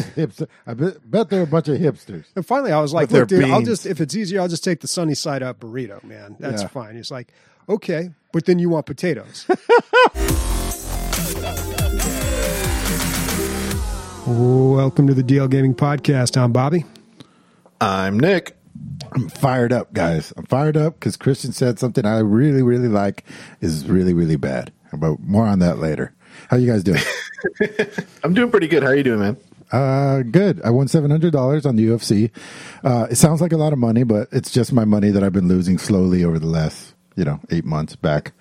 Hipster. I bet, bet they're a bunch of hipsters. And finally, I was like, With "Look, dude, I'll just if it's easier, I'll just take the sunny side up burrito, man. That's Yeah. fine." He's like, "Okay, but then you want potatoes." Welcome to the DL Gaming Podcast. I'm Bobby. I'm Nick. I'm fired up, guys. I'm fired up because Christian said something I really, really like is really, really bad. But more on that later. How you guys doing? I'm doing pretty good. How are you doing, man? Uh, good. I won seven hundred dollars on the UFC. Uh, it sounds like a lot of money, but it's just my money that I've been losing slowly over the last, you know, eight months back.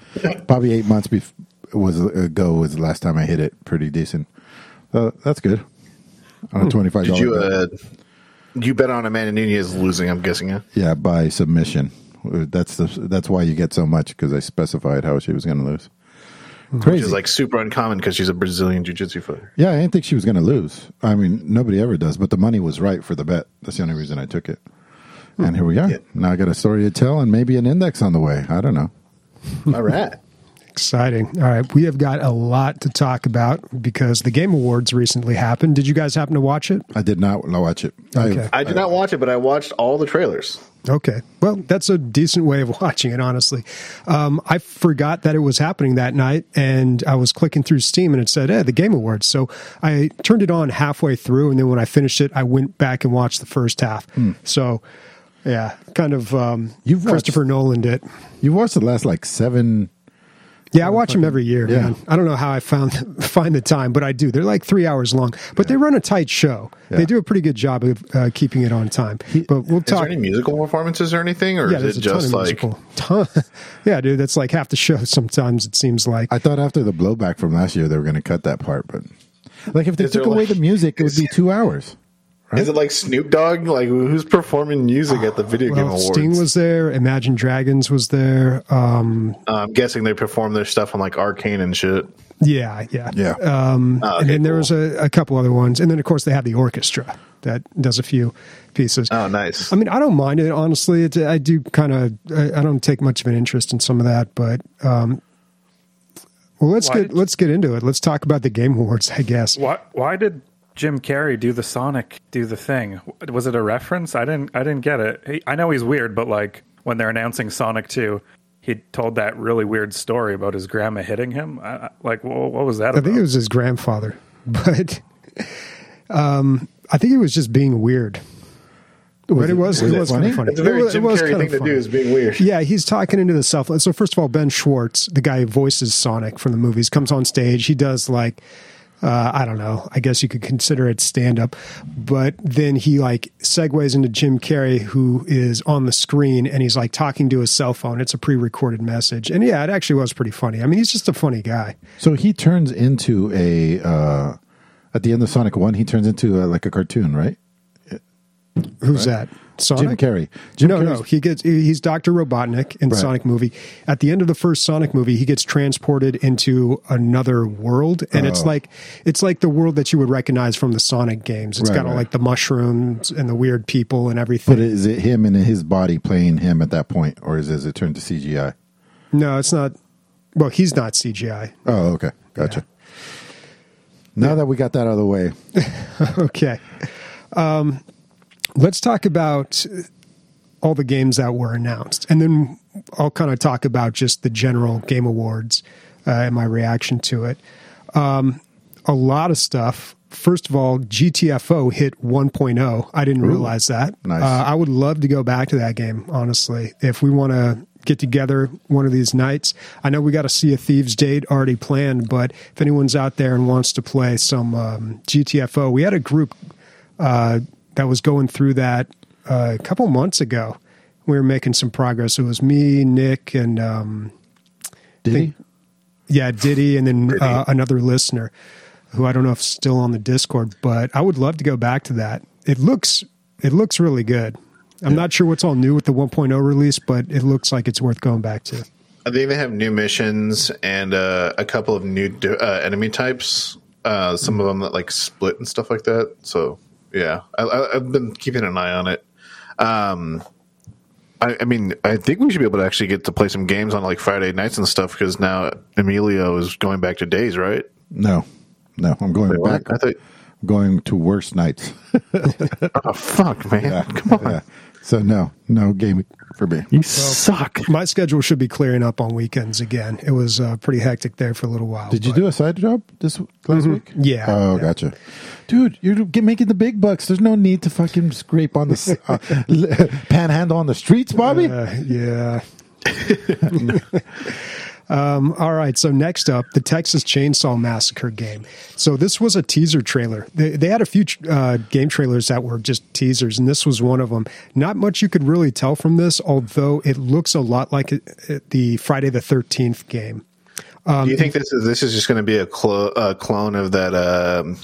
Probably eight months bef- was ago was the last time I hit it. Pretty decent. So that's good. On a twenty five Did you uh, you bet on Amanda Nunes losing? I'm guessing. Yeah. Yeah, by submission. That's the that's why you get so much because I specified how she was going to lose. Which is like super uncommon because she's a Brazilian jiu-jitsu fighter. yeah, I didn't think she was going to lose. I mean, nobody ever does, but the money was right for the bet. That's the only reason I took it. And here we are. Yeah. Now I got a story to tell and maybe an index on the way. I don't know. All right. Exciting. All right, we have got a lot to talk about because the Game Awards recently happened. Did you guys happen to watch it? I did not watch it. I- Okay. I did not watch it, but I watched all the trailers. Okay. Well, that's a decent way of watching it, honestly. Um, I forgot that it was happening that night, and I was clicking through Steam, and it said, "Hey, the Game Awards." So I turned it on halfway through, and then when I finished it, I went back and watched the first half. So, yeah, kind of um, You've watched- Christopher Nolan did. you watched the last like seven. Yeah, I watch them every year. Yeah. Man. I don't know how I found find the time, but I do. They're like three hours long, but they run a tight show. Yeah. They do a pretty good job of uh, keeping it on time. But we'll Is talk. there any musical performances or anything, or yeah, is there's it a ton just of like musical. Ton, yeah, dude, that's like half the show. Sometimes it seems like. I thought after the blowback from last year they were going to cut that part, but like if they Is took away like- the music, it would be two hours. Is it like Snoop Dogg? Like who's performing music at the video game Well, awards? Sting was there. Imagine Dragons was there. Um, Uh, I'm guessing they perform their stuff on like Arcane and shit. yeah, yeah, Yeah. Um, Oh, and okay, then there cool. was a, a couple other ones, and then of course they have the orchestra that does a few pieces. Oh, nice. I mean, I don't mind it honestly. It, I do kind of. I, I don't take much of an interest in some of that, but um, well, let's Why get did- let's get into it. Let's talk about the Game Awards, I guess. Why why did Jim Carrey do the Sonic do the thing? Was it a reference? I didn't I didn't get it. He, I know he's weird, but like when they're announcing Sonic 2, he told that really weird story about his grandma hitting him. I, I- like wha- what was that I about? think it was his grandfather, but um, I think he was just being weird. but it, was was it it was kind funny? of funny. It's a very It was- it Jim was Carrey kind thing of to funny. do is being weird. Yeah, he's talking into the cell phone. So first of all, Ben Schwartz, the guy who voices Sonic from the movies, comes on stage. He does like uh, I don't know. I guess you could consider it stand up, but then he like segues into Jim Carrey, who is on the screen, and he's like talking to his cell phone. It's a pre-recorded message, and yeah, it actually was pretty funny. I mean, he's just a funny guy. So he turns into a uh, at the end of Sonic One. He turns into a, like a cartoon, right? Who's that? Sonic. Jim Carrey. Jim no, no, he gets he's Doctor Robotnik in the Right. Sonic movie. At the end of the first Sonic movie, he gets transported into another world, and it's Oh. like it's like the world that you would recognize from the Sonic games. It's Right, got all right. like the mushrooms and the weird people and everything. But is it him and his body playing him at that point, or is, is it turned to CGI? no, it's not. Well, he's not CGI. Oh, okay, gotcha. Now that we got that out of the way, okay. Um, let's talk about all the games that were announced, and then I'll kind of talk about just the general Game Awards uh, and my reaction to it. Um, a lot of stuff. First of all, GTFO hit 1.0. I didn't realize that. nice. Uh, I would love to go back to that game, honestly. If we want to get together one of these nights, I know we got to Sea of Thieves date already planned, but if anyone's out there and wants to play some um, GTFO, we had a group uh, that was going through that uh, a couple months ago. We were making some progress. It was me, Nick, and um, did he? yeah, Diddy, and then uh, another listener who I don't know if is still on the Discord, but I would love to go back to that. It looks it looks really good. I'm not sure what's all new with the 1.0 release, but it looks like it's worth going back to. I think they have new missions and uh, a couple of new d- uh, enemy types. Uh, some of them that like split and stuff like that. So yeah, I, I, I've been keeping an eye on it. Um, I, I mean, I think we should be able to actually get to play some games on like Friday nights and stuff because now Emilio is going back to days, right? No, no. I'm going Wait, what? back. I thought going to worse nights. Oh fuck, man! Come on, Yeah. So no, no gaming for me. you suck. My schedule should be clearing up on weekends again. It was uh, pretty hectic there for a little while. Did you do a side job this last week? Yeah. Oh, Yeah. gotcha. Dude, you're making the big bucks. There's no need to fucking scrape on the uh, panhandle on the streets, Bobby. Uh, yeah. um, all right. So next up, the Texas Chainsaw Massacre game. So this was a teaser trailer. They, they had a few uh, game trailers that were just teasers, and this was one of them. Not much you could really tell from this, although it looks a lot like it, it- the Friday the Thirteenth game. Do you think this is this is just going to be a, clo- a clone of that um,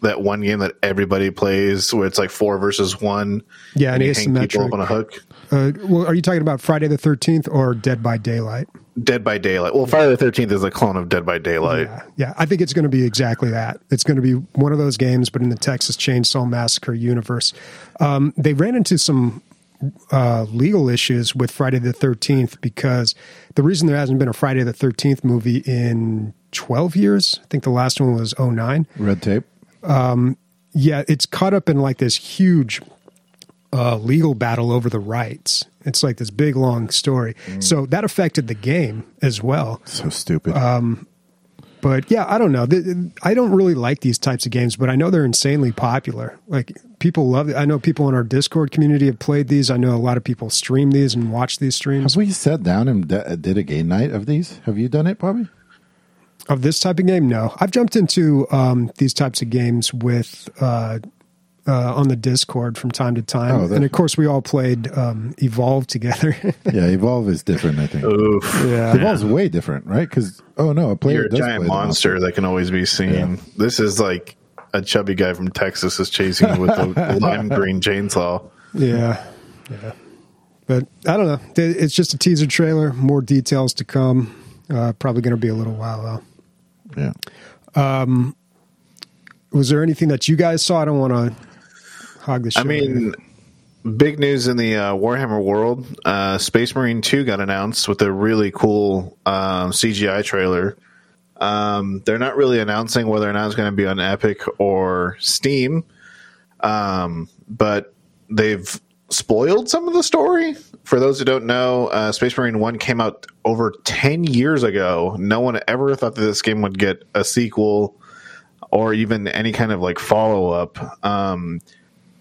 that one game that everybody plays, where it's like four versus one? Yeah, and you hang people up on a hook. Uh, well, are you talking about Friday the Thirteenth or Dead by Daylight? Dead by Daylight. Well, Friday the Thirteenth is a clone of Dead by Daylight. Yeah, yeah. I think it's going to be exactly that. It's going to be one of those games, but in the Texas Chainsaw Massacre universe. Um, they ran into some uh, legal issues with Friday the Thirteenth because the reason there hasn't been a Friday the Thirteenth movie in twelve years. I think the last one was 09. Red tape. Yeah, it's caught up in like this huge uh, legal battle over the rights. It's like this big long story. So that affected the game as well. So stupid. Um, But yeah, I don't know. I don't really like these types of games, but I know they're insanely popular. Like people love it. I know people in our Discord community have played these. I know a lot of people stream these and watch these streams Have we sat down and d- did a game night of these? Have you done it, Bobby? of this type of game. No, I've jumped into um, these types of games with uh, uh, on the Discord from time to time, Oh, and of course we all played um, Evolve together. Yeah, Evolve is different. I think Oof. yeah, Evolve's way different, right? Because oh no, a player You're a giant play monster that can always be seen. Yeah. This is like a chubby guy from Texas is chasing you with a lime green chainsaw. yeah, yeah. But I don't know. It's just a teaser trailer. More details to come. Uh, probably going to be a little while though. Yeah. Was there anything that you guys saw? I don't want to hog the show. I mean, big news in the uh, Warhammer world. Uh, Space Marine 2 got announced with a really cool um, CGI trailer. Um, they're not really announcing whether or not it's going to be on Epic or Steam, um, but they've spoiled some of the story. For those who don't know, uh, Space Marine 1 came out over 10 years ago. No one ever thought that this game would get a sequel or even any kind of like follow up. Um,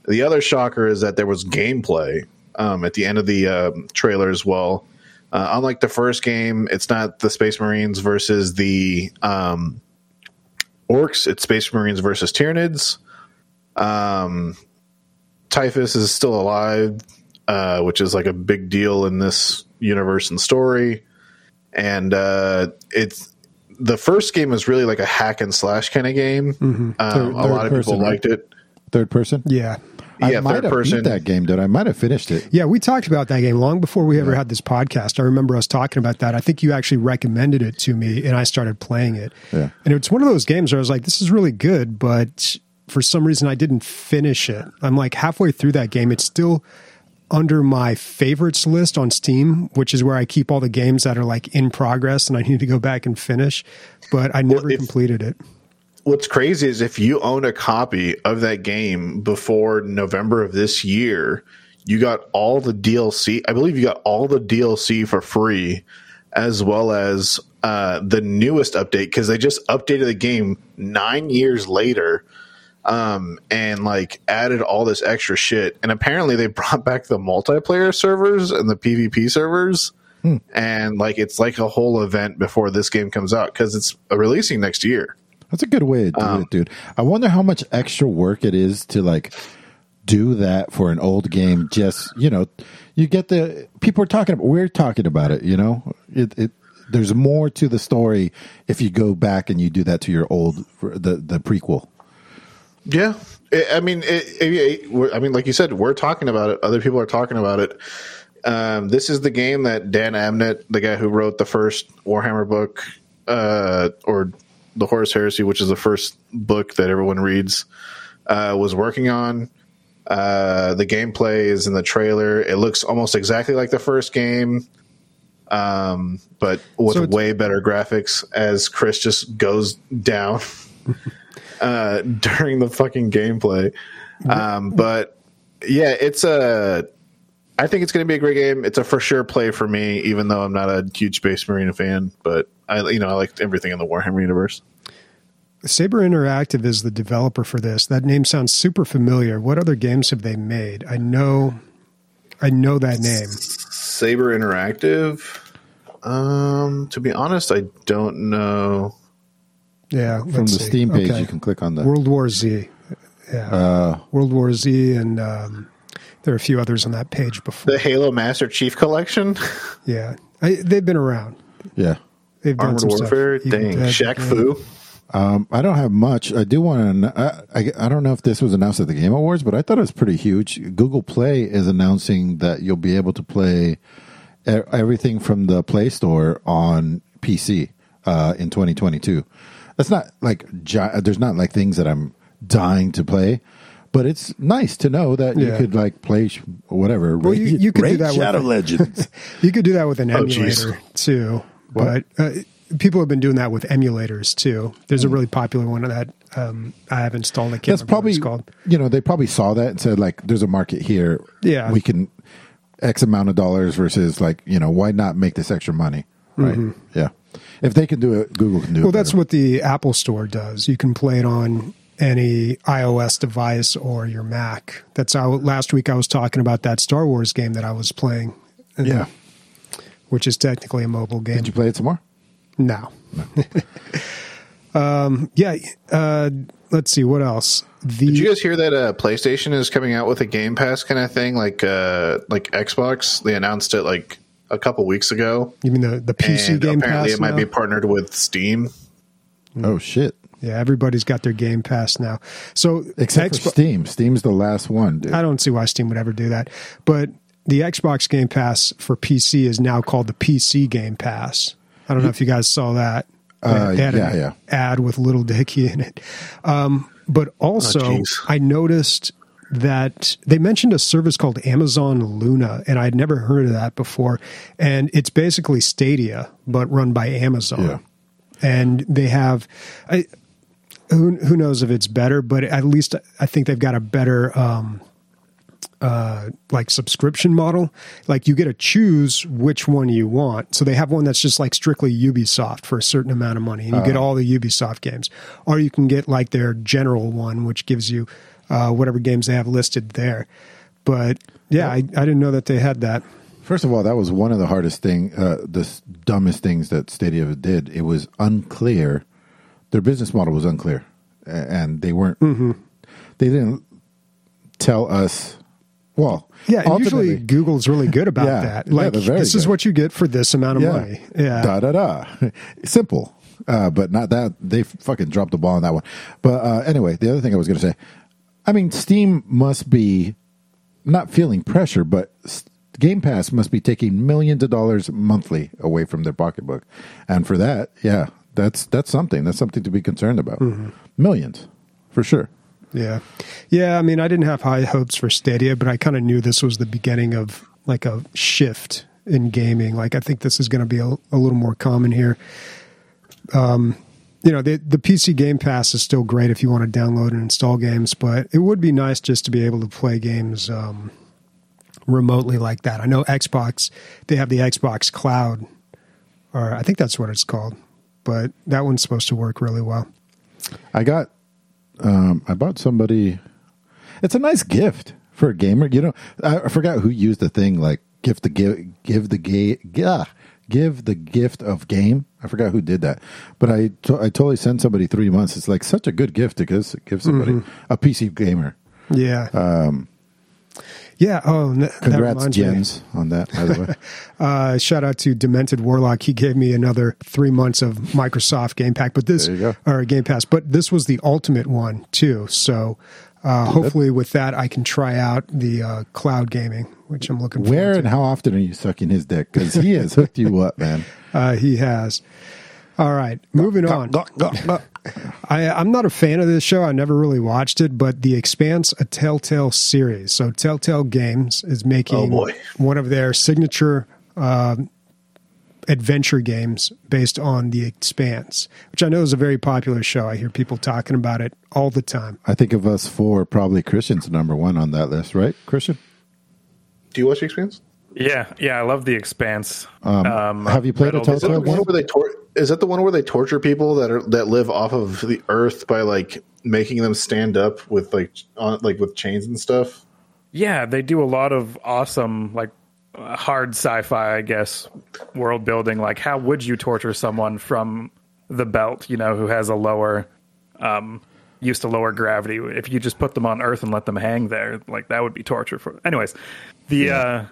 the other shocker is that there was gameplay um, at the end of the um, trailer as well. Uh, unlike the first game, it's not the Space Marines versus the um, orcs. It's Space Marines versus Tyranids. Um, Typhus is still alive, uh, which is like a big deal in this universe and story. And uh, it's the first game is really like a hack and slash kind of game. Um, Third- a lot of third people person, right? liked it. Third person. yeah. I Yeah, might third have person. beat that game, dude. I might have finished it. Yeah, we talked about that game long before we ever had this podcast. I remember us talking about that. I think you actually recommended it to me, and I started playing it. Yeah. And it's one of those games where I was like, "This is really good," but for some reason, I didn't finish it. I'm like halfway through that game. It's still under my favorites list on Steam, which is where I keep all the games that are like in progress, and I need to go back and finish. But I never if- completed it. What's crazy is if you own a copy of that game before November of this year, you got all the DLC. I believe you got all the DLC for free, as well as uh, the newest update because they just updated the game nine years later, um, and like added all this extra shit. And apparently they brought back the multiplayer servers and the PvP servers. And like it's like a whole event before this game comes out because it's releasing next year. That's a good way to do Um, it, dude. I wonder how much extra work it is to like do that for an old game. Just you know, you get the people are talking about. We're talking about it. You know, it. it there's more to the story if you go back and you do that to your old the the prequel. Yeah, I I mean, it, it, it- I mean, like you said, we're talking about it. Other people are talking about it. Um, this is the game that Dan Abnett, the guy who wrote the first Warhammer book, uh, or the Horus Heresy, which is the first book that everyone reads, uh, was working on. Uh, the gameplay is in the trailer. It looks almost exactly like the first game, um, but with So way better graphics. As Chris just goes down. uh, during the fucking gameplay. Um, but yeah, it's a. I think it's going to be a great game. It's a for sure play for me, even though I'm not a huge Space Marine fan. But I, you know, I like everything in the Warhammer universe. Saber Interactive is the developer for this. That name sounds super familiar. What other games have they made? I know, I know that name. Saber Interactive. Um, to be honest, I don't know. Yeah, From the see. Steam page, Okay. you can click on the. World War Z. Yeah, Uh, World War Z, and um, there are a few others on that page before. The Halo Master Chief Collection, Yeah, I, they've been around. yeah. They've done Armored some Warfare. stuff. Evil Dang, Dead, Shaq yeah. Fu. Um, I don't have much. I do want to. I, I I don't know if this was announced at the Game Awards, but I thought it was pretty huge. Google Play is announcing that you'll be able to play everything from the Play Store on PC uh, in 2022. That's not like gi- there's not like things that I'm dying to play, but it's nice to know that you Yeah. could like play sh- whatever. Well, you- you could do that with- Shadow Legends. You could do that with an Oh, emulator too, What? but uh, people have been doing that with emulators too. There's a really popular one of that um, I have installed. I can't That's remember what probably it's called. you know they probably saw that and said like there's a market here. Yeah. we can X amount of dollars versus like you know why not make this extra money, right? Yeah, if they can do it, Google can do it. Mm-hmm. Well, that's better. what the Apple Store does. You can play it on any iOS device or your Mac. That's how last week I was talking about that Star Wars game that I was playing, yeah. which is technically a mobile game. Did you play it some more? No. um, yeah. Uh, let's see what else. The Did you guys hear that uh, PlayStation is coming out with a Game Pass kind of thing, like uh, like Xbox? They announced it like a couple weeks ago, you mean the the PC and Game apparently Pass? it might be partnered with Steam. Oh shit! Yeah, everybody's got their Game Pass now. So Except Xbox- for Steam. Steam's the last one. Dude. I don't see why Steam would ever do that. But the Xbox Game Pass for PC is now called the PC Game Pass. I don't know if you guys saw that. Uh, they had yeah, an yeah. ad with Little Dicky in it. Um, but also, jeez. I noticed that they mentioned a service called Amazon Luna, and I'd never heard of that before. And it's basically Stadia, but run by Amazon. Yeah. And they have, I, who who knows if it's better, but at least I think they've got a better um, uh, like subscription model. Like you get to choose which one you want. So they have one that's just like strictly Ubisoft for a certain amount of money, and you get all the Ubisoft games, or you can get like their general one, which gives you uh, whatever games they have listed there. But yeah, I, I didn't know that they had that. First of all, that was one of the hardest thing, uh, the dumbest things that Stadia did. It was unclear. Their business model was unclear, and they weren't. Mm-hmm. They didn't tell us. Well, Yeah, usually Google's really good about Yeah, that. Like very this is what you get for this amount of money. Yeah. Da da da. Simple, uh, but not that. They fucking dropped the ball on that one. But uh, anyway, the other thing I was going to say, I mean, Steam must be not feeling pressure, but Game Pass must be taking millions of dollars monthly away from their pocketbook, and for that, yeah, that's that's something. That's something to be concerned about. Mm-hmm. Millions, for sure. Yeah. Yeah. I mean, I didn't have high hopes for Stadia, but I kind of knew this was the beginning of like a shift in gaming. Like, I think this is going to be a, a little more common here. Um, you know, the, the PC Game Pass is still great if you want to download and install games, but it would be nice just to be able to play games um, remotely like that. I know Xbox, they have the Xbox Cloud, or I think that's what it's called, but that one's supposed to work really well. I got, um, I bought somebody. It's a nice gift for a gamer. You know, I, forgot who used the thing like gift the give give the ga- yeah, give the gift of game. I forgot who did that, but I to- I totally sent somebody three months. It's like such a good gift to give, give somebody Mm-hmm. a PC gamer. Yeah. Yeah. Oh, n- Congrats, me. Jens, on that. By the way, Uh, shout out to Demented Warlock. He gave me another three months of Microsoft Game Pack, but this There you go. or Game Pass, but this was the ultimate one too. So uh, hopefully, with that, I can try out the uh, cloud gaming, which I'm looking where and to. how often are you sucking his dick? Because he has hooked you up, man. Uh, he has. All right, moving on. Go, go, go. I, I'm not a fan of this show. I never really watched it, but The Expanse, a Telltale series. So Telltale Games is making Oh, boy. one of their signature uh, adventure games based on The Expanse, which I know is a very popular show. I hear people talking about it all the time. I think of us four, probably Christian's number one on that list, right, Christian? Do you watch the experience? Yeah, yeah, I love The Expanse. Um, have you played read a all Is that the Telltale one game? where they tor- is that the one where they torture people that are that live off of the earth by like making them stand up with like on like with chains and stuff? Yeah, they do a lot of awesome, like uh, hard sci-fi, I guess, world building. Like, how would you torture someone from the belt? You know, who has a lower, um, used to lower gravity. If you just put them on Earth and let them hang there, like that would be torture. For anyways, the uh,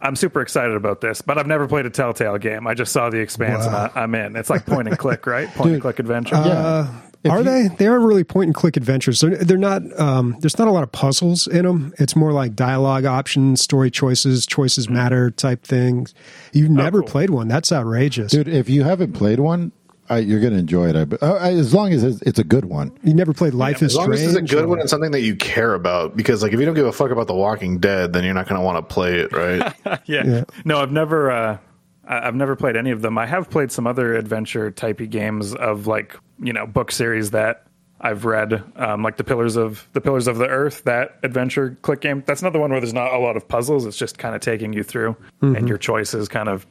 I'm super excited about this, but I've never played a Telltale game. I just saw the Expanse and I, I'm in. It's like point and click, right? Point and click adventure. yeah. If Are you- they? They aren't really point and click adventures. They're, they're not. Um, there's not a lot of puzzles in them. It's more like dialogue options, story choices, choices matter type things. You've never cool. played one. That's outrageous. Dude, if you haven't played one, I, you're going to enjoy it. I, but, uh, as long as it's, it's a good one. You never played Life is Strange. As long as it's a good or- one and something that you care about, because like if you don't give a fuck about The Walking Dead, then you're not going to want to play it, right? yeah. Yeah. No, I've never uh I- I've never played any of them. I have played some other adventure typey games of like, you know, book series that I've read, um, like the Pillars of the Pillars of the Earth, that adventure click game. That's another one where there's not a lot of puzzles. It's just kind of taking you through, and your choices kind of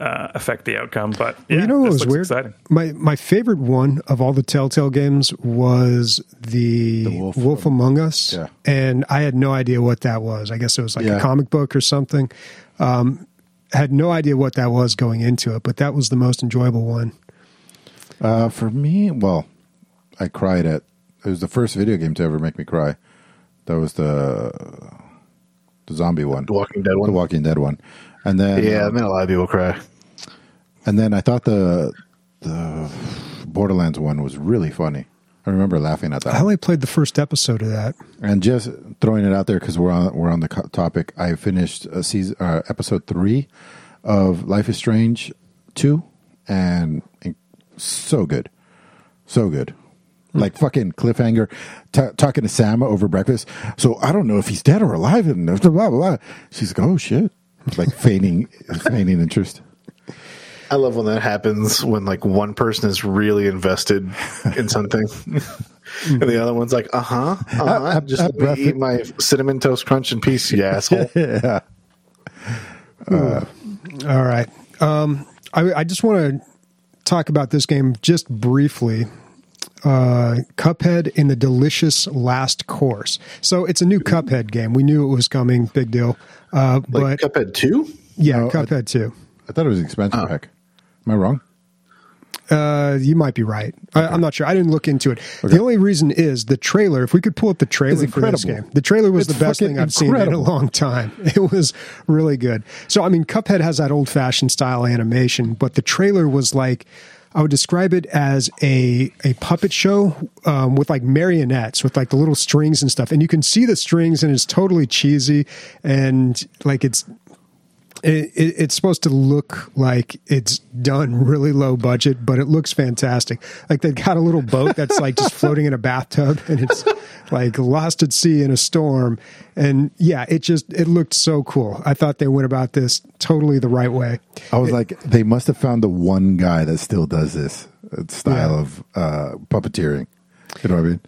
uh, affect the outcome. But yeah, you know what this was weird? Exciting. My my favorite one of all the Telltale games was the, The Wolf Wolf, Among Us, Yeah. and I had no idea what that was. I guess it was like Yeah. a comic book or something. Um, had no idea what that was going into it, but that was the most enjoyable one. Uh, for me, well, I cried at. It was the first video game to ever make me cry. That was the the zombie one, the Walking Dead one, the. Walking Dead one, and then yeah, I um, made a lot of people cry. and then I thought the the Borderlands one was really funny. I remember laughing at that. I only played the first episode of that. And just throwing it out there because we're on we're on the topic. I finished a season uh, episode three of Life is Strange two, and, and so good, so good. Like fucking cliffhanger, t- talking to Sam over breakfast. So I don't know if he's dead or alive, and blah blah blah. She's like, "Oh shit!" Like feigning feigning interest. I love when that happens when like one person is really invested in something. And the other one's like, uh huh, uh Uh, huh. uh, Just uh, let me eat my cinnamon toast crunch in peace, you asshole. yeah. All right. Um, I, I just want to talk about this game just briefly. Uh, Cuphead in the Delicious Last Course. So it's a new Cuphead game. We knew it was coming. Big deal. Uh, Like but Cuphead 2? yeah, No, Cuphead two. I thought it was an expansion pack. Am I wrong? Uh, you might be right. I, I'm not sure. I didn't look into it. The only reason is the trailer. If we could pull up the trailer for this game, the trailer was It's the best thing I've seen in a long time. It was really good. So, I mean, Cuphead has that old fashioned style animation, but the trailer was like. I would describe it as a a puppet show um, with like marionettes, with like the little strings and stuff, and you can see the strings, and it's totally cheesy, and like it's it, it, it's supposed to look like it's done really low budget, but it looks fantastic. Like they've got a little boat that's like just floating in a bathtub, and it's like lost at sea in a storm. And yeah, it just it looked so cool. I thought they went about this totally the right way. I was like, they must have found the one guy that still does this uh, style Yeah. of uh, puppeteering. You know what I mean?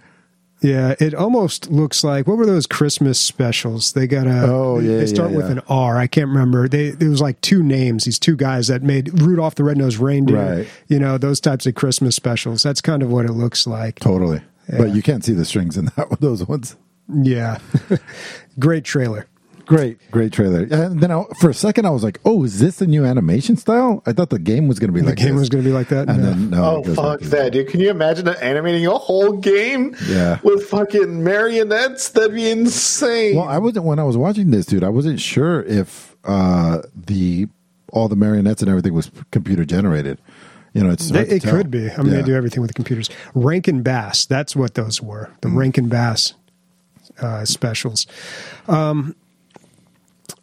Yeah, it almost looks like what were those Christmas specials? They got a Oh, yeah, They start yeah, with yeah. an R. I can't remember. They it was like two names. These two guys that made Rudolph the Red-Nosed Reindeer. Right. You know those types of Christmas specials. That's kind of what it looks like. Totally. But you can't see the strings in that those ones. Yeah, great trailer. Great, great trailer. And then I, for a second, I was like, "Oh, is this the new animation style?" I thought the game was going to be The like game this. was going to be like that. and No. then no. Oh it goes fuck like that, dude! Can you imagine animating a whole game? Yeah. with fucking marionettes. That'd be insane. Well, I wasn't when I was watching this, dude. I wasn't sure if uh, the all the marionettes and everything was computer generated. You know, it's They- it tell. could be. I mean, Yeah. they do everything with the computers. Rankin Bass. That's what those were. The Mm. Rankin Bass uh, specials. Um,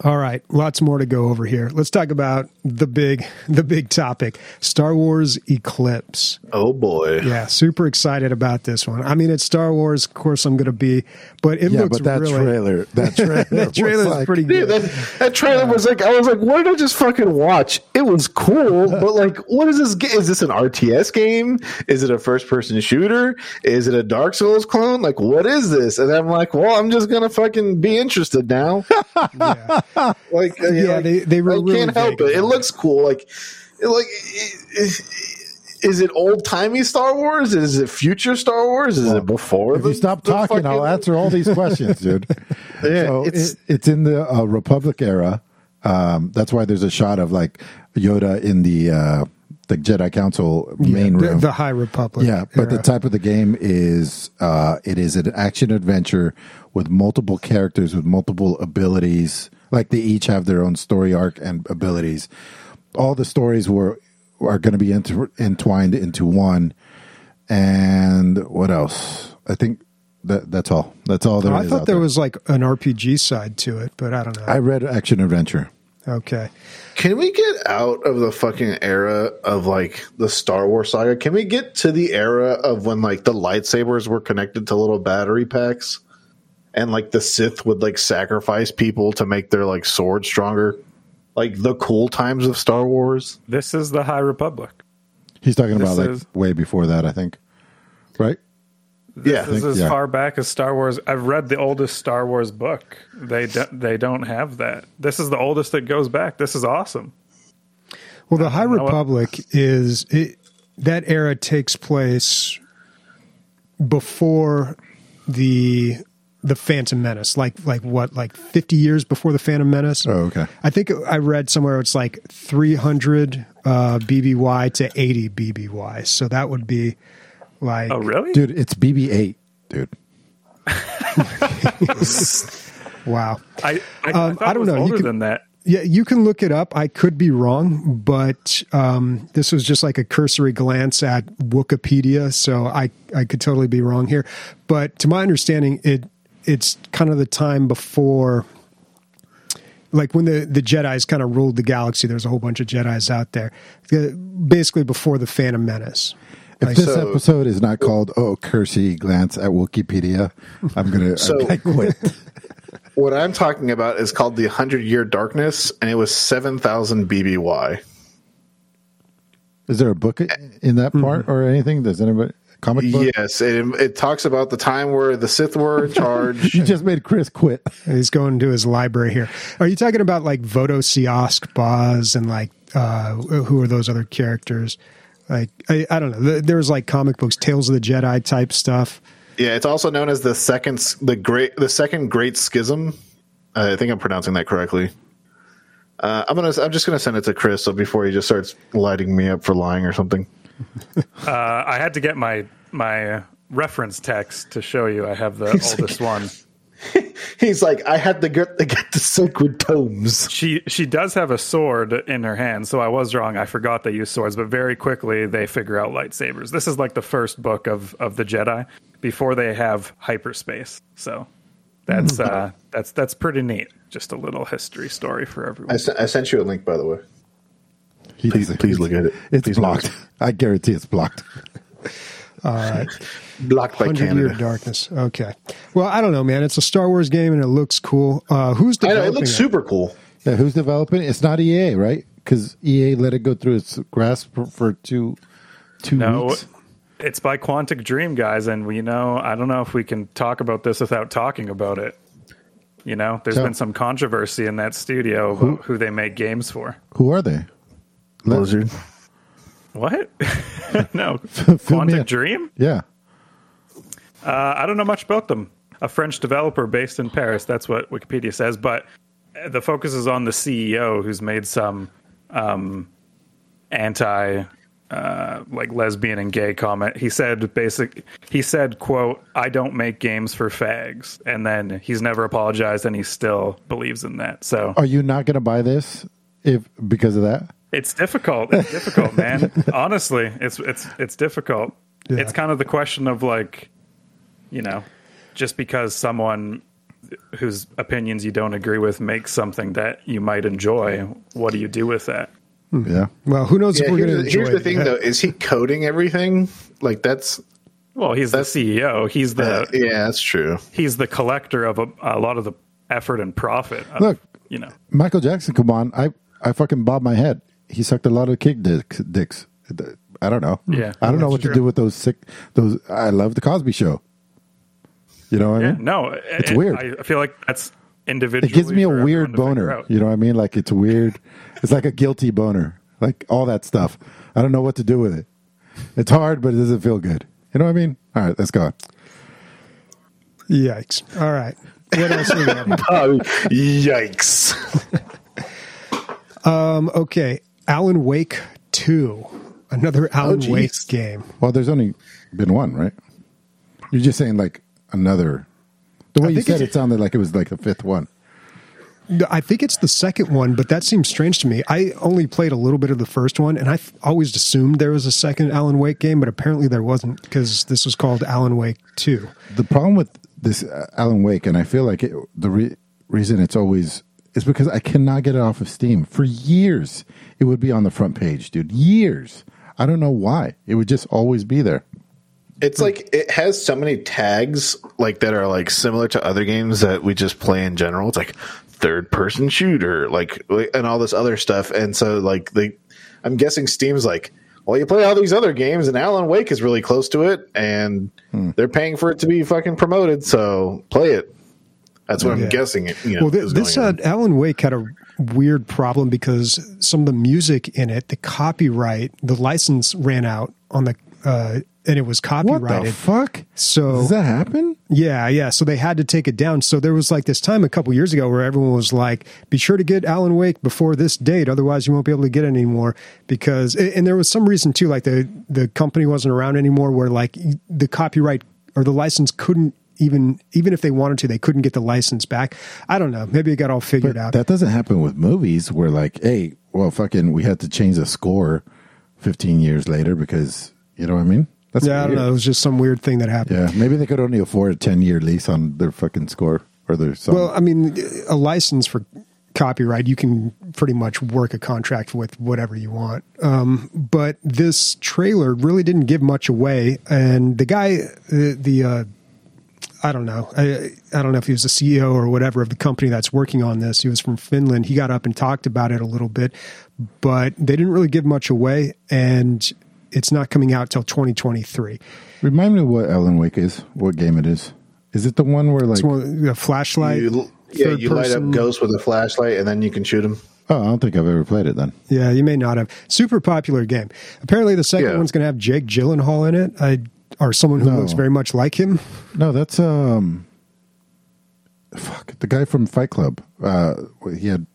All right, lots more to go over here. Let's talk about the big, the big topic: Star Wars Eclipse. Oh boy. Yeah, super excited about this one. I mean, it's Star Wars, of course. I'm going to be, but it Yeah, looks but that really. trailer, that trailer, that trailer was is like- pretty Dude, good. that, that trailer was like, I was like, what did I just fucking watch? It was cool, but like, what is this? Is this an RTS game? Is it a first person shooter? Is it a Dark Souls clone? Like, what is this? And I'm like, well, I'm just gonna fucking be interested now. Yeah. like, uh, Yeah, like, they- they were I really can't help it. It looks cool. Like, like. is it old timey Star Wars? Is it future Star Wars? Is it before? If the- you stop the talking, I'll answer all these questions, dude. Yeah, so it's- it's it's in the uh, Republic era. Um, that's why there's a shot of like Yoda in the uh, the Jedi Council main the, room. the High Republic. yeah, but the type of the game is uh, it is an action adventure with multiple characters with multiple abilities. Like they each have their own story arc and abilities. All the stories were are going to be inter- entwined into one. And what else? I think that that's all. That's all there Oh, is I thought out there there. was like an RPG side to it, but I don't know. I read action adventure. okay. Can we get out of the fucking era of like the Star Wars saga? Can we get to the era of when like the lightsabers were connected to little battery packs and like the Sith would like sacrifice people to make their like sword stronger? Like the cool times of Star Wars? This is the High Republic. He's talking This about like is- way before that, I think. Right? Yeah. This is think- as yeah. far back as Star Wars. I've read the oldest Star Wars book. They don't. they don't have that. This is the oldest that goes back. This is awesome. Well, the High Republic is it, that era takes place before the the Phantom Menace, like like what, like fifty years before the Phantom Menace. Oh, okay. I think I read somewhere it's like three hundred uh, BBY to eighty BBY. So that would be like Oh, really? Dude, it's BB eight, dude. wow. I I, Um, thought I don't was know. You Older could- than that. Yeah, you can look it up. I could be wrong, but um, this was just like a cursory glance at Wikipedia, so I I could totally be wrong here. But to my understanding, it it's kind of the time before, like when the the Jedi's kind of ruled the galaxy. There's a whole bunch of Jedi's out there, basically before the Phantom Menace. If this So- episode is not called "Oh, Kersey glance at Wikipedia," I'm gonna So- I quit. What I'm talking about is called the Hundred Year Darkness, and it was seven thousand BBY. Is there a book in that part mm-hmm. or anything? Does anybody comic book? Yes, it, it talks about the time where the Sith were in charge. You just made Chris quit. He's going to his library here. Are you talking about like Voto Siosk, Baas, and like uh, who are those other characters? Like I, I don't know. There's like comic books, Tales of the Jedi type stuff. Yeah, it's also known as the second, the great, the second Great Schism. Uh, I think I'm pronouncing that correctly. Uh, I'm gonna, I'm just gonna send it to Chris. So before he just starts lighting me up for lying or something. Uh, I had to get my my reference text to show you. I have the oldest one. He's like, I had to get to get the sacred tomes. She she does have a sword in her hand, so I was wrong. I forgot they use swords, but very quickly they figure out lightsabers. This is like the first book of of the Jedi before they have hyperspace. So that's uh that's that's pretty neat. Just a little history story for I, everyone. I sent you a link, by the way. He Please- doesn't- please look at it. It's Please blocked. look. I guarantee it's blocked. All right. Blocked by Hundred Year Canada. Darkness. Okay. Well, I don't know, man. It's a Star Wars game and it looks cool. Uh, who's I know developing it looks super cool. Yeah, who's developing? It's not EA, right? Because EA let it go through its grasp for, for two two No, weeks. it's by Quantic Dream, guys, and we know. I don't know if we can talk about this without talking about it. You know, there's So- been some controversy in that studio about who they make games for. Who are they? Blizzard. What? no, Quantic. Dream. Yeah. Uh, I don't know much about them. A French developer based in Paris. That's what Wikipedia says. But the focus is on the CEO, who's made some um, anti, uh, like lesbian and gay comment. He said basic. He said, "quote I don't make games for fags," and then he's never apologized, and he still believes in that. So Are you not going to buy this if because of that? It's difficult. It's difficult, man. Honestly, it's it's it's difficult. Yeah. It's kind of the question of like, you know, just because someone whose opinions you don't agree with makes something that you might enjoy. What do you do with that? Yeah. Well, who knows Yeah, if we're going here's, to here's enjoy the thing it. though: is he coding everything? Like that's Well, he's the CEO. He's the uh, yeah, that's true. he's the collector of a, a lot of the effort and profit. Of, Look. you know, Michael Jackson, come on. I, I fucking bob my head. He sucked a lot of kick dicks. dicks. I don't know. Yeah, I don't know what true. to do with those sick, those. I love the Cosby show. You know what I mean? no, It's it- weird. I feel like that's individual. It gives me a weird boner. You know what I mean? Like it's weird. It's like a guilty boner. Like all that stuff. I don't know what to do with it. It's hard, but it doesn't feel good. You know what I mean? All right, let's go. Yikes. All right. What else we got? Oh, yikes! um, okay. Alan Wake 2. Another Alan geez. Wake game. Well, there's only been one, right? You're just saying like another. The way you said it sounded like it was like the fifth one. I think it's the second one, but that seems strange to me. I only played a little bit of the first one, and I always assumed there was a second Alan Wake game, but apparently there wasn't because this was called Alan Wake 2. The problem with this uh, Alan Wake, and I feel like it, the re- reason it's always is because I cannot get it off of Steam. For years, it would be on the front page, dude. Years. I don't know why. It would just always be there. It's like it has so many tags like that are like similar to other games that we just play in general. It's like third person shooter, like and all this other stuff. And so like they, I'm guessing Steam's like, well, you play all these other games, and Alan Wake is really close to it, and hmm. they're paying for it to be fucking promoted. So play it. That's what Yeah. I'm guessing. It, you know, well, th- is this going uh. Alan Wake had a weird problem because some of the music in it, the copyright, the license ran out on the, uh, and it was copyrighted. What copyrighted. the fuck? So- does that happen? Yeah, yeah. So they had to take it down. So there was like this time a couple years ago where everyone was like, "Be sure to get Alan Wake before this date, otherwise you won't be able to get it anymore." Because and there was some reason too, like the the company wasn't around anymore, where like the copyright or the license couldn't even even if they wanted to, they couldn't get the license back. I don't know. Maybe it got all figured But out. that doesn't happen with movies where like, hey, well, fucking, we had to change the score 15 years later because you know what I mean? That's yeah, I don't know. It was just some weird thing that happened. Yeah, maybe they could only afford a 10 year lease on their fucking score or their song. Well, I mean, a license for copyright, you can pretty much work a contract with whatever you want. Um, but this trailer really didn't give much away. And the guy, the, the uh, I don't know, I, I don't know if he was the CEO or whatever of the company that's working on this. He was from Finland. He got up and talked about it a little bit, but they didn't really give much away. And it's not coming out till 2023. Remind me what Alan Wake is, what game it is. Is it the one where like, one, a flashlight. You, yeah, third you light up ghosts with a flashlight, and then you can shoot them. oh, I don't think I've ever played it then. Yeah, you may not have. Super popular game. Apparently, the second Yeah. one's going to have Jake Gyllenhaal in it, I, or someone who No. looks very much like him. No, that's, um, fuck, the guy from Fight Club. Uh, he had,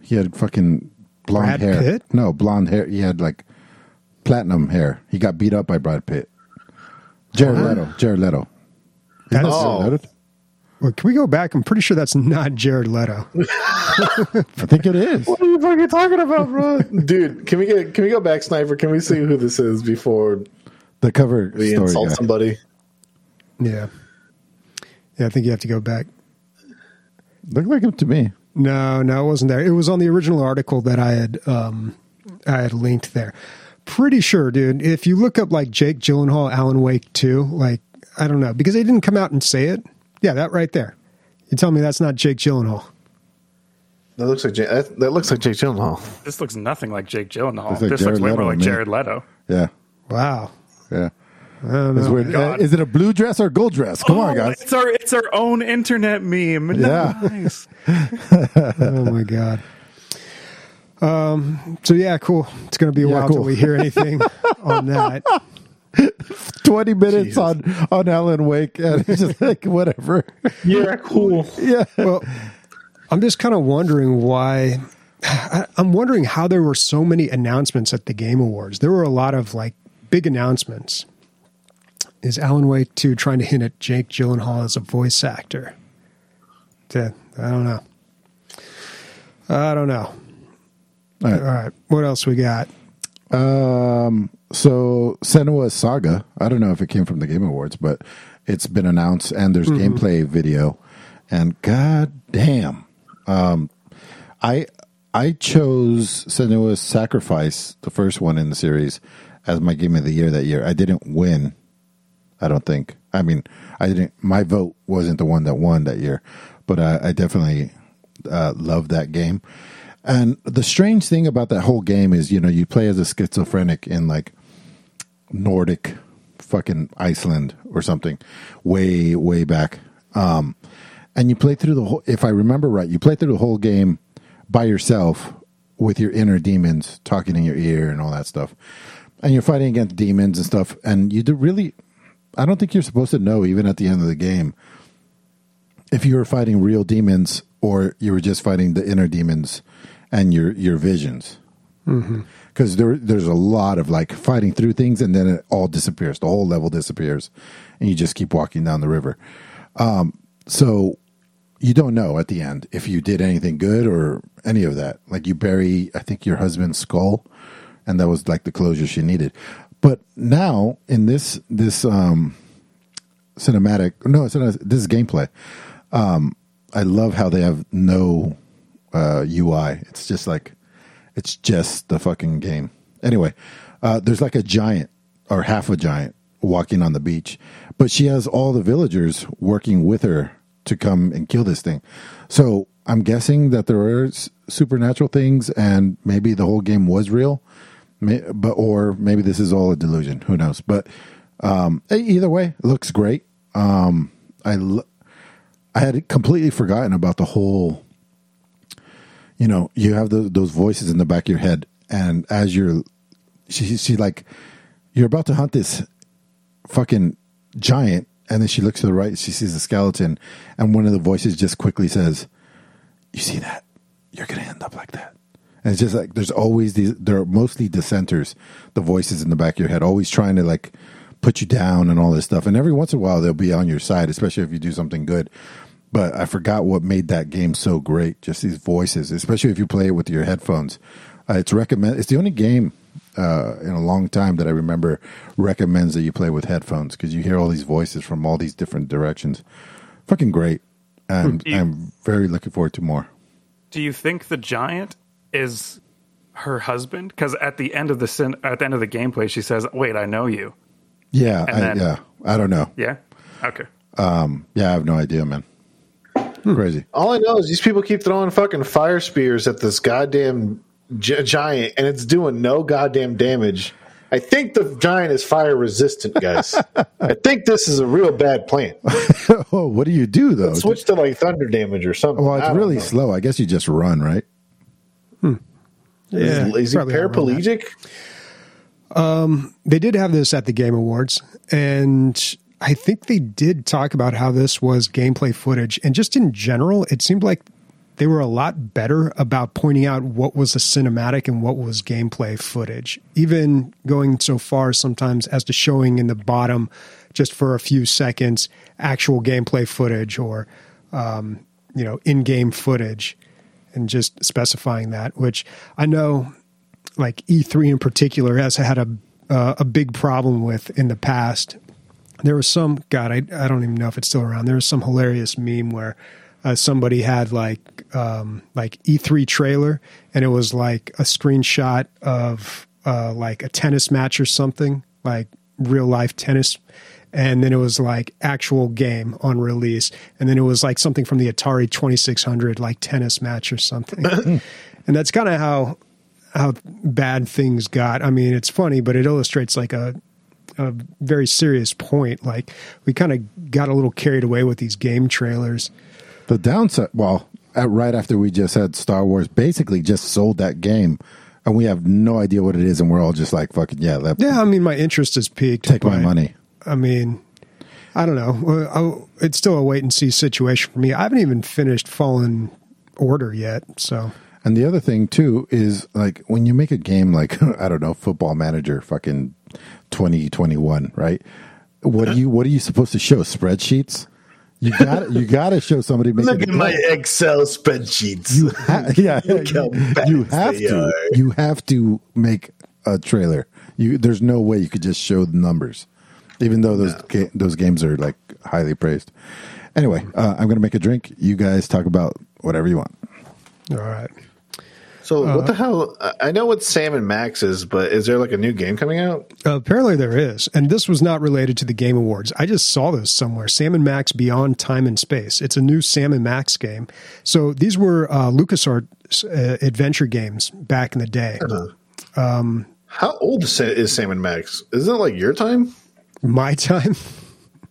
he had fucking blonde Brad hair. Pitt? No, blonde hair. He had like platinum hair. He got beat up by Brad Pitt. Jared Leto. Jared Leto. Isn't That's- Jared Leto? Well, can we go back? I'm pretty sure that's not Jared Leto. I think it is. What are you fucking talking about, bro? Dude, can we get can we go back, sniper? Can we see who this is before The cover we story insult guy. somebody? Yeah. Yeah, I think you have to go back. Looked like him to me. No, no, it wasn't there. It was on the original article that I had um, I had linked there. Pretty sure, dude. If you look up like Jake Gyllenhaal, Alan Wake too, like I don't know because they didn't come out and say it. Yeah, that right there. You tell me that's not Jake Gyllenhaal. That looks like Jake, that, that looks like Jake Gyllenhaal. This looks nothing like Jake Gyllenhaal. Looks like this Jared looks way Leto more like. Jared Leto. Yeah, Wow. Yeah. I don't know. weird. Uh, is it a blue dress or gold dress? Come on, Oh, guys. It's our it's our own internet meme. Yeah. Nice. Oh my god. Um. So yeah, cool. It's going to be a Yeah, while cool. till we hear anything on that. Twenty minutes Jesus. on on Alan Wake, and it's just like whatever. Yeah, cool. Yeah, Well, I'm just kind of wondering why. I, I'm wondering how there were so many announcements at the Game Awards. There were a lot of like big announcements. Is Alan Wake 2 trying to hint at Jake Gyllenhaal as a voice actor? To, I don't know. I don't know. All right. All right. What else we got? Um. So Senua Saga. I don't know if it came from the Game Awards, but it's been announced, and there's gameplay video. and god damn, um, I I chose Senua's Sacrifice, the first one in the series, as my game of the year that year. I didn't win. I don't think. I mean, I didn't. My vote wasn't the one that won that year, but I, I definitely uh, loved that game. And the strange thing about that whole game is, you know, you play as a schizophrenic in like Nordic, fucking Iceland or something, way way back. Um, and you play through the whole. If I remember right, you play through the whole game by yourself with your inner demons talking in your ear and all that stuff, and you're fighting against demons and stuff. And you do really, I don't think you're supposed to know even at the end of the game if you were fighting real demons or you were just fighting the inner demons and your your visions. Because there there's a lot of like fighting through things and then it all disappears. The whole level disappears, and you just keep walking down the river. Um, so you don't know at the end if you did anything good or any of that. Like you bury, I think your husband's skull, and that was like the closure she needed. But now in this this um, cinematic, no, this is gameplay. Um, I love how they have no uh, UI. It's just like it's just the fucking game. Anyway, uh, there's like a giant or half a giant walking on the beach, but she has all the villagers working with her to come and kill this thing. So I'm guessing that there are supernatural things, and maybe the whole game was real, but or maybe this is all a delusion. Who knows? But um, either way, looks great. Um, I lo- I had completely forgotten about the whole you know, you have the, those voices in the back of your head, and as you're, she, she like, you're about to hunt this fucking giant, and then she looks to the right, she sees a skeleton, and one of the voices just quickly says, "You see that? You're gonna end up like that." And it's just like there's always these. They're mostly dissenters. The voices in the back of your head, always trying to like put you down and all this stuff. And every once in a while, they'll be on your side, especially if you do something good but I forgot what made that game so great. Just these voices, especially if you play it with your headphones. Uh, it's recommend. It's the only game uh, in a long time that I remember recommends that you play with headphones because you hear all these voices from all these different directions. Fucking great. And You- I'm very looking forward to more. Do you think the giant is her husband? Because at the end of the sin- at the end of the gameplay, she says, "Wait, I know you." Yeah, I, then- yeah. I don't know. Yeah. Okay. Um, yeah, I have no idea, man. Crazy. All I know is these people keep throwing fucking fire spears at this goddamn gi- giant, and it's doing no goddamn damage. I think the giant is fire resistant, guys. I think this is a real bad plan. oh, what do you do though? Switch to like thunder damage or something. well, it's really know. slow. I guess you just run, right? Yeah, Is, is he probably outrun that. paraplegic? They did have this at the Game Awards, and I think they did talk about how this was gameplay footage. And just in general, it seemed like they were a lot better about pointing out what was a cinematic and what was gameplay footage. Even going so far sometimes as to showing in the bottom, just for a few seconds, actual gameplay footage or, um, you know, in game footage and just specifying that, which I know like E3 in particular has had a uh, a big problem with in the past. There was some God, I I don't even know if it's still around. There was some hilarious meme where uh, somebody had like um, like E3 trailer, and it was like a screenshot of uh, like a tennis match or something, like real life tennis. And then it was like actual game on release, and then it was like something from the Atari Twenty Six Hundred, like tennis match or something. Hmm. and that's kind of how how bad things got. I mean, it's funny, but it illustrates like a a very serious point. Like we kind of got a little carried away with these game trailers. The downside, well, at, right after we just had Star Wars, basically just sold that game, and we have no idea what it is, and we're all just like, "Fucking yeah, let, Yeah, I mean, my interest is peaked. take my money." I mean, I don't know. It's still a wait and see situation for me. I haven't even finished Fallen Order yet, so And the other thing too is like when you make a game like I don't know, Football Manager, fucking twenty twenty one, right? What do you what are you supposed to show? Spreadsheets? You got you got to show somebody making Look at my. Excel spreadsheets. You ha- yeah, Look how bad you have they to. are. You have to make a trailer. You there's no way you could just show the numbers, even though those ga- those games are like highly praised. Anyway, uh, I'm going to make a drink. You guys talk about whatever you want. All right. So Uh, what the hell? I know what Sam and Max is, but is there like a new game coming out? Uh, apparently there is, and this was not related to the Game Awards. I just saw this somewhere. Sam and Max Beyond Time and Space. It's a new Sam and Max game. So these were uh, LucasArts uh, adventure games back in the day. How old is is Sam and Max? Isn't it like your time? My time.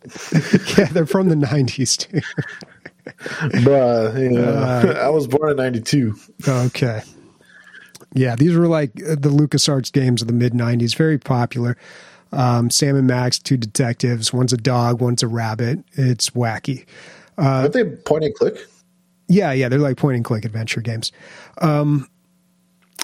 yeah, they're from the '90s too. Bruh, yeah. I was born in '92. Okay. Yeah, these were like uh, the LucasArts games of the mid 90s, very popular. Um, Sam and Max, two detectives. One's a dog, one's a rabbit. It's wacky. Aren't they point and click? Yeah, yeah, they're like point and click adventure games. Um,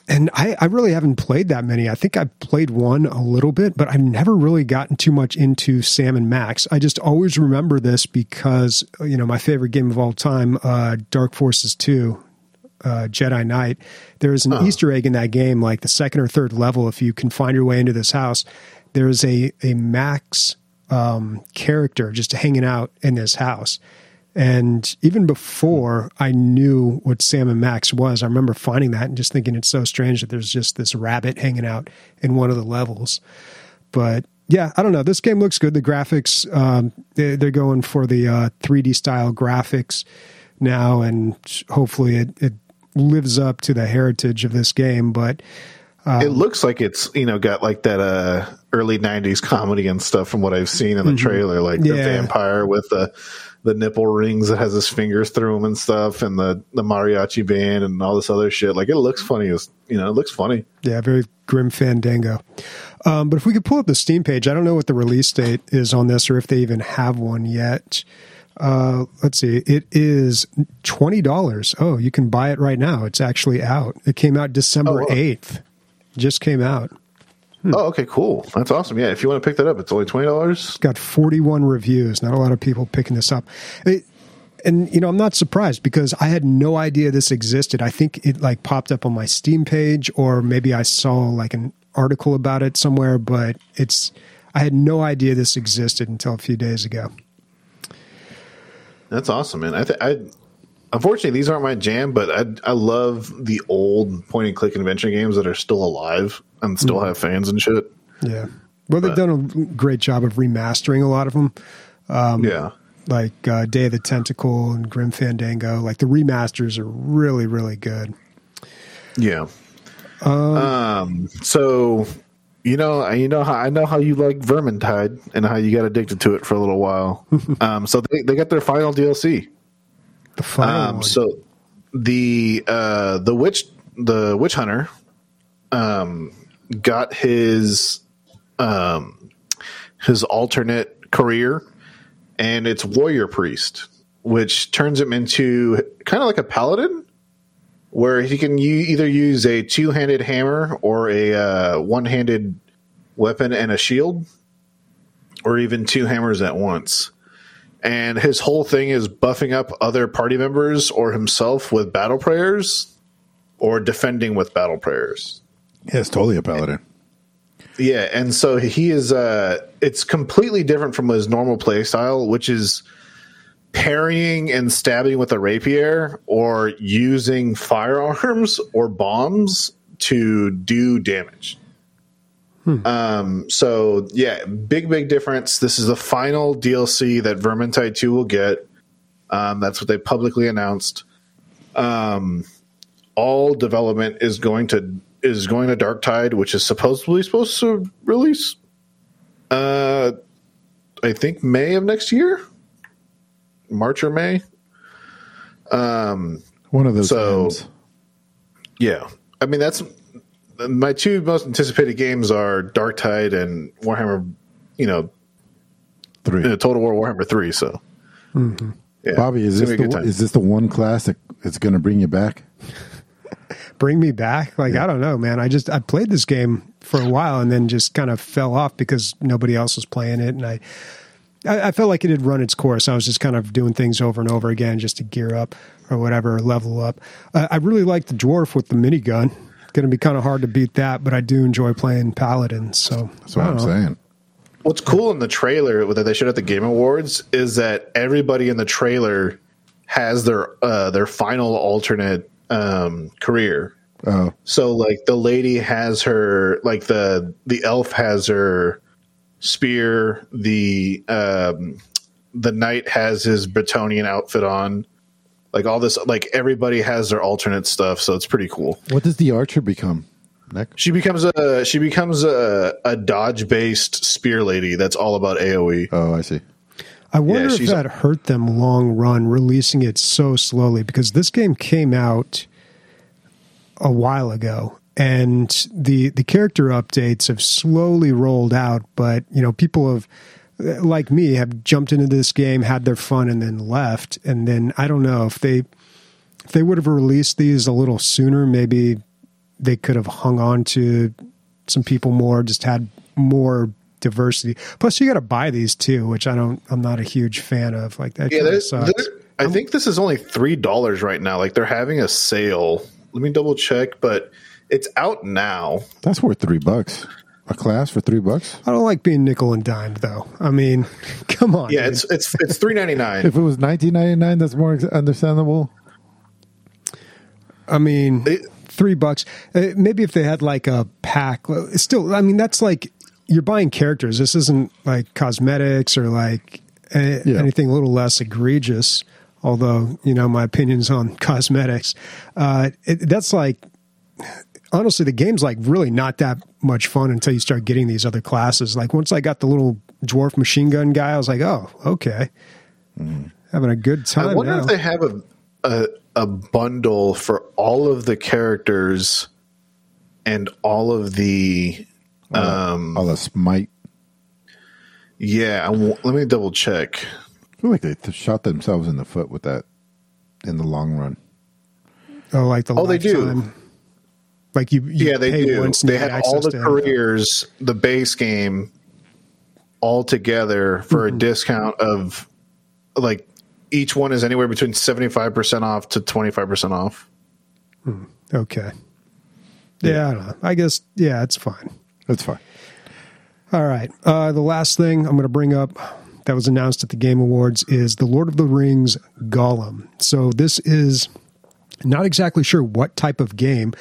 and I, I really haven't played that many. I think I've played one a little bit, but I've never really gotten too much into Sam and Max. I just always remember this because, you know, my favorite game of all time, uh, Dark Forces 2, uh, Jedi Knight. There's an Easter egg in that game, like the second or third level. If you can find your way into this house, there's a a Max um, character just hanging out in this house. And even before I knew what Sam and Max was, I remember finding that and just thinking it's so strange that there's just this rabbit hanging out in one of the levels. But yeah, I don't know. This game looks good. The graphics, um, they, they're going for the uh, 3D style graphics now, and hopefully it, it lives up to the heritage of this game. But it looks like it's you know got like that uh early '90s comedy and stuff from what I've seen in the trailer, like the Mm-hmm. Vampire with the the nipple rings that has his fingers through them and stuff, and the the mariachi band and all this other shit. Like it looks funny as you know, it looks funny. Yeah, very grim fandango. Um, but if we could pull up the Steam page, I don't know what the release date is on this or if they even have one yet. Uh, let's see. It is twenty dollars. Oh, you can buy it right now. It's actually out. It came out December Oh, wow. eighth. Just came out. Hmm. Oh, okay, cool. That's awesome. Yeah, if you want to pick that up, it's only twenty dollars. got 41 reviews. Not a lot of people picking this up. It, and you know, I'm not surprised because I had no idea this existed. I think it like popped up on my Steam page or maybe I saw like an article about it somewhere, but it's I had no idea this existed until a few days ago. That's awesome, man. I, th- I unfortunately these aren't my jam, but I I love the old point and click adventure games that are still alive and still Mm-hmm. have fans and shit. Yeah. Well, they've done a great job of remastering a lot of them. Um, yeah. Like uh, Day of the Tentacle and Grim Fandango. Like the remasters are really, really good. Yeah. Um, so you know, you know how I know how you like Vermintide and how you got addicted to it for a little while. um, so they they got their final DLC. The final Um, one. so the uh the witch the witch hunter um got his um his alternate career and it's warrior priest which turns him into kind of like a paladin where he can u- either use a two-handed hammer or a uh, one-handed weapon and a shield or even two hammers at once and his whole thing is buffing up other party members or himself with battle prayers or defending with battle prayers. Yeah, it's totally a paladin. Yeah, and so he is uh it's completely different from his normal play style, which is parrying and stabbing with a rapier or using firearms or bombs to do damage. Um, so yeah, big big difference. This is the final DLC that Vermintide 2 will get. Um, that's what they publicly announced. Um, all development is going to is going to Dark Tide, which is supposedly supposed to release uh I think May of next year. March or May. Um, One of those. So- games. Yeah. I mean that's my two most anticipated games are Dark Tide and Warhammer, you know, three. uh, Total War Warhammer 3, so yeah. Bobby, is this gonna be a the good one- time. is this the one class that it's going to bring you back? Bring me back? Like i don't know man. I just i played this game for a while and then just kind of fell off because nobody else was playing it. And i i, I felt like it had run its course. I was just kind of doing things over and over again just to gear up or whatever level up. Uh, i really like the dwarf with the minigun. It's going to be kind of hard to beat that but i do enjoy playing paladins so That's what I I'm know. saying. what's cool in the trailer that they showed at the Game Awards is that everybody in the trailer has their uh, their final alternate um, career. Oh, So like the lady has her like the the elf has her spear. The um, the knight has his Bretonnian outfit on. Like all this, like everybody has their alternate stuff, so it's pretty cool. what does the archer become? Nick? She becomes a she becomes a, a dodge based spear lady that's all about AOE. Oh, I see. I wonder if that hurt them long run releasing it so slowly because this game came out a while ago and the the character updates have slowly rolled out but you know people have like me have jumped into this game had their fun and then left. And then I don't know if they if they would have released these a little sooner maybe they could have hung on to some people more just had more diversity plus you got to buy these too which i don't i'm not a huge fan of like that Yeah, kinda there's, sucks. there- I think this is only three dollars right now. Like they're having a sale. Let me double check, but it's out now. That's worth three bucks. A class for three bucks. i don't like being nickel and dimed though i mean come on Yeah, dude. it's it's it's three ninety nine. If it was nineteen ninety nine, that's more understandable. i mean It- three bucks uh, maybe if they had like a pack still i mean that's like you're buying characters. This isn't like cosmetics or like uh, Yeah. anything a little less egregious although you know my opinions on cosmetics. Uh, it, that's like honestly the game's like really not that much fun until you start getting these other classes. Like once i got the little dwarf machine gun guy i was like oh okay. Having a good time I wonder now. if they have a, a a bundle for all of the characters and all of the um All the smite. yeah. I w- let me double check. I feel like they th- shot themselves in the foot with that in the long run. oh like the Oh, they do. like you, you Yeah, they do. They you get have all the to- careers, the base game, all together for Mm-hmm. a discount of like each one is anywhere between seventy five percent off to twenty five percent off. Okay. Yeah, I don't know. I guess yeah, it's fine. That's fine. All right. Uh, the last thing I'm going to bring up that was announced at the Game Awards is the Lord of the Rings Gollum. So this is not exactly sure what type of game,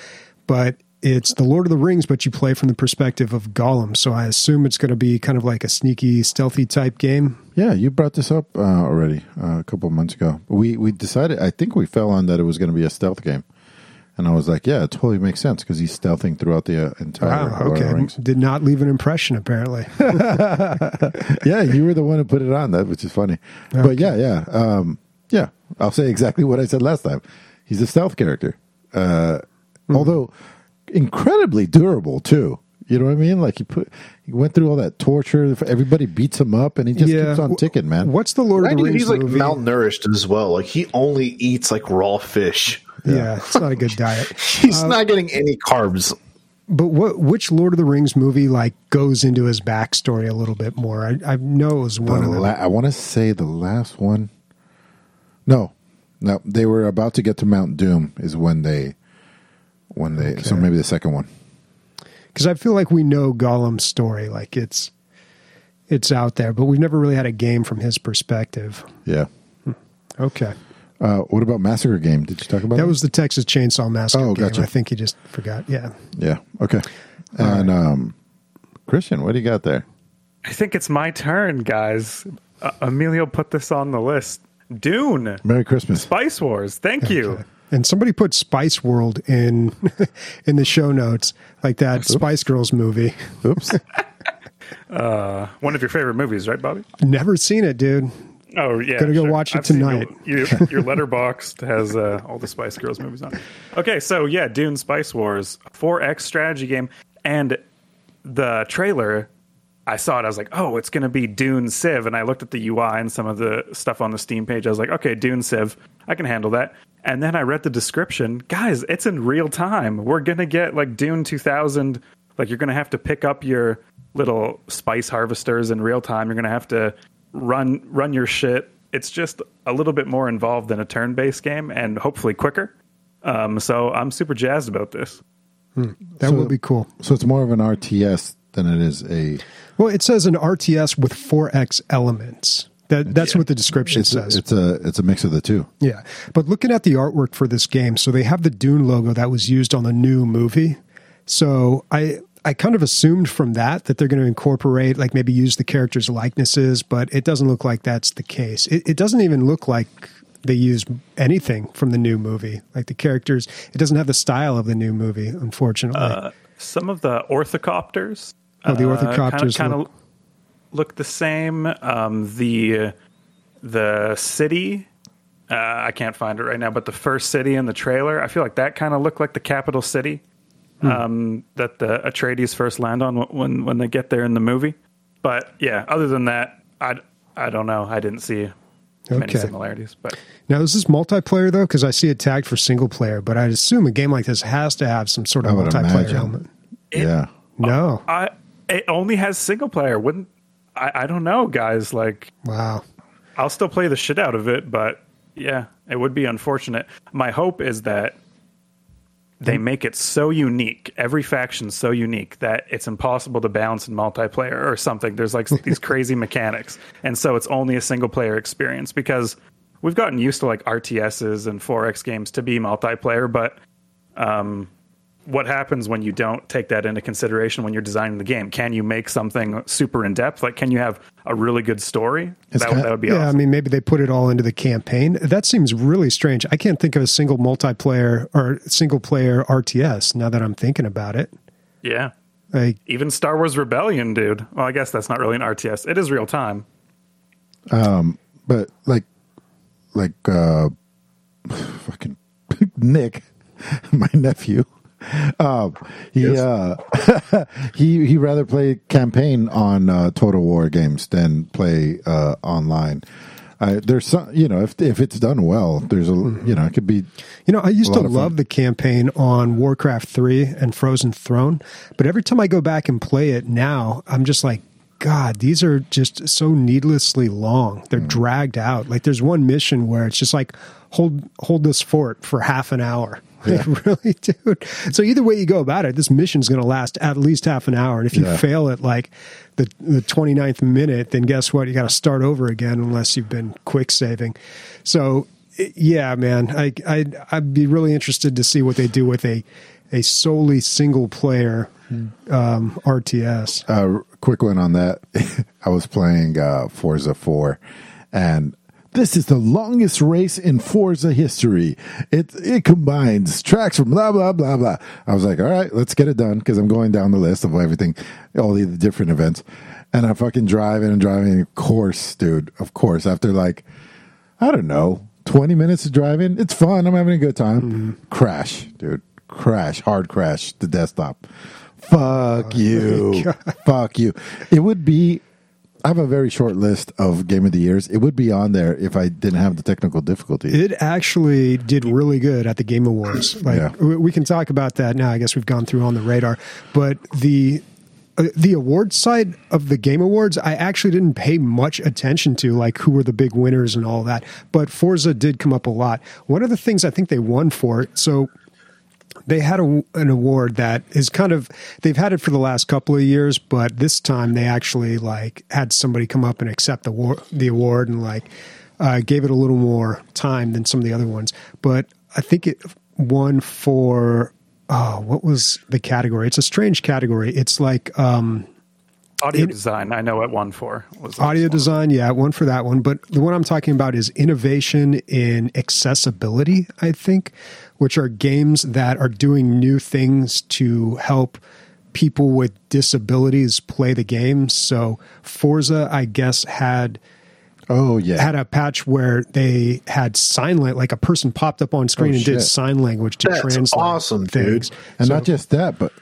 but it's the Lord of the Rings, but you play from the perspective of Gollum. So I assume it's going to be kind of like a sneaky, stealthy type game. Yeah, you brought this up uh, already uh, a couple of months ago. We we decided. I think we fell on that it was going to be a stealth game, and I was like, yeah, it totally makes sense because he's stealthing throughout the uh, entire Wow. Lord of Okay. Rings. Did not leave an impression, apparently. yeah, you were the one who put it on that, which is funny. But yeah, yeah, um, yeah. I'll say exactly what I said last time. He's a stealth character, uh, Hmm. although incredibly durable too. You know what I mean? Like he put, he went through all that torture. Everybody beats him up, and he just keeps on ticking, man. What's the Lord of the Rings he's like movie? malnourished as well. Like he only eats like raw fish. Yeah, it's not a good diet. He's uh, not getting any carbs. But what which Lord of the Rings movie like goes into his backstory a little bit more? I, I know it was The one of them. la- I want to say the last one. No, no, they were about to get to Mount Doom. Is when they, when they. So maybe the second one. Because I feel like we know Gollum's story, like it's it's out there, but we've never really had a game from his perspective. Yeah. Hmm. Okay, Uh, what about Massacre Game? Did you talk about that was the Texas Chainsaw Massacre Oh, game. gotcha. I think you just forgot. Yeah, Yeah. Okay. And um, Christian, what do you got there? I think it's my turn, guys. Uh, Emilio put this on the list. Dune, Merry Christmas. Spice Wars. Thank you. and somebody put Spice World in in the show notes, like that Spice Girls movie. Oops. One of your favorite movies, right, Bobby? Never seen it, dude. Oh yeah, gonna go watch it seen tonight. Your, your, your Letterboxd has uh, all the Spice Girls movies on. it. Okay, so yeah, Dune Spice Wars, 4X strategy game, and the trailer. I saw it. I was like, "Oh, it's going to be Dune Civ," and I looked at the UI and some of the stuff on the Steam page. I was like, "Okay, Dune Civ, I can handle that." And then I read the description. Guys, it's in real time. We're going to get like Dune 2000. Like you're going to have to pick up your little spice harvesters in real time. You're going to have to run run your shit. It's just a little bit more involved than a turn-based game, and hopefully quicker. Um, so I'm super jazzed about this. That So- will be cool. so it's more of an RTS than it is a. Well, it says an RTS with 4X elements. That that's what the description It's says. it's a it's a mix of the two. Yeah. But looking at the artwork for this game, so they have the Dune logo that was used on the new movie. So I I kind of assumed from that that they're going to incorporate, like maybe use the characters' likenesses, but it doesn't look like that's the case. It, it doesn't even look like they used anything from the new movie. Like the characters, it doesn't have the style of the new movie, unfortunately. Uh, some of the ornithopters. Oh, the uh, ornithopters kind of look- look the same. Um, the the city. Uh, I can't find it right now, but the first city in the trailer, I feel like that kind of looked like the capital city Hmm. um, that the Atreides first land on when when they get there in the movie. But yeah, other than that, I I don't know. I didn't see many Okay. similarities, but now, is this multiplayer though? Because I see it tagged for single player, but I'd assume a game like this has to have some sort of multiplayer imagine. element. yeah. No. I it only has single player. Wouldn't I? I don't know, guys. Like Wow. I'll still play the shit out of it, but yeah, it would be unfortunate. My hope is that they make it so unique, every faction so unique that it's impossible to balance in multiplayer or something. There's like these crazy mechanics, and so it's only a single player experience because we've gotten used to like RTSs and 4X games to be multiplayer, but um, what happens when you don't take that into consideration when you're designing the game? Can you make something super in depth? Like, can you have a really good story? That, would- kind- that would be Yeah, I mean, maybe they put it all into the campaign. That seems really strange. I can't think of a single multiplayer or single player RTS now that I'm thinking about it. yeah. Like, Even Star Wars Rebellion, dude. Well, I guess that's not really an RTS. It is real time. Um, but like like uh fucking nick my nephew um he uh he he rather play campaign on uh total war games than play uh online there's some you know if if it's done well there's a you know it could be you know, I used to love fun. the campaign on Warcraft 3 and Frozen Throne, but every time I go back and play it now, I'm just like, God, these are just so needlessly long. They're dragged out. Like there's one mission where it's just like hold hold this fort for half an hour. Like, really, dude. So either way you go about it, this mission's going to last at least half an hour. And if you Yeah. fail at like the the 29th minute, then guess what? You got to start over again unless you've been quick saving. So yeah, man, I I I'd be really interested to see what they do with a a solely single player um, RTS. uh, quick one on that. I was playing uh, Forza 4, and this is the longest race in Forza history. It it combines tracks from blah blah blah blah. I was like, all right, let's get it done because I'm going down the list of everything, all the different events, and I'm fucking driving and driving. Of course, dude. Of course, after like I don't know, 20 minutes of driving, it's fun. I'm having a good time. Mm-hmm. Crash, dude. Crash, hard crash the desktop. Fuck oh, you. Fuck you. It would be I have a very short list of game of the years. It would be on there if I didn't have the technical difficulties. It actually did really good at the Game Awards. Like Yeah. we can talk about that now. I guess we've gone through on the radar, but the uh, the award side of the Game Awards, I actually didn't pay much attention to, like who were the big winners and all that. But Forza did come up a lot. One of the things I think they won for, so they had a, an award that is kind of they've had it for the last couple of years, but this time they actually like had somebody come up and accept the war, the award and like uh, gave it a little more time than some of the other ones. But I think it won for oh, what was the category? It's a strange category. It's like um, Audio It- design, I know what one for was audio one. design. Yeah, one for that one. But the one I'm talking about is innovation in accessibility. I think, which are games that are doing new things to help people with disabilities play the game. So Forza, I guess, had oh yeah. had a patch where they had sign language, like a person popped up on screen Oh, and did sign language to That's translate awesome, things. dude. and So- not just that, but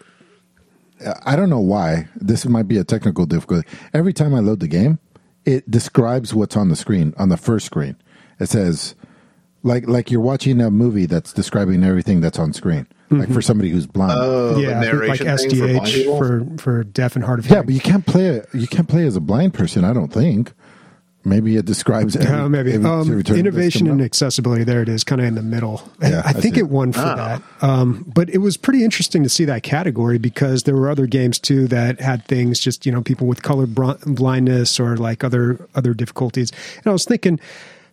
I don't know why. This might be a technical difficulty. Every time I load the game, it describes what's on the screen on the first screen. It says like like you're watching a movie that's describing everything that's on screen. Like mm-hmm. for somebody who's blind. Oh, yeah, like narration thing for SDH for, for deaf and hard of hearing. yeah, but you can't play it. You can't play as a blind person. I don't think. Maybe it describes every, Uh, maybe every um, return innovation and out. accessibility. There it is, kind of in the middle. Yeah, I I think see. it won for that. Um, but it was pretty interesting to see that category because there were other games too that had things just you know people with color br- blindness or like other other difficulties. And I was thinking.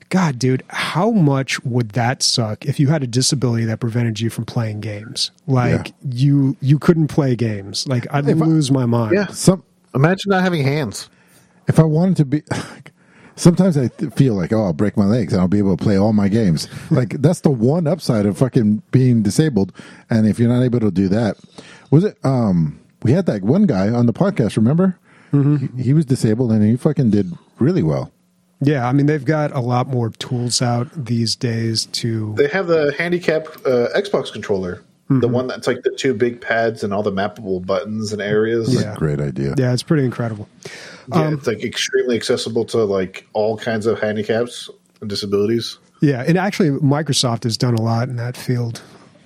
God, dude, how much would that suck if you had a disability that prevented you from playing games? Like Yeah. you you couldn't play games. Like I'd If I- lose my mind. Yeah. Some Imagine not having hands. if I wanted to be, sometimes I th- feel like, oh, I'll break my legs and I'll be able to play all my games. like that's the one upside of fucking being disabled. And if you're not able to do that, was it? Um, we had that one guy on the podcast. Remember? He, he was disabled and he fucking did really well. Yeah, I mean they've got a lot more tools out these days to They have the handicap uh, Xbox controller, the mm-hmm. one that's like the two big pads and all the mappable buttons and areas. Yeah. Great idea. Yeah, it's pretty incredible. Yeah, um, it's like extremely accessible to like all kinds of handicaps and disabilities. Yeah, and actually, Microsoft has done a lot in that field.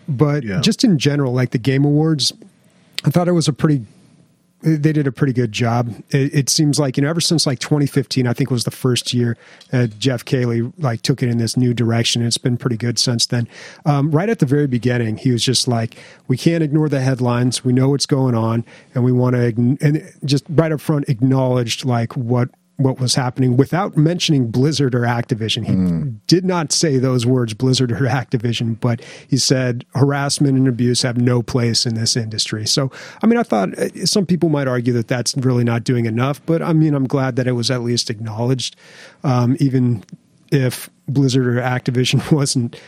But Yeah. just in general, like the Game Awards, I thought it was a pretty. They did a pretty good job. It, it seems like you know, ever since like 2015, I think was the first year uh, Geoff Keighley like took it in this new direction. It's been pretty good since then. Um, right at the very beginning, he was just like, "We can't ignore the headlines. We know what's going on, and we want to." And just right up front, acknowledged like what what was happening without mentioning Blizzard or Activision. He did not say those words, Blizzard or Activision, but he said harassment and abuse have no place in this industry. So, I mean, I thought uh, some people might argue that that's really not doing enough, but I mean, I'm glad that it was at least acknowledged, um, even if Blizzard or Activision wasn't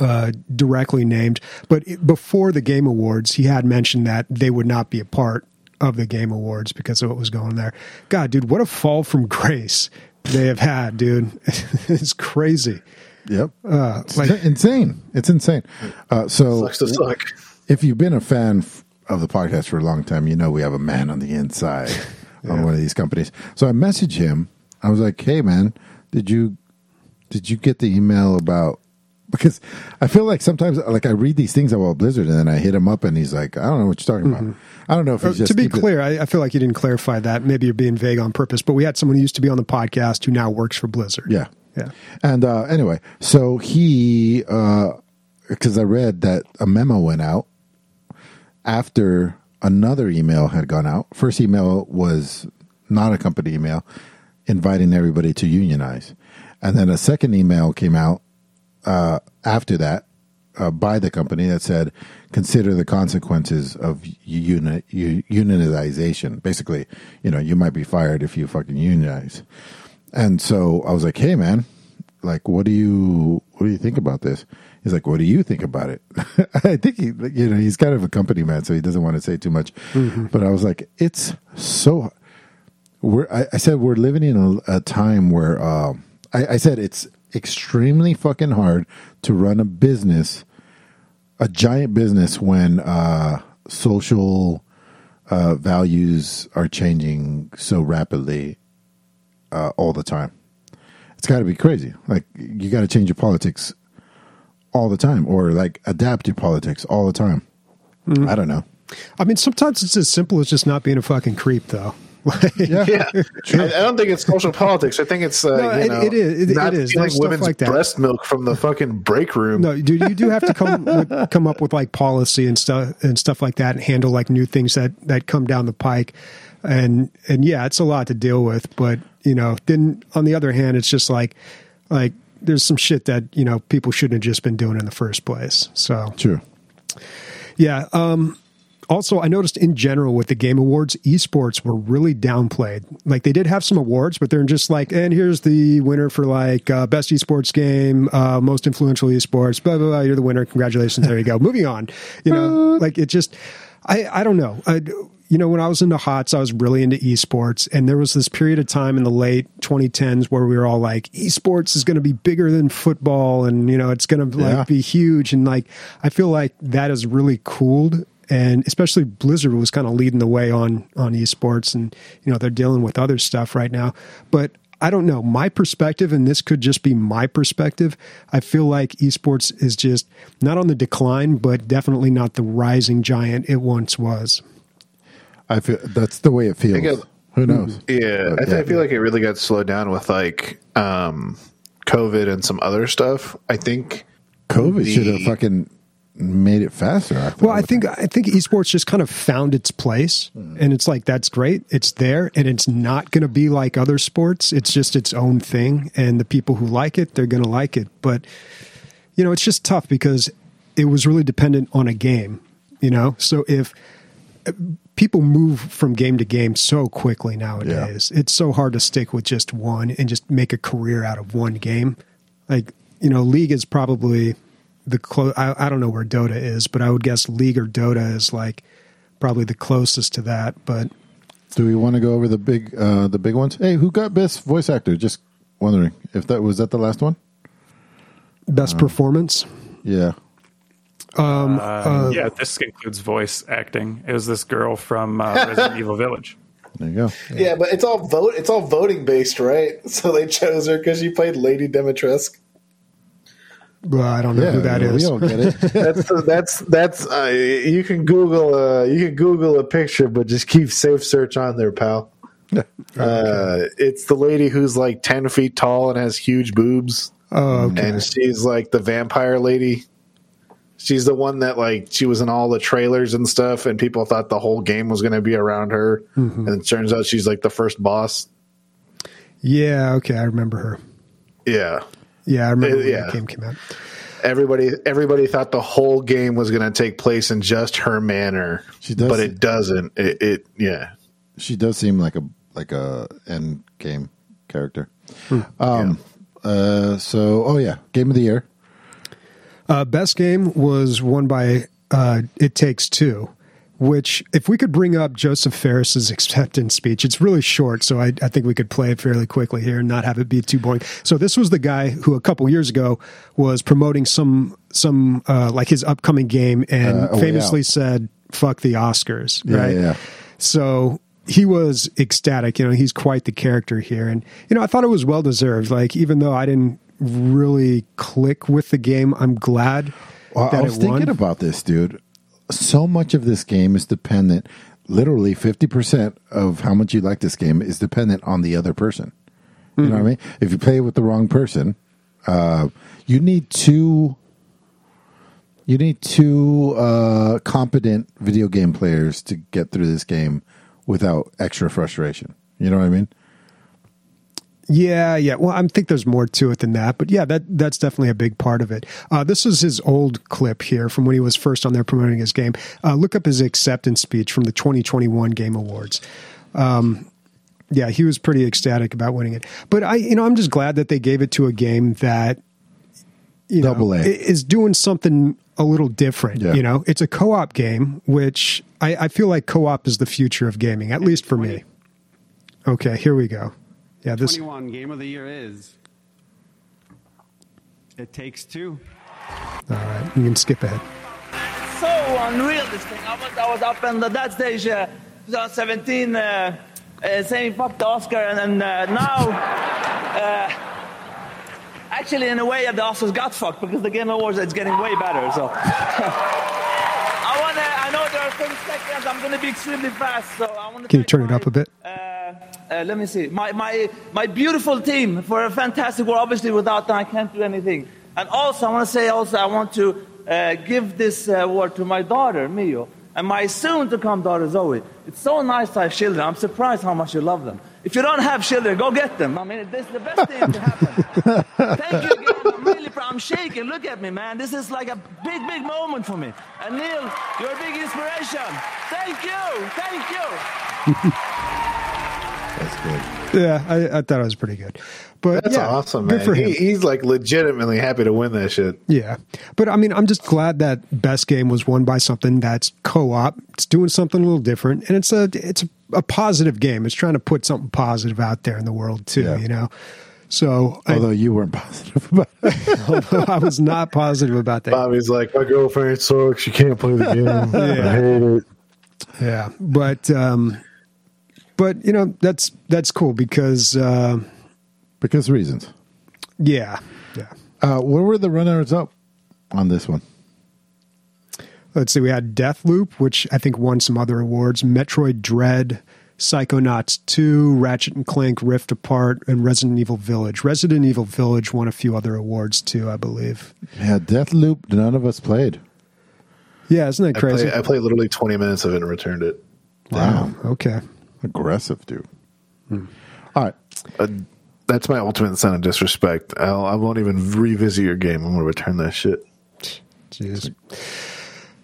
uh, directly named. But before the Game Awards, he had mentioned that they would not be a part of the Game Awards because of what was going there. God, dude, what a fall from grace they have had, dude. it's crazy. Yep. Uh, It's like, insane. It's insane. Uh, so Sucks to suck. if you've been a fan of the podcast for a long time, you know we have a man on the inside on one of these companies. So I messaged him. I was like, "Hey, man, did you did you get the email about?" Because I feel like sometimes, like I read these things about Blizzard, and then I hit him up, and he's like, "I don't know what you're talking about." I don't know if Uh, he's just to be clear, I, I feel like you didn't clarify that. Maybe you're being vague on purpose, but we had someone who used to be on the podcast who now works for Blizzard. Yeah. Yeah. And uh, anyway, so he, because I read that a memo went out after another email had gone out. First email was not a company email inviting everybody to unionize. And then a second email came out uh, after that uh, by the company that said, consider the consequences of uni- unionization. Basically, you know, you might be fired if you fucking unionize. And so I was like, "Hey, man, like, what do you what do you think about this?" He's like, "What do you think about it?" I think he, you know, he's kind of a company man, so he doesn't want to say too much. But I was like, "It's so." We're, I, I said we're living in a, a time where uh, I, I said it's extremely fucking hard to run a business, a giant business, when uh, social uh, values are changing so rapidly uh, all the time. It's got to be crazy. Like you got to change your politics all the time, or like adapt your politics all the time. I don't know. I mean, sometimes it's as simple as just not being a fucking creep, though. Like, Yeah, I, I don't think it's social politics. I think it's uh, No, you it- know, it is. It- not it is. stealing There's women's like that. breast milk from the fucking break room. No, dude, you do have to come with, come up with like policy and stuff and stuff like that, and handle like new things that that come down the pike, and and yeah, it's a lot to deal with. But you know, then on the other hand, it's just like like there's some shit that you know people shouldn't have just been doing in the first place. So True. yeah. Um, also, I noticed in general with the Game Awards, esports were really downplayed. Like they did have some awards, but they're just like, and here's the winner for like uh, best esports game, uh, most influential esports. Blah blah blah. You're the winner. Congratulations. There you go. Moving on. You know, like it just, I I don't know. I, you know, when I was into HOTS, I was really into esports, and there was this period of time in the late 2010s where we were all like, esports is going to be bigger than football, and you know, it's going to like Yeah. be huge. And like, I feel like that has really cooled. And especially Blizzard was kind of leading the way on on esports, and you know they're dealing with other stuff right now. But I don't know my perspective, and this could just be my perspective. I feel like esports is just not on the decline, but definitely not the rising giant it once was. I feel that's the way it feels. I Who knows? Yeah, But, I, th- I feel like it really got slowed down with like um, COVID and some other stuff. I think. COVID the- should have fucking made it faster. I Well, I think I think esports just kind of found its place, mm-hmm. and it's like that's great. It's there, and it's not going to be like other sports. It's just its own thing, and the people who like it, they're going to like it. But you know, it's just tough because it was really dependent on a game. You know, so if people move from game to game so quickly nowadays, it's so hard to stick with just one and just make a career out of one game. Like you know, League is probably the close. I, I don't know where Dota is, but I would guess League or Dota is like probably the closest to that. But Do we want to go over the big uh the big ones? Hey, who got best voice actor? Just wondering if that was that the last one. best performance. Yeah. Uh, yeah, this includes voice acting. It was this girl from uh, Resident Evil Village. There you go. Yeah, but it's all vote. It's all voting based, right? So they chose her because she played Lady Dimitrescu. Well, I don't know Yeah, who that we don't get it. That's that's that's. Uh, you can Google. Uh, you can Google a picture, but just keep safe search on there, pal. Uh, it's the lady who's like ten feet tall and has huge boobs, Oh, okay. and she's like the vampire lady. She's the one that like she was in all the trailers and stuff, and people thought the whole game was going to be around her, and it turns out she's like the first boss. Yeah, okay, I remember her. Yeah, Yeah, I remember when yeah. that game came out. everybody everybody thought the whole game was going to take place in just her manor, She does- but it doesn't. It, it yeah. She does seem like a like a end game character. Um uh so oh yeah, game of the year. Uh, best game was won by uh, It Takes Two, which, if we could bring up Josef Fares's acceptance speech, it's really short, so I, I think we could play it fairly quickly here and not have it be too boring. So this was the guy who a couple years ago was promoting some some uh, like his upcoming game and Uh, A famously said "fuck the Oscars," right? yeah, yeah. So he was ecstatic. You know, he's quite the character here, and you know, I thought it was well deserved. Like, even though I didn't really click with the game, I'm glad Well, that I was it won. thinking about this, dude. So much of this game is dependent. Literally, fifty percent of how much you like this game is dependent on the other person. You know what I mean? If you play with the wrong person, uh, you need two. You need two uh, competent video game players to get through this game without extra frustration. You know what I mean? Yeah, yeah. Well, I think there's more to it than that, but yeah, that that's definitely a big part of it. Uh, this is his old clip here from when he was first on there promoting his game. Uh, look up his acceptance speech from the 2021 Game Awards. Um, yeah, he was pretty ecstatic about winning it. But I, you know, I'm just glad that they gave it to a game that you know, Double A. is doing something a little different. Yeah. You know, it's a co-op game, which I, I feel like co-op is the future of gaming, at least for me. Okay, here we go. Yeah, this 21 game of the year is It Takes Two. All right, you can skip ahead. so unreal this thing. I was, I was up on the, that stage, uh, 2017, uh, uh, saying fuck the Oscar, and then uh, now, uh, actually, in a way, the Oscars got fucked because the Game Awards is getting way better. So, I want to. I know there are 30 seconds. I'm going to be extremely fast. So I want to. Can you turn it up a bit? Uh, let me see. My, my, my beautiful team for a fantastic work. Obviously, without them, I can't do anything. And also, I want to say, also, I want to uh, give this uh, award to my daughter, Mio, and my soon-to-come daughter, Zoe. It's so nice to have children. I'm surprised how much you love them. If you don't have children, go get them. I mean, this is the best thing to happen. Thank you again. I'm really proud. I'm shaking. Look at me, man. This is like a big, big moment for me. And Neil, you're a big inspiration. Thank you. Thank you. That's good. Yeah, I, I thought it was pretty good. But That's yeah, awesome, good man. for He, him. he's like legitimately happy to win that shit. Yeah, but I mean, I'm just glad that best game was won by something that's co-op. It's doing something a little different, and it's a it's a, a positive game. It's trying to put something positive out there in the world too. Yeah. You know, so I, Although you weren't positive about it. I was not positive about that. Bobby's like, my girlfriend sucks. She can't play the game. I hate it. Yeah, but um, but you know that's that's cool because uh, because reasons. yeah, yeah. Uh, what were the runners up on this one? Let's see, we had Deathloop, which I think won some other awards. Metroid Dread, Psychonauts 2, Ratchet and Clank Rift Apart, and Resident Evil Village. Resident Evil Village won a few other awards too, I believe. Yeah, Deathloop. None of us played. Yeah, isn't that I, crazy? I played literally 20 minutes of it and returned it. wow. Okay. Aggressive, dude. Hmm. All right. Uh, that's my ultimate sign of disrespect. I'll, I won't even revisit your game. I'm going to return that shit. Jeez.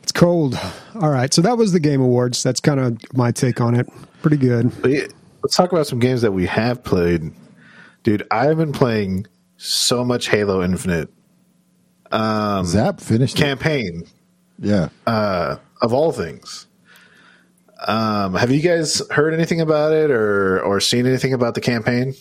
It's cold. All right. So that was the Game Awards. That's kind of my take on it. Pretty good. Let's talk about some games that we have played. Dude, I've been playing so much Halo Infinite Um, Zap finished. it. campaign Yeah. uh, of all things. Um, have you guys heard anything about it or or seen anything about the campaign?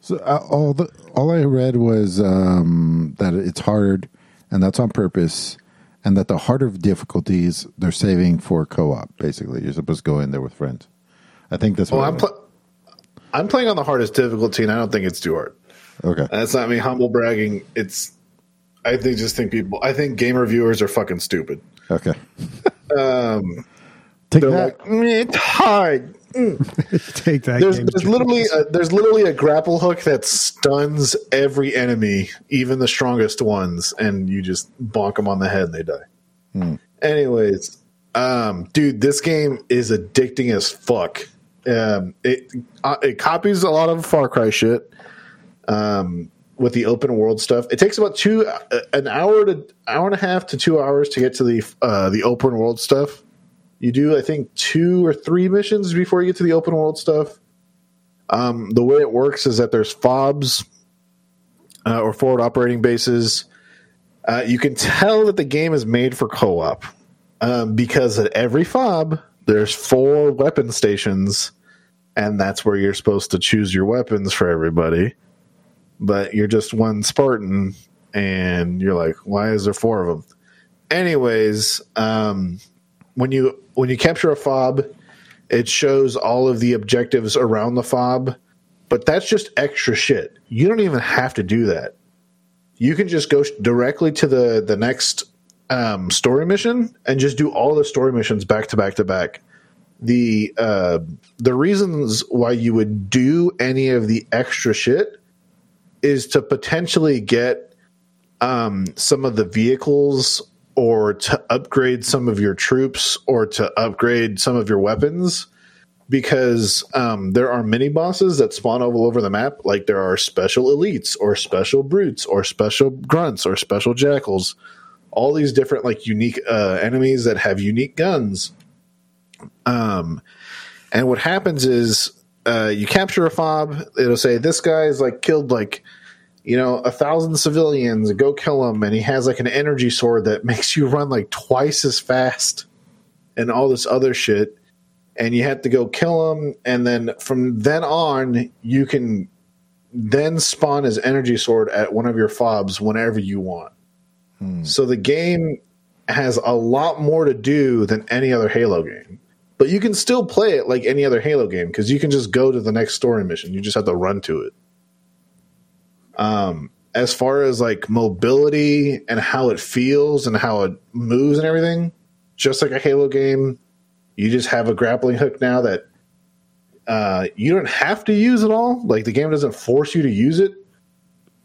So uh, all the all I read was um, that it's hard, and that's on purpose, and that the harder difficulties they're saving for co-op. Basically, you're supposed to go in there with friends. I think that's. Well, I I'm pl- I'm playing on the hardest difficulty, and I don't think it's too hard. okay. That's not me humble bragging. It's I think just think people. I think game reviewers are fucking stupid. Okay. um, Take They're that. like, "Mm, it's hard. Take that. There's, Game there's literally a, there's literally a grapple hook that stuns every enemy, even the strongest ones, and you just bonk them on the head and they die. Anyways, um, dude, this game is addicting as fuck. Um, it uh, it copies a lot of Far Cry shit. Um, with the open world stuff, it takes about two uh, an hour to hour and a half to two hours to get to the uh, the open world stuff. You do, I think, two or three missions before you get to the open world stuff. Um, the way it works is that there's fobs uh, or forward operating bases. Uh, you can tell that the game is made for co-op um, because at every fob there's four weapon stations, and that's where you're supposed to choose your weapons for everybody. But you're just one Spartan, and you're like, why is there four of them? Anyways, um, when you when you capture a fob, it shows all of the objectives around the fob, but that's just extra shit. You don't even have to do that. You can just go directly to the the next um, story mission and just do all the story missions back to back to back. The uh, the reasons why you would do any of the extra shit is to potentially get um, some of the vehicles or to upgrade some of your troops or to upgrade some of your weapons because um, there are mini bosses that spawn all over the map. Like there are special elites or special brutes or special grunts or special jackals. All these different like unique uh, enemies that have unique guns. Um, and what happens is uh, you capture a fob. It'll say this guy is like killed like you know, a thousand civilians, go kill him. And he has like an energy sword that makes you run like twice as fast and all this other shit. And you have to go kill him. And then from then on, you can then spawn his energy sword at one of your fobs whenever you want. Hmm. So the game has a lot more to do than any other Halo game. But you can still play it like any other Halo game because you can just go to the next story mission. You just have to run to it um, as far as like mobility and how it feels and how it moves and everything, just like a Halo game, you just have a grappling hook now that uh, you don't have to use it all. Like the game doesn't force you to use it.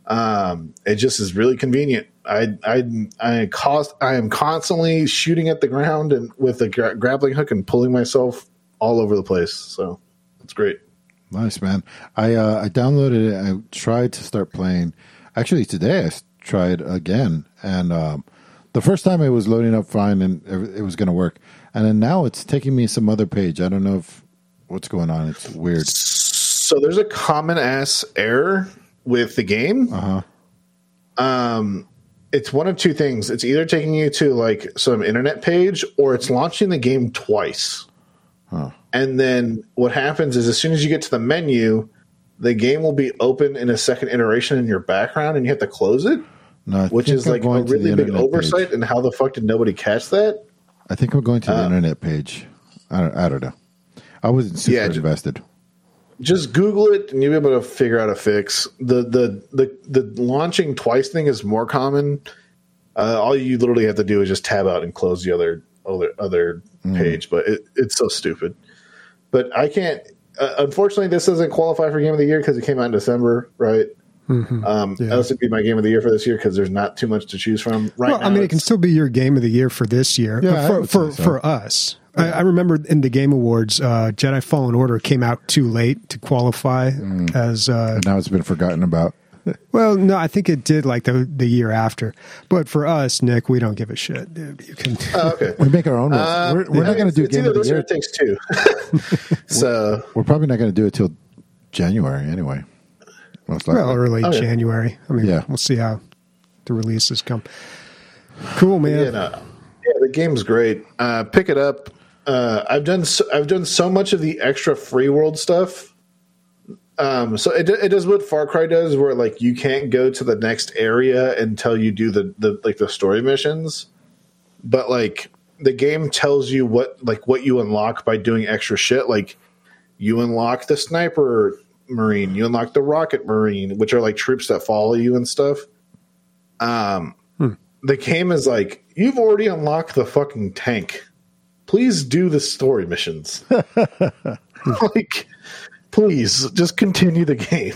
Um, it just is really convenient. I I I cost I am constantly shooting at the ground and with a gra- grappling hook and pulling myself all over the place. So it's great. Nice man. I uh, I downloaded it. I tried to start playing. Actually, today I tried again, and um, the first time it was loading up fine and it was going to work, and then now it's taking me some other page. I don't know if what's going on. It's weird. So there's a common ass error with the game. Uh huh. Um, it's one of two things. It's either taking you to like some internet page or it's launching the game twice. And then what happens is as soon as you get to the menu, the game will be open in a second iteration in your background and you have to close it, No, which is I'm like a going to the really big oversight. page. And how the fuck did nobody catch that? I think I'm going to the Uh, internet page. I don't, I don't know. I wasn't super Yeah, invested. just Google it and you'll be able to figure out a fix. The the the the launching twice thing is more common. Uh, all you literally have to do is just tab out and close the other other other page, but it, it's so stupid. But I can't. uh, unfortunately, this doesn't qualify for game of the year because it came out in December, right? Mm-hmm. Um, Else would be my game of the year for this year because there's not too much to choose from right well, now. I mean, it can still be your game of the year for this year. Yeah, for for, so. for us. I, I remember in the Game Awards, uh, Jedi Fallen Order came out too late to qualify Mm. as. Uh, And now it's been forgotten about. Well, no, I think it did like the the year after. But for us, Nick, we don't give a shit, dude. You can. Oh, okay. We make our own rules. Uh, we're we're not going to do it's game either of the this or year. it takes two. so We're probably not going to do it till January anyway. Most likely. well, early Okay. January. I mean, Yeah. we'll see how the releases come. Cool, man. yeah, no. yeah, the game's great. Uh, pick it up. Uh, I've done so, I've done so much of the extra free world stuff. Um, so it it does what Far Cry does, where like you can't go to the next area until you do the the like the story missions. But like the game tells you what like what you unlock by doing extra shit. Like you unlock the sniper marine, you unlock the rocket marine, which are like troops that follow you and stuff. Um, the game is like you've already unlocked the fucking tank. Please do the story missions. like, please just continue the game.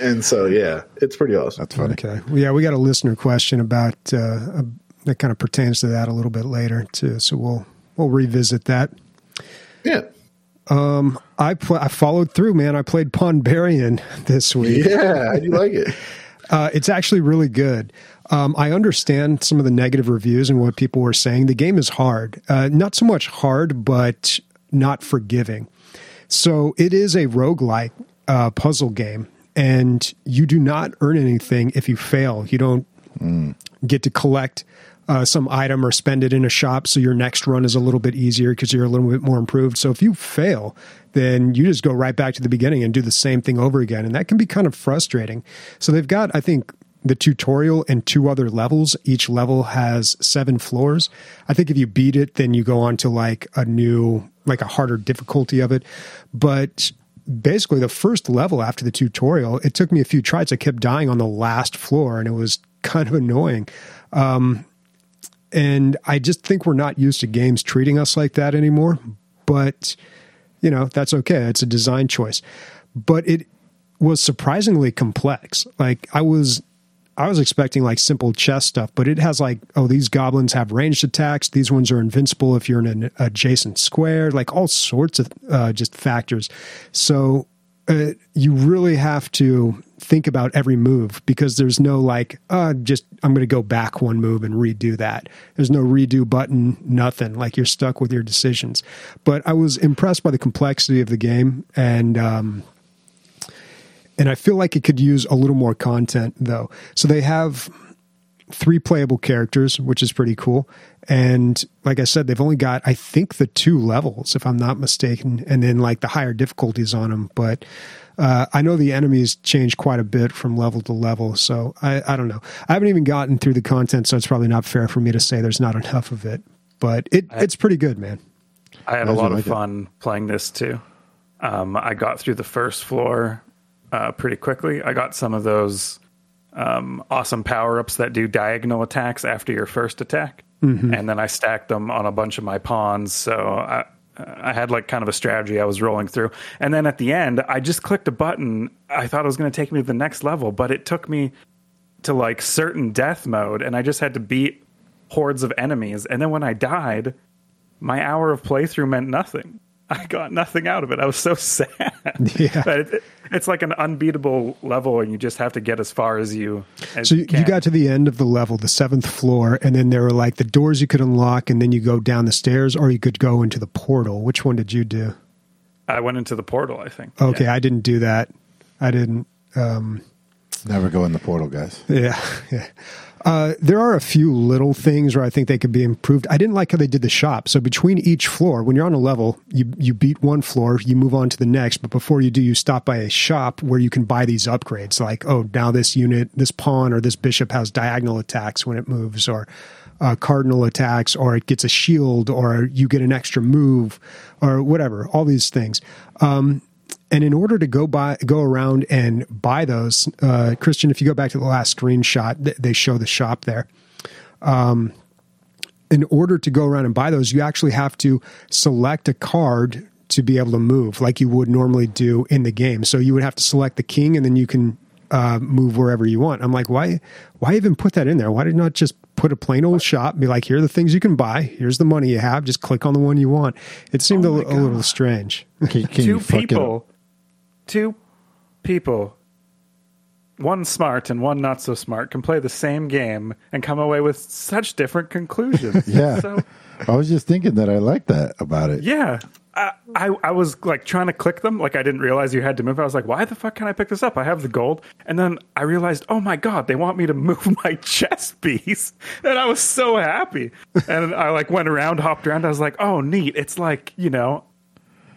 and so, yeah, it's pretty awesome. That's funny. Okay. Well, yeah, we got a listener question about uh, that kind of pertains to that a little bit later too. So we'll we'll revisit that. Yeah, Um, I pl- I followed through, man. I played Pawnbarian this week. yeah, I do like it. Uh, it's actually really good. Um, I understand some of the negative reviews and what people were saying. The game is hard, uh, not so much hard, but not forgiving. So it is a roguelike uh, puzzle game, and you do not earn anything if you fail. You don't get to collect uh, some item or spend it in a shop, so your next run is a little bit easier because you're a little bit more improved. So if you fail, then you just go right back to the beginning and do the same thing over again, and that can be kind of frustrating. So they've got, I think. The tutorial and two other levels. Each level has seven floors. I think if you beat it, then you go on to like a new, like a harder difficulty of it. But basically the first level after the tutorial it took me a few tries. I kept dying on the last floor and it was kind of annoying. Um, and i just think we're not used to games treating us like that anymore. But you know that's okay. It's a design choice. But it was surprisingly complex. Like i was I was expecting like simple chess stuff, but it has like, oh, these goblins have ranged attacks. These ones are invincible if you're in an adjacent square, like all sorts of uh, just factors. So uh, you really have to think about every move because there's no like, uh, just I'm going to go back one move and redo that. There's no redo button, nothing. Like you're stuck with your decisions. But I was impressed by the complexity of the game and, um, and I feel like it could use a little more content though. So they have three playable characters, which is pretty cool. And like I said, they've only got I think the two levels, if I'm not mistaken, and then like the higher difficulties on them. But uh, I know the enemies change quite a bit from level to level, so I, I don't know. I haven't even gotten through the content, so it's probably not fair for me to say there's not enough of it. But it, it's pretty good, man. I had a lot of like it. fun playing this too. Um, I got through the first floor uh, pretty quickly. I got some of those um, awesome power ups that do diagonal attacks after your first attack, and then I stacked them on a bunch of my pawns. So I, I had like kind of a strategy I was rolling through, and then at the end, I just clicked a button. I thought it was going to take me to the next level, but it took me to like certain death mode, and I just had to beat hordes of enemies. And then when I died, my hour of playthrough meant nothing. I got nothing out of it. I was so sad. Yeah. But it, it's like an unbeatable level, and you just have to get as far as you. As So you, you, can. you got to the end of the level, the seventh floor, and then there were like the doors you could unlock, and then you go down the stairs, or you could go into the portal. Which one did you do? I went into the portal. I think. Okay, Yeah. I didn't do that. I didn't. Um, Never go in the portal, guys. Yeah, yeah. Uh, there are a few little things where I think they could be improved. I didn't like how they did the shop. So between each floor, when you're on a level, you you beat one floor, you move on to the next. But before you do, you stop by a shop where you can buy these upgrades. Like, oh, now this unit, this pawn or this bishop has diagonal attacks when it moves, or uh, cardinal attacks, or it gets a shield, or you get an extra move, or whatever. All these things. Um, and in order to go by, go around and buy those, uh, Christian, if you go back to the last screenshot, th- they show the shop there. in order to go around and buy those, you actually have to select a card to be able to move like you would normally do in the game. So you would have to select the king, and then you can uh, move wherever you want. I'm like, why? Why even put that in there? Why did not just put a plain old shop? Be like, here are the things you can buy. Here's the money you have. Just click on the one you want. It seemed Oh a, a little strange. Can, can you two it people, two people, one smart and one not so smart, can play the same game and come away with such different conclusions. Yeah. So I was just thinking that I like that about it. yeah. I, I I was like trying to click them, like I didn't realize you had to move. I was like, "Why the fuck can I pick this up? I have the gold." And then I realized, "Oh my god, they want me to move my chess piece," and I was so happy. And I like went around, hopped around. I was like, "Oh, neat! It's like you know,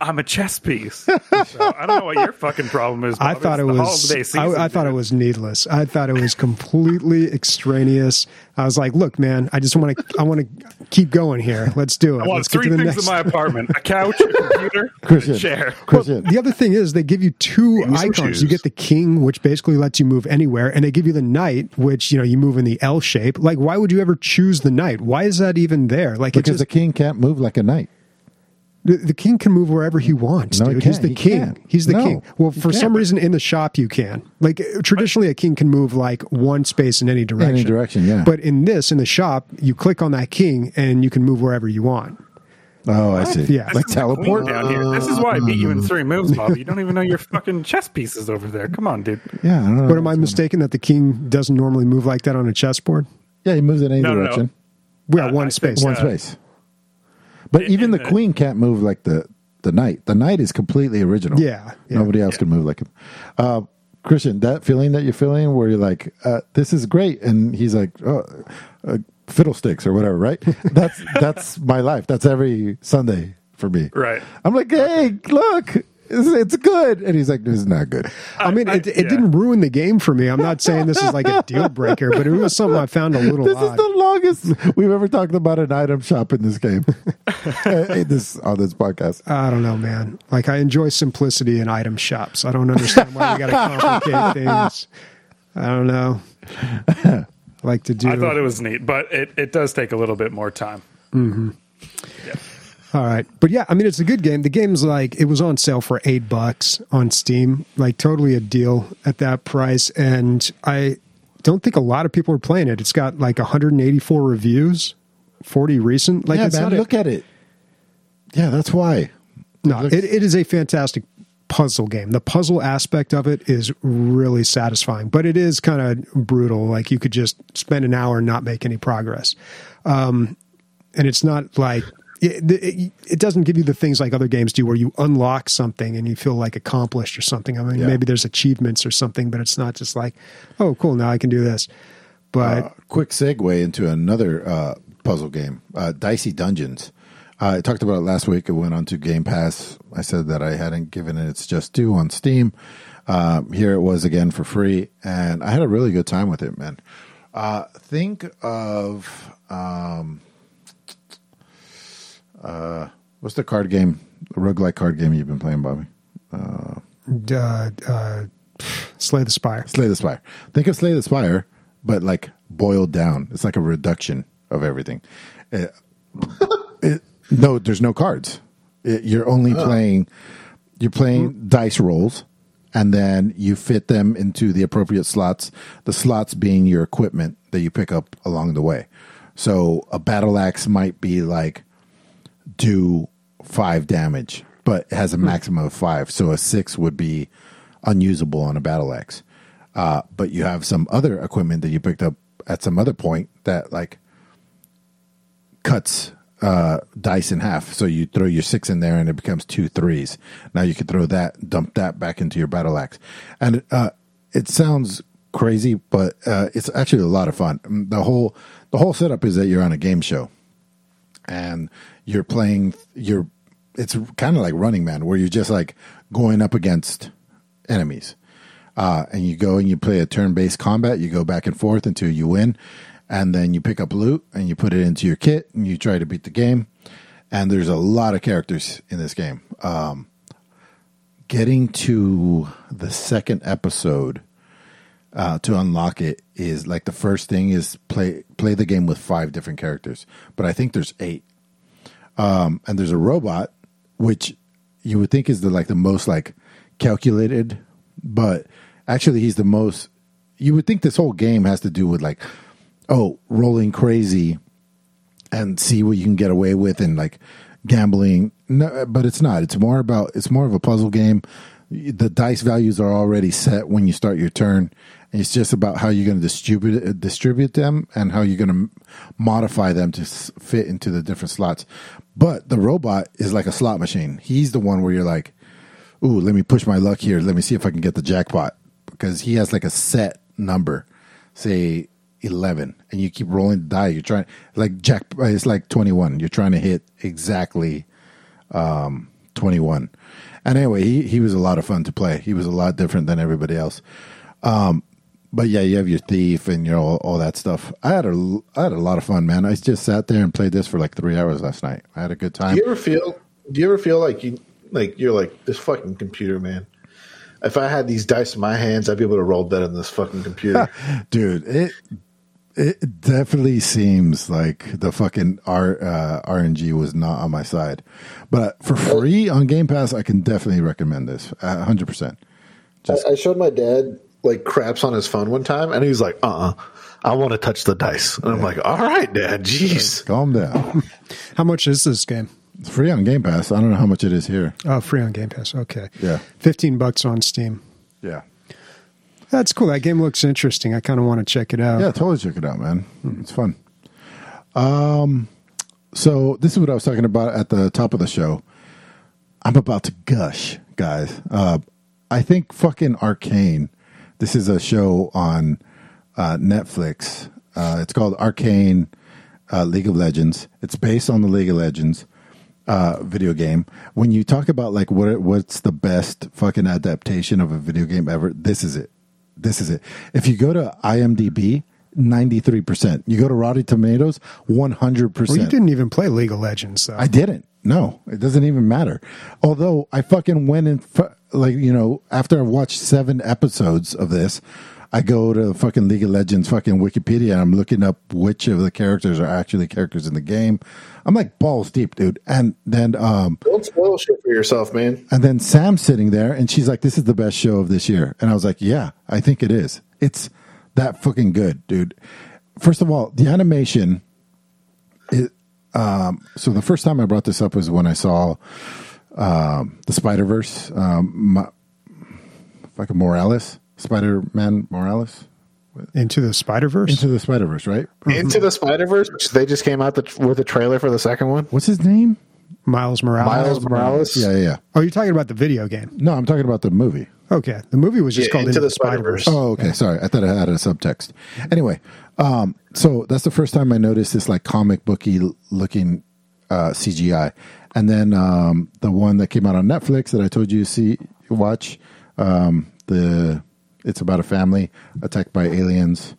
I'm a chess piece." So, I don't know what your fucking problem is. I thought It's it was. season, I, I thought it was needless. I thought it was completely extraneous. I was like, "Look, man, I just want to. I want to keep going here. Let's do it. I want Let's get three to the things next." in my apartment: a couch, a computer, Christian, and a chair. Christian, The other thing is they give you two some icons. You get the king, which basically lets you move anywhere, and they give you the knight, which you know you move in the L shape. Like, why would you ever choose the knight? Why is that even there? Like, because it's the king can't move like a knight. The, the king can move wherever he wants. No, he dude. He's can't. the He king. can't. He's the No, king. Well, he for some can't. reason, in the shop you can. Like traditionally, a king can move like one space in any direction. Any direction, yeah. But in this, in the shop, you click on that king and you can move wherever you want. Oh, I see. Yeah. like This is the queen teleport. down here. This is why I beat you in three moves, Bob. You don't even know your fucking chess pieces over there. Come on, dude. Yeah, I don't know. But am I mistaken that the king doesn't normally move like that on a chessboard? Yeah, he moves in any No, no, no. direction. We got Uh, one I space. think, One uh, space. But in- even in the the- queen can't move like the the knight. The knight is completely original. Yeah, yeah. nobody else can move like him. Uh, Christian, that feeling that you're feeling, where you're like, uh, "This is great," and he's like, "Oh, uh, fiddlesticks" or whatever, right? That's that's my life. That's every Sunday for me. Right. I'm like, "Hey, look, it's, it's good," and he's like, "This is not good." I mean, I- it, it yeah. didn't ruin the game for me. I'm not saying this is like a deal breaker, but it was something I found a little This is the longest we've ever talked about an item shop in this game. Uh, this on this podcast. I don't know, man. Like I enjoy simplicity in item shops. I don't understand why we got to complicate things. I don't know. like to do. I thought it was neat, but it, it does take a little bit more time. All right. But yeah, I mean, it's a good game. The game's like, it was on sale for eight bucks on Steam, like totally a deal at that price. And I don't think a lot of people are playing it. It's got like 184 reviews, 40 recent. Like, yeah, man, a- look at it. Yeah, that's why. no, it, it is a fantastic puzzle game. The puzzle aspect of it is really satisfying, but it is kind of brutal. Like you could just spend an hour and not make any progress. Um, and it's not like it, it, it doesn't give you the things like other games do where you unlock something and you feel like accomplished or something. I mean, Yeah. maybe there's achievements or something, but it's not just like, oh, cool, now I can do this. But Uh, quick segue into another uh, puzzle game, uh, Dicey Dungeons. Uh, I talked about it last week. It went on to Game Pass. I said that I hadn't given it its just due on Steam. Uh, here it was again for free, and I had a really good time with it, man. Uh, think of um, uh, what's the card game, the roguelike card game you've been playing, Bobby? uh, uh, Slay the Spire. Slay the Spire. Think of Slay the Spire, but like boiled down. It's like a reduction of everything. Uh, it- no, there's no cards. It- you're only playing. You're playing dice rolls, and then you fit them into the appropriate slots. The slots being your equipment that you pick up along the way. So a battle axe might be like do five damage, but it has a maximum of five. So a six would be unusable on a battle axe. Uh, but you have some other equipment that you picked up at some other point that like cuts uh, dice in half. So you throw your six in there and it becomes two threes. Now you can throw that, dump that back into your battle axe. And uh, it sounds crazy, but uh, it's actually a lot of fun. The whole the whole setup is that you're on a game show and you're playing you're it's kind of like running man where you're just like going up against enemies. Uh, and you go and you play a turn-based combat you go back and forth until you win and then you pick up loot and you put it into your kit and you try to beat the game. And there's a lot of characters in this game. Um, getting to the second episode uh, to unlock it is like the first thing is play play the game with five different characters, but I think there's eight. Um, and there's a robot which you would think is the like the most like calculated, but actually he's the most. You would think this whole game has to do with like, oh, rolling crazy, and see what you can get away with, and like gambling. No, but it's not. It's more about. It's more of a puzzle game. The dice values are already set when you start your turn. It's just about how you're going to distribute distribute them and how you're going to modify them to fit into the different slots. But the robot is like a slot machine. He's the one where you're like, "Ooh, let me push my luck here. Let me see if I can get the jackpot." Because he has like a set number, say eleven, and you keep rolling the die. You're trying like jack. It's like twenty one. You're trying to hit exactly um, 21. And anyway, he, he was a lot of fun to play. He was a lot different than everybody else. Um, but yeah, you have your thief and your all, all that stuff. I had a I had a lot of fun, man. I just sat there and played this for like three hours last night. I had a good time. Do you ever feel? Do you ever feel like you like you're like this fucking computer, man? If I had these dice in my hands, I'd be able to roll better than this fucking computer. dude it it definitely seems like the fucking R, uh, rng was not on my side but for free on game pass i can definitely recommend this uh, 100% I, I showed my dad like craps on his phone one time, and he's was like, "Uh, uh I want to touch the dice." And I'm like, "All right, Dad, jeez." calm down How much is this game? it's free on game pass i don't know how much it is here Oh, free on Game Pass. Okay. Yeah. 15 bucks on Steam. yeah That's cool. That game looks interesting. I kind of want to check it out. yeah totally check it out man it's fun um so this is what i was talking about at the top of the show i'm about to gush guys uh i think fucking arcane this is a show on uh netflix uh it's called arcane uh, league of legends it's based on the league of legends uh, video game. When you talk about like what what's the best fucking adaptation of a video game ever, this is it. This is it. If you go to IMDb, ninety three percent. You go to Rotten Tomatoes, one hundred Well, you didn't even play League of Legends, though. I didn't. No, it doesn't even matter. Although I fucking went and like you know after I watched seven episodes of this, I go to fucking League of Legends fucking Wikipedia and I'm looking up which of the characters are actually characters in the game. I'm like balls deep, dude. And then um Don't spoil shit for yourself, man. and then Sam's sitting there and she's like, This is the best show of this year. And I was like, Yeah, I think it is. It's that fucking good, dude. First of all, the animation it um so the first time I brought this up was when I saw um the Spider Verse, um Ma- fucking Morales, Spider Man Morales. Into the Spider Verse. Into the Spider Verse, right? Into the Spider Verse, they just came out the, with a trailer for the second one. What's his name? Miles Morales. Miles Morales. Yeah, yeah, yeah. Oh, you're talking about the video game. No, I'm talking about the movie. Okay, the movie was just Yeah, called Into Into, the the Spider Verse. Spider-Verse. Oh, okay. Sorry, I thought I had a subtext. Anyway, um, so that's the first time I noticed this like comic booky looking uh, CGI, and then um, the one that came out on Netflix that I told you to see watch um, the it's about a family attacked by aliens.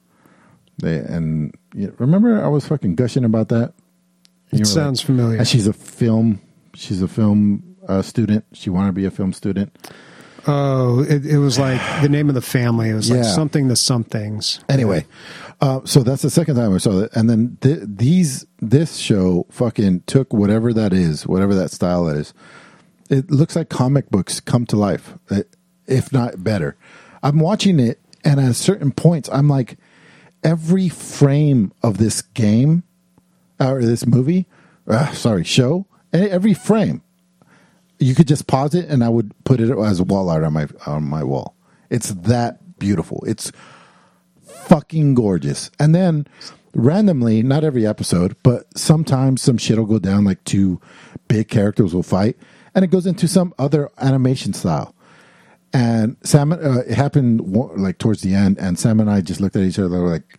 They and you remember I was fucking gushing about that. You It sounds familiar. And she's a film. She's a film uh, student. She wanted to be a film student. Oh, it, it was like the name of the family. It was like Yeah. something the somethings. Anyway, uh, so that's the second time I saw it, and then th- these this show fucking took whatever that is, whatever that style is. It looks like comic books come to life, uh, if not better. I'm watching it, and at certain points, I'm like, every frame of this game or this movie, uh, sorry, show, e- every frame, you could just pause it, and I would put it as a wall art on my on my wall. It's that beautiful. It's fucking gorgeous. And then randomly, not every episode, but sometimes some shit will go down, like two big characters will fight, and it goes into some other animation style. And Sam, uh, it happened like towards the end, and Sam and I just looked at each other like,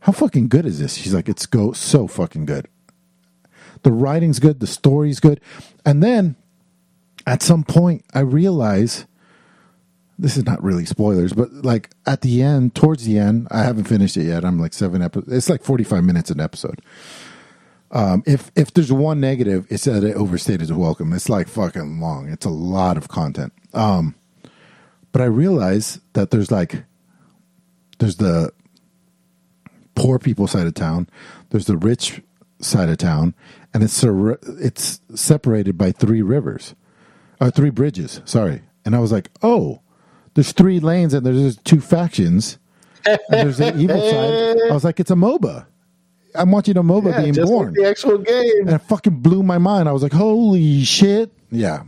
"How fucking good is this?" She's like, "It's go so fucking good. The writing's good, the story's good." And then at some point, I realize this is not really spoilers, but like at the end, towards the end, I haven't finished it yet. I'm like seven episodes. It's like 45 minutes an episode. Um, if if there's one negative, it's that it overstayed its welcome. It's like fucking long. It's a lot of content. Um, but I realize that there's like there's the poor people side of town, there's the rich side of town, and it's it's separated by three rivers or three bridges. Sorry, and I was like, oh, there's three lanes and there's two factions. And there's an evil side. I was like, it's a MOBA. I'm watching a MOBA Yeah, being just born, like the actual game. and it fucking blew my mind. I was like, holy shit, yeah,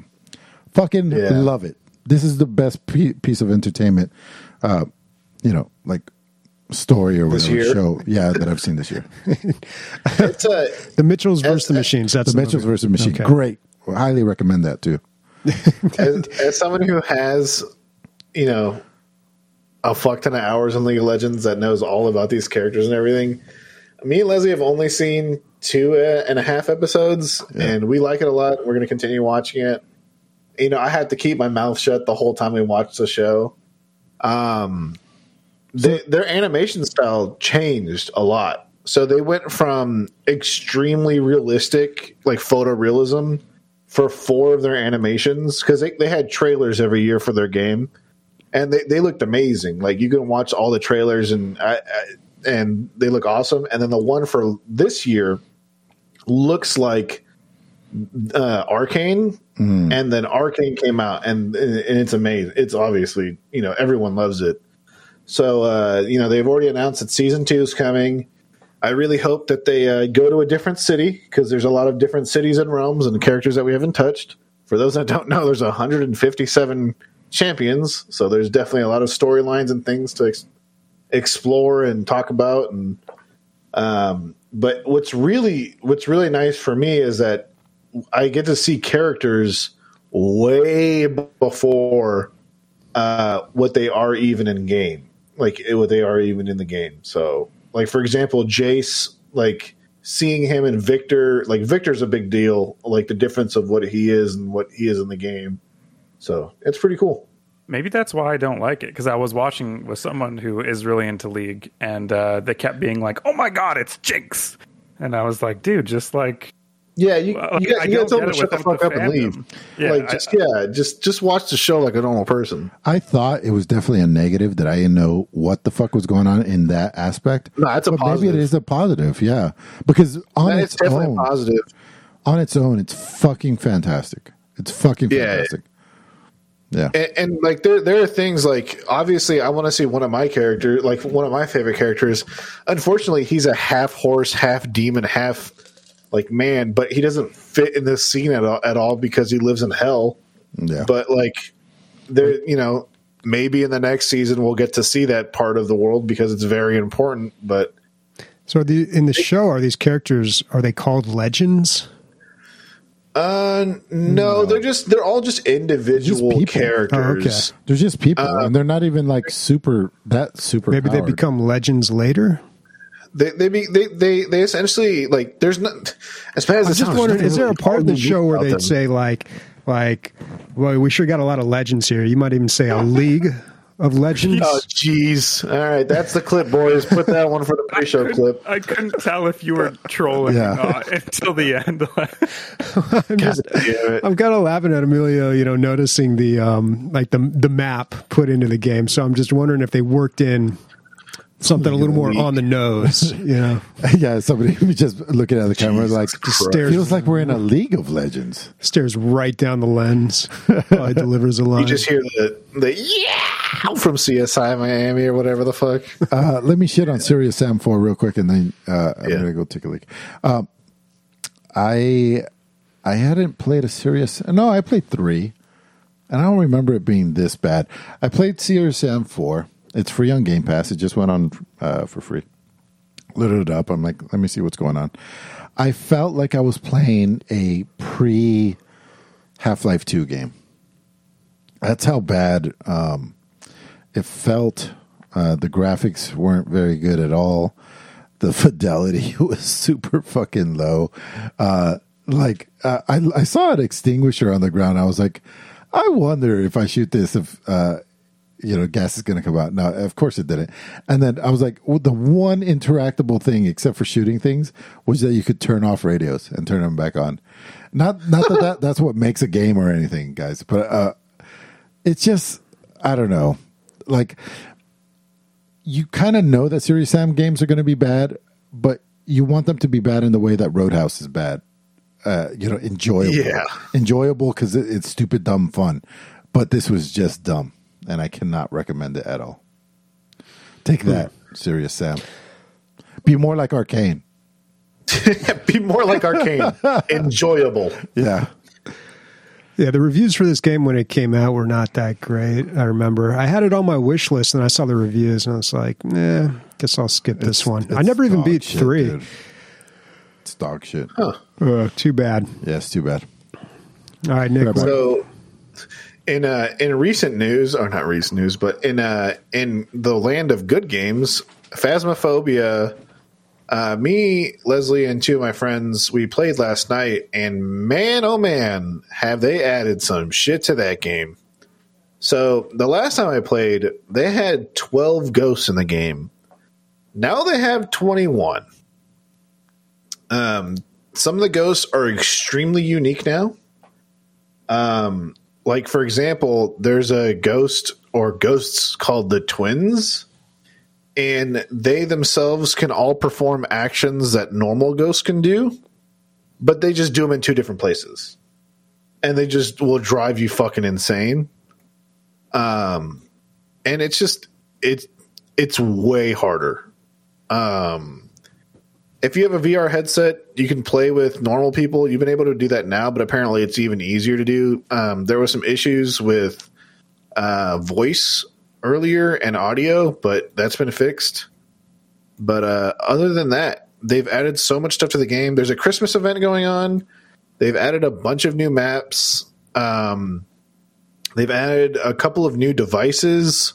fucking Yeah. love it. This is the best pe- piece of entertainment, uh, you know, like story or This whatever year? show, yeah, that I've seen this year. It's a The Mitchells versus the Machines. That's the Mitchells movie. versus Machine, Okay. great. Highly recommend that too. As, as someone who has, you know, a fuck ton of hours in League of Legends that knows all about these characters and everything. Me and Leslie have only seen two and a half uh, and a half episodes, and we like it a lot. We're going to continue watching it. You know, I had to keep my mouth shut the whole time we watched the show. Um, they, their animation style changed a lot. So they went from extremely realistic, like photorealism, for four of their animations because they, they had trailers every year for their game. And they, they looked amazing. Like you can watch all the trailers and I, I, and they look awesome. And then the one for this year looks like uh, arcane. And then arcane came out and, and it's amazing. It's obviously you know everyone loves it. So uh, you know they've already announced that season two is coming I really hope that they uh, go to a different city because there's a lot of different cities and realms and characters that we haven't touched. For those that don't know, there's 157 champions, so there's definitely a lot of storylines and things to ex- explore and talk about. And um, but what's really what's really nice for me is that I get to see characters way before uh, what they are even in game, like eh, what they are even in the game. So, like for example, Jace, like seeing him and Viktor, like Viktor's a big deal. Like the difference of what he is and what he is in the game. So it's pretty cool. Maybe that's why I don't like it because I was watching with someone who is really into League, and uh, they kept being like, "Oh my god, it's Jinx," and I was like, "Dude, just like Yeah, you, Well, you got, you gotta tell them to shut the fuck the up and leave. Yeah, like I- just yeah, just just watch the show like a normal person. I thought it was definitely a negative that I didn't know what the fuck was going on in that aspect. No, it's a but positive. Maybe it is a positive, yeah. Because on That its definitely own, positive. on its own, it's fucking fantastic. It's fucking Yeah. fantastic. Yeah. and, and like there there are things like obviously I want to see one of my characters like one of my favorite characters. Unfortunately, he's a half horse, half demon, half like man, but he doesn't fit in this scene at all, at all because he lives in hell. Yeah. But like there, you know, maybe in the next season we'll get to see that part of the world because it's very important. But So the in the show, are these characters are they called legends? uh, no, they're just they're all just individual people. characters. Oh, They're just people, Uh, and they're not even like super that super. Maybe they become legends later. They they, be, they they they essentially like there's not as bad as I'm it just wondering, is there a part of the show where they'd them. say like, like, well, we sure got a lot of legends here. You might even say a league of legends. Oh, jeez. All right, that's the clip, boys. Put that one for the pre-show couldn't- clip. I couldn't tell if you were trolling Yeah. or not until the end. I'm just. I'm kind of laughing at Emilio, you know, noticing the um like the the map put into the game. So I'm just wondering if they worked in something a little more on the nose. You know, yeah, somebody just looking at the camera like stares- feels like we're in a League of Legends. stares right down the lens. Probably delivers a line. You just hear the the yeah from CSI Miami or whatever the fuck. Uh, let me shit on Serious Sam four real quick, and then uh, I'm Yeah. gonna go take a leak. Um, I I hadn't played a Serious. No, I played three, and I don't remember it being this bad. I played Serious Sam four. It's free on Game Pass. It just went on uh, for free. Loaded it up. I'm like, let me see what's going on. I felt like I was playing a pre Half Life Two game. That's how bad um, it felt. Uh, the graphics weren't very good at all. The fidelity was super fucking low. Uh, like uh, I, I saw an extinguisher on the ground. I was like, I wonder if I shoot this, if uh, you know, gas is going to come out. No, of course it didn't. And then I was like, well, the one interactable thing, except for shooting things, was that you could turn off radios and turn them back on. Not, not that, that that's what makes a game or anything, guys. But uh, it's just I don't know. Like you kind of know that Serious Sam games are going to be bad, but you want them to be bad in the way that Roadhouse is bad. uh, you know, enjoyable. Yeah. enjoyable because it, it's stupid, dumb fun. But this was just dumb, and I cannot recommend it at all. Take hmm. that, serious Sam. Be more like Arcane. Be more like Arcane. Enjoyable. Yeah, Yeah, the reviews for this game when it came out were not that great. I remember I had it on my wish list, and I saw the reviews, and I was like, "Nah, guess I'll skip this It's- one." I it's never even dog beat shit, three. dude. It's dog shit. Ugh, too bad. Yeah, it's too bad. All right, Nick. So, in uh, in recent news, or not recent news, but in uh, in the land of good games, Phasmophobia. Uh, me, Leslie, and two of my friends, we played last night, and man, oh man, have they added some shit to that game. So the last time I played, they had twelve ghosts in the game. Now they have twenty one. Um, some of the ghosts are extremely unique now. Um, like for example, there's a ghost or ghosts called the twins, and they themselves can all perform actions that normal ghosts can do, but they just do them in two different places, and they just will drive you fucking insane. Um, and it's just it's it's way harder. Um, if you have a VR headset, you can play with normal people. You've been able to do that now, but apparently it's even easier to do. Um, there was some issues with uh, voice earlier and audio, but that's been fixed. But uh, other than that, they've added so much stuff to the game. There's a Christmas event going on. They've added a bunch of new maps. Um, they've added a couple of new devices.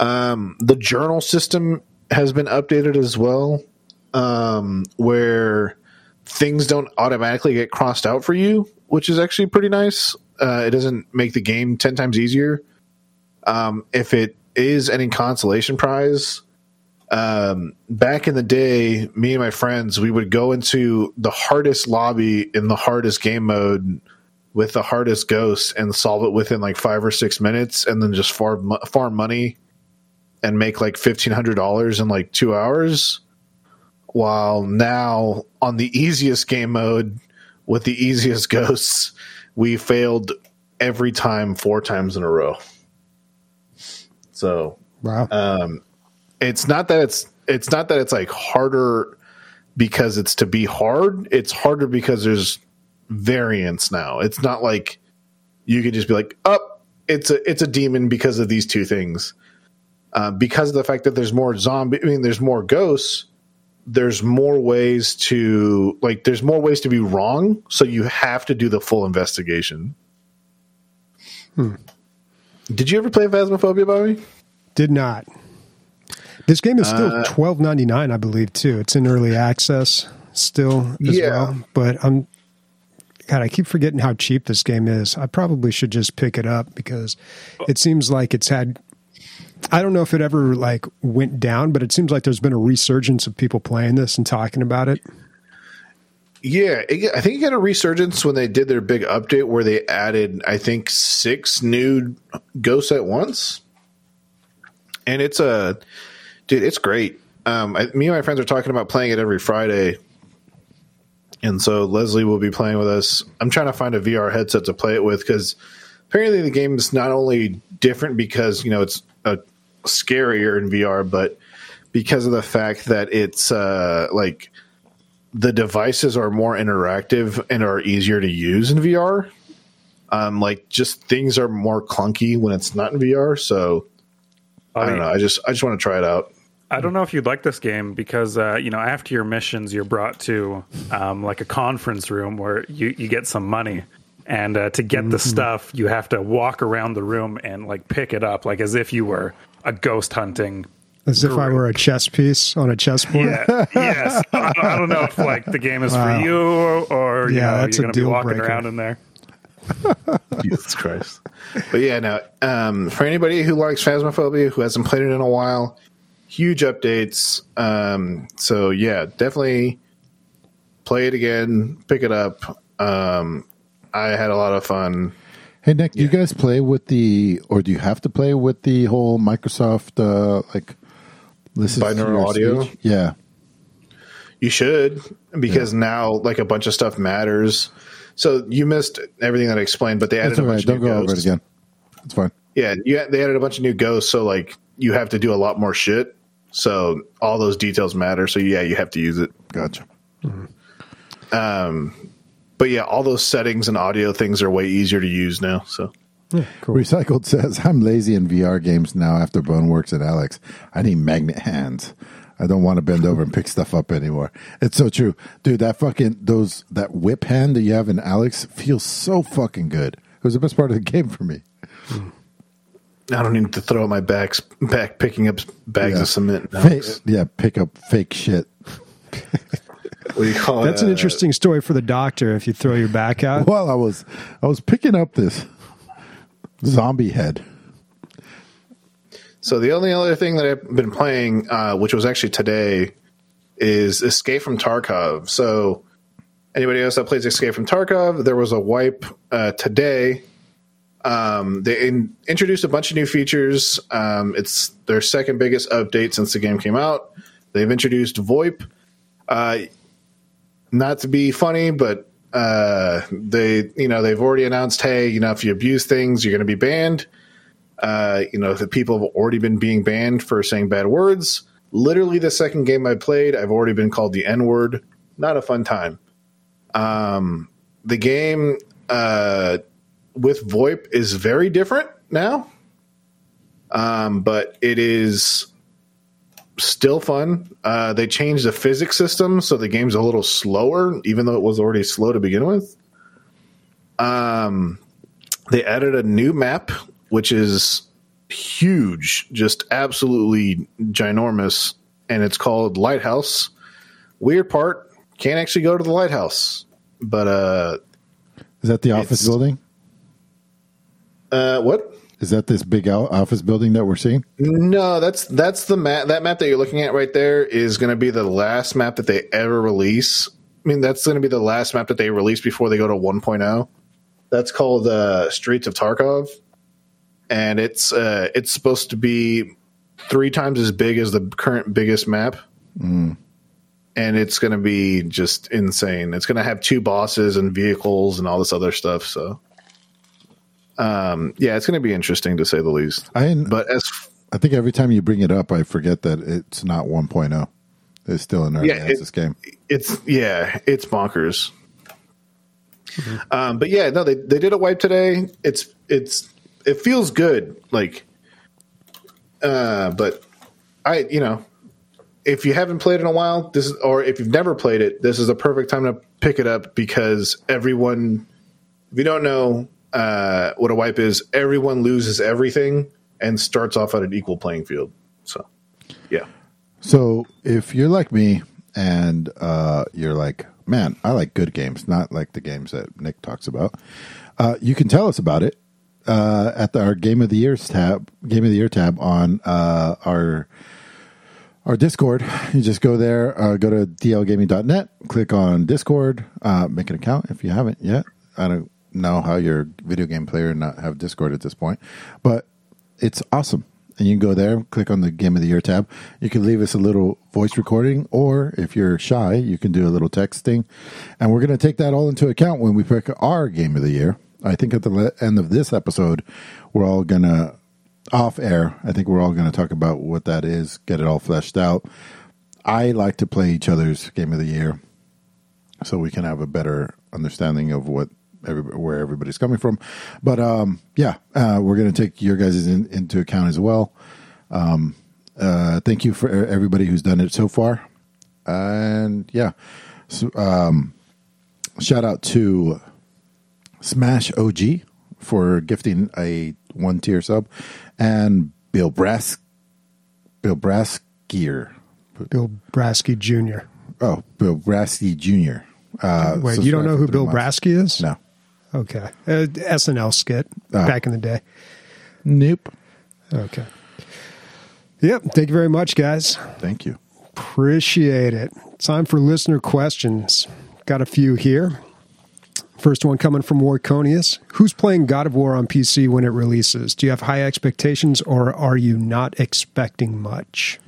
Um, the journal system has been updated as well um, where things don't automatically get crossed out for you, which is actually pretty nice. Uh, it doesn't make the game 10 times easier. Um, if it is any consolation prize, um, back in the day, me and my friends, we would go into the hardest lobby in the hardest game mode with the hardest ghosts and solve it within like five or six minutes and then just farm, farm money and make like $1,500 in like two hours while now on the easiest game mode with the easiest ghosts, we failed every time four times in a row. So wow. um, it's not that it's it's not that it's like harder because it's to be hard. It's harder because there's variance now. It's not like you could just be like, up. Oh, it's a it's a demon because of these two things. Uh, because of the fact that there's more zombie, I mean, there's more ghosts there's more ways to like there's more ways to be wrong so you have to do the full investigation did you ever play phasmophobia bobby Did not. This game is still Uh, twelve ninety nine, I believe. Too. It's in early access still as Yeah. well. But I'm God, I keep forgetting how cheap this game is. I probably should just pick it up because it seems like it's had. I don't know if it ever like went down, but it seems like there's been a resurgence of people playing this and talking about it. yeah it, i think it got a resurgence when they did their big update where they added i think six new ghosts at once. And it's a dude it's great. Um I, me and my friends are talking about playing it every friday. And so leslie will be playing with us. I'm trying to find a vr headset to play it with because apparently the game is not only different because you know it's a scarier in vr but because of the fact that it's uh like the devices are more interactive and are easier to use in vr um like just things are more clunky when it's not in vr so I don't know. I just I just want to try it out. I don't know if you'd like this game because uh, you know after your missions you're brought to um, like a conference room where you, you get some money and uh, to get the stuff you have to walk around the room and like pick it up like as if you were a ghost hunting. As if I were a chess piece on a chessboard. Yeah, yes. I, I don't know if like the game is Wow. for you or you Yeah, know that's you're a going to be deal walking breaker. around in there. Jesus Christ. But yeah, no. Um, for anybody who likes Phasmophobia, who hasn't played it in a while, huge updates. Um, so yeah, definitely play it again, pick it up. Um, I had a lot of fun. Hey Nick, do you guys play with the, or do you have to play with the whole Microsoft uh, like listen Binaural audio? speech? Yeah, You should because now like a bunch of stuff matters. So you missed everything that I explained, but they added That's a right. bunch Don't of new go over it again. It's fine. Yeah, yeah, they added a bunch of new ghosts, so like you have to do a lot more shit. So all those details matter. So yeah, you have to use it. Gotcha. But yeah, all those settings and audio things are way easier to use now. So Recycled says, I'm lazy in VR games now after Boneworks and Alyx. I need magnet hands. I don't want to bend over and pick stuff up anymore. It's so true. Dude, that fucking, those, that whip hand that you have in Alyx feels so fucking good. It was the best part of the game for me. I don't need to throw my backs back picking up bags Yeah. of cement. Fake, yeah, pick up fake shit. What do you call That's it? an interesting story for the doctor if you throw your back out. While I was, I was picking up this zombie head. So the only other thing that I've been playing, uh, which was actually today, is Escape from Tarkov. So anybody else that plays Escape from Tarkov, there was a wipe uh, today. Um, they in, introduced a bunch of new features. Um, it's their second biggest update since the game came out. They've introduced VoIP. Uh, not to be funny, but uh, they you know they've already announced, hey, you know if you abuse things, you're going to be banned uh, you know, the people have already been being banned for saying bad words. Literally, the second game I played, I've already been called the N word. Not a fun time. Um, the game uh, with VoIP is very different now, um, but it is still fun. Uh, they changed the physics system, so the game's a little slower, even though it was already slow to begin with. Um, they added a new map which is huge just absolutely ginormous and it's called lighthouse weird part can't actually go to the lighthouse but uh Is that the office building? uh what Is that this big office building that we're seeing? no that's that's the map that map that you're looking at right there is going to be the last map that they ever release. I mean that's going to be the last map that they release before they go to 1.0 that's called uh streets of tarkov. And it's uh it's supposed to be three times as big as the current biggest map. And it's going to be just insane. It's going to have two bosses and vehicles and all this other stuff so um yeah it's going to be interesting to say the least I but as I think every time you bring it up, I forget that it's not 1.0. It's still an early Yeah, it- access game. it's yeah, it's bonkers. Um, but yeah, no, they they did a wipe today. It's it's it feels good, like. Uh, but I, you know, if you haven't played in a while, this is, or if you've never played it, this is a perfect time to pick it up because everyone, if you don't know uh, what a wipe is, everyone loses everything and starts off at an equal playing field. So, yeah. So if you're like me and uh, you're like, man, I like good games, not like the games that Nick talks about, uh, you can tell us about it uh, at the, our Game of the Year's tab, Game of the Year tab on uh, our our Discord. You just go there, uh, go to dlgaming.net, click on Discord, uh, make an account if you haven't yet. I don't know how your video game player not have Discord at this point, but it's awesome. And you can go there, click on the Game of the Year tab. You can leave us a little voice recording, or if you're shy, you can do a little texting. And we're going to take that all into account when we pick our Game of the Year. I think at the le- end of this episode, we're all going to, off air, I think we're all going to talk about what that is, get it all fleshed out. I like to play each other's Game of the Year so we can have a better understanding of what every, where everybody's coming from. But um, yeah, uh, we're going to take your guys in, into account as well. Um, uh, thank you for everybody who's done it so far, and yeah, so, um, shout out to Smash OG for gifting a one tier sub, and Bill Brass, Bill Braskier. Bill Brasky Jr. Oh, Bill Brasky Jr. Uh, Wait, you don't know who Bill months. Brasky is? No. Okay. Uh, SNL skit Ah. back in the day. Nope. Okay. Yep. Thank you very much, guys. Thank you. Appreciate it. Time for listener questions. Got a few here. First one coming from Warconius. Who's playing God of War on PC when it releases? Do you have high expectations or are you not expecting much?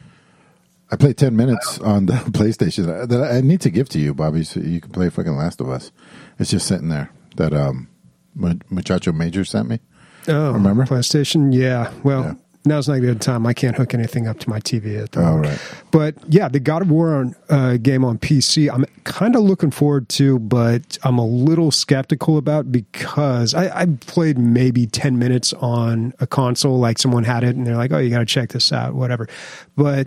I played ten minutes on the PlayStation that I need to give to you, Bobby, so you can play fucking Last of Us. It's just sitting there. That um, Muchacho Major sent me. Oh, Remember? PlayStation? Yeah. Well, Yeah. now's not a good time. I can't hook anything up to my TV at the Oh, moment. right. But yeah, the God of War on, uh, game on PC, I'm kind of looking forward to, but I'm a little skeptical about because I, I played maybe 10 minutes on a console, like someone had it and they're like, oh, you got to check this out, whatever. But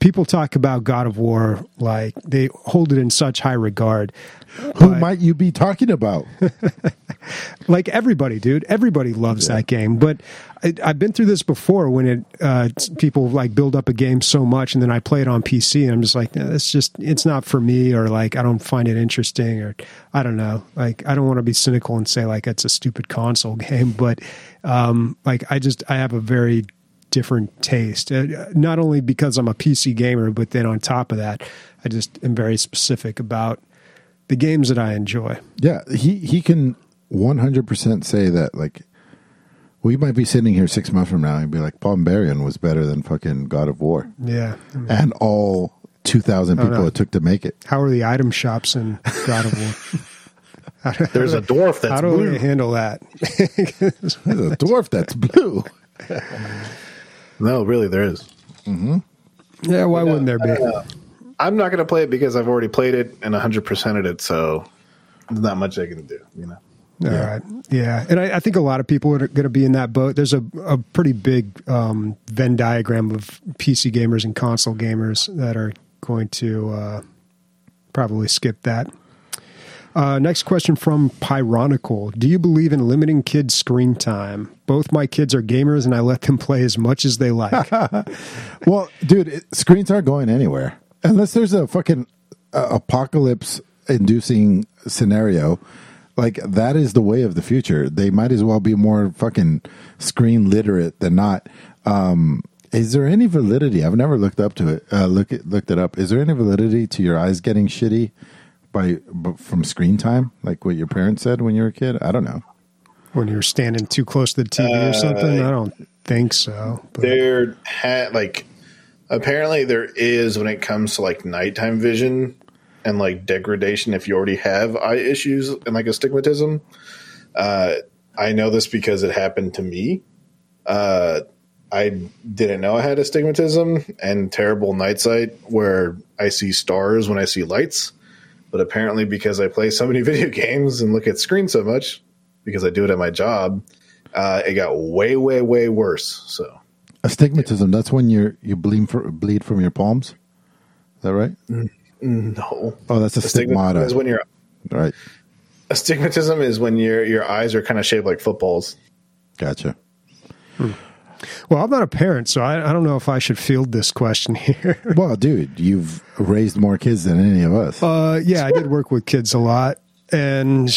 people talk about God of War like they hold it in such high regard. Who But- might you be talking about? like everybody, dude. Everybody loves that game. But I, I've been through this before when it uh, people like build up a game so much, and then I play it on PC, and I'm just like, it's just it's not for me, or like I don't find it interesting, or I don't know. Like I don't want to be cynical and say like it's a stupid console game, but um, like I just I have a very different taste. Uh, not only because I'm a PC gamer, but then on top of that, I just am very specific about the games that I enjoy. Yeah, he he can one hundred percent say that. Like, we might be sitting here six months from now and be like, Pawnbarian was better than fucking God of War, Yeah. and all two thousand people no. it took to make it. How are the item shops in God of War? Do- There's a dwarf How that's do blue. we handle that? There's a dwarf that's blue. No, really, there is. yeah, why wouldn't there be? I'm not going to play it because I've already played it and 100%ed it, so there's not much I can do, you know. All right, yeah, and I, I think a lot of people are going to be in that boat. There's a, a pretty big um, Venn diagram of PC gamers and console gamers that are going to uh, probably skip that. Uh, next question from Pyronical. Do you believe in limiting kids' screen time? Both my kids are gamers and I let them play as much as they like. Well, dude, it, screens aren't going anywhere unless there's a fucking uh, apocalypse-inducing scenario. Like that is the way of the future. They might as well be more fucking screen literate than not. Um, is there any validity? I've never looked up to it. Uh, look looked it up. Is there any validity to your eyes getting shitty by from screen time, like what your parents said when you were a kid? I don't know. when you're standing too close to the TV or something? I don't think so. But There had like apparently there is when it comes to like nighttime vision and like degradation if you already have eye issues and like astigmatism. Uh, I know this because it happened to me. Uh, I didn't know I had astigmatism and terrible night sight where I see stars when I see lights. But apparently, because I play so many video games and look at screens so much, because I do it at my job, uh, it got way, way, way worse. So Astigmatism. That's when you're you bleed for, bleed from your palms. Is that right? no, Oh, that's a astigmatism stigmata. is when you're right. astigmatism is when your your eyes are kind of shaped like footballs. Gotcha. Well, I'm not a parent, so I, I don't know if I should field this question here. Well, dude, you've raised more kids than any of us. Uh, yeah, I did work with kids a lot, and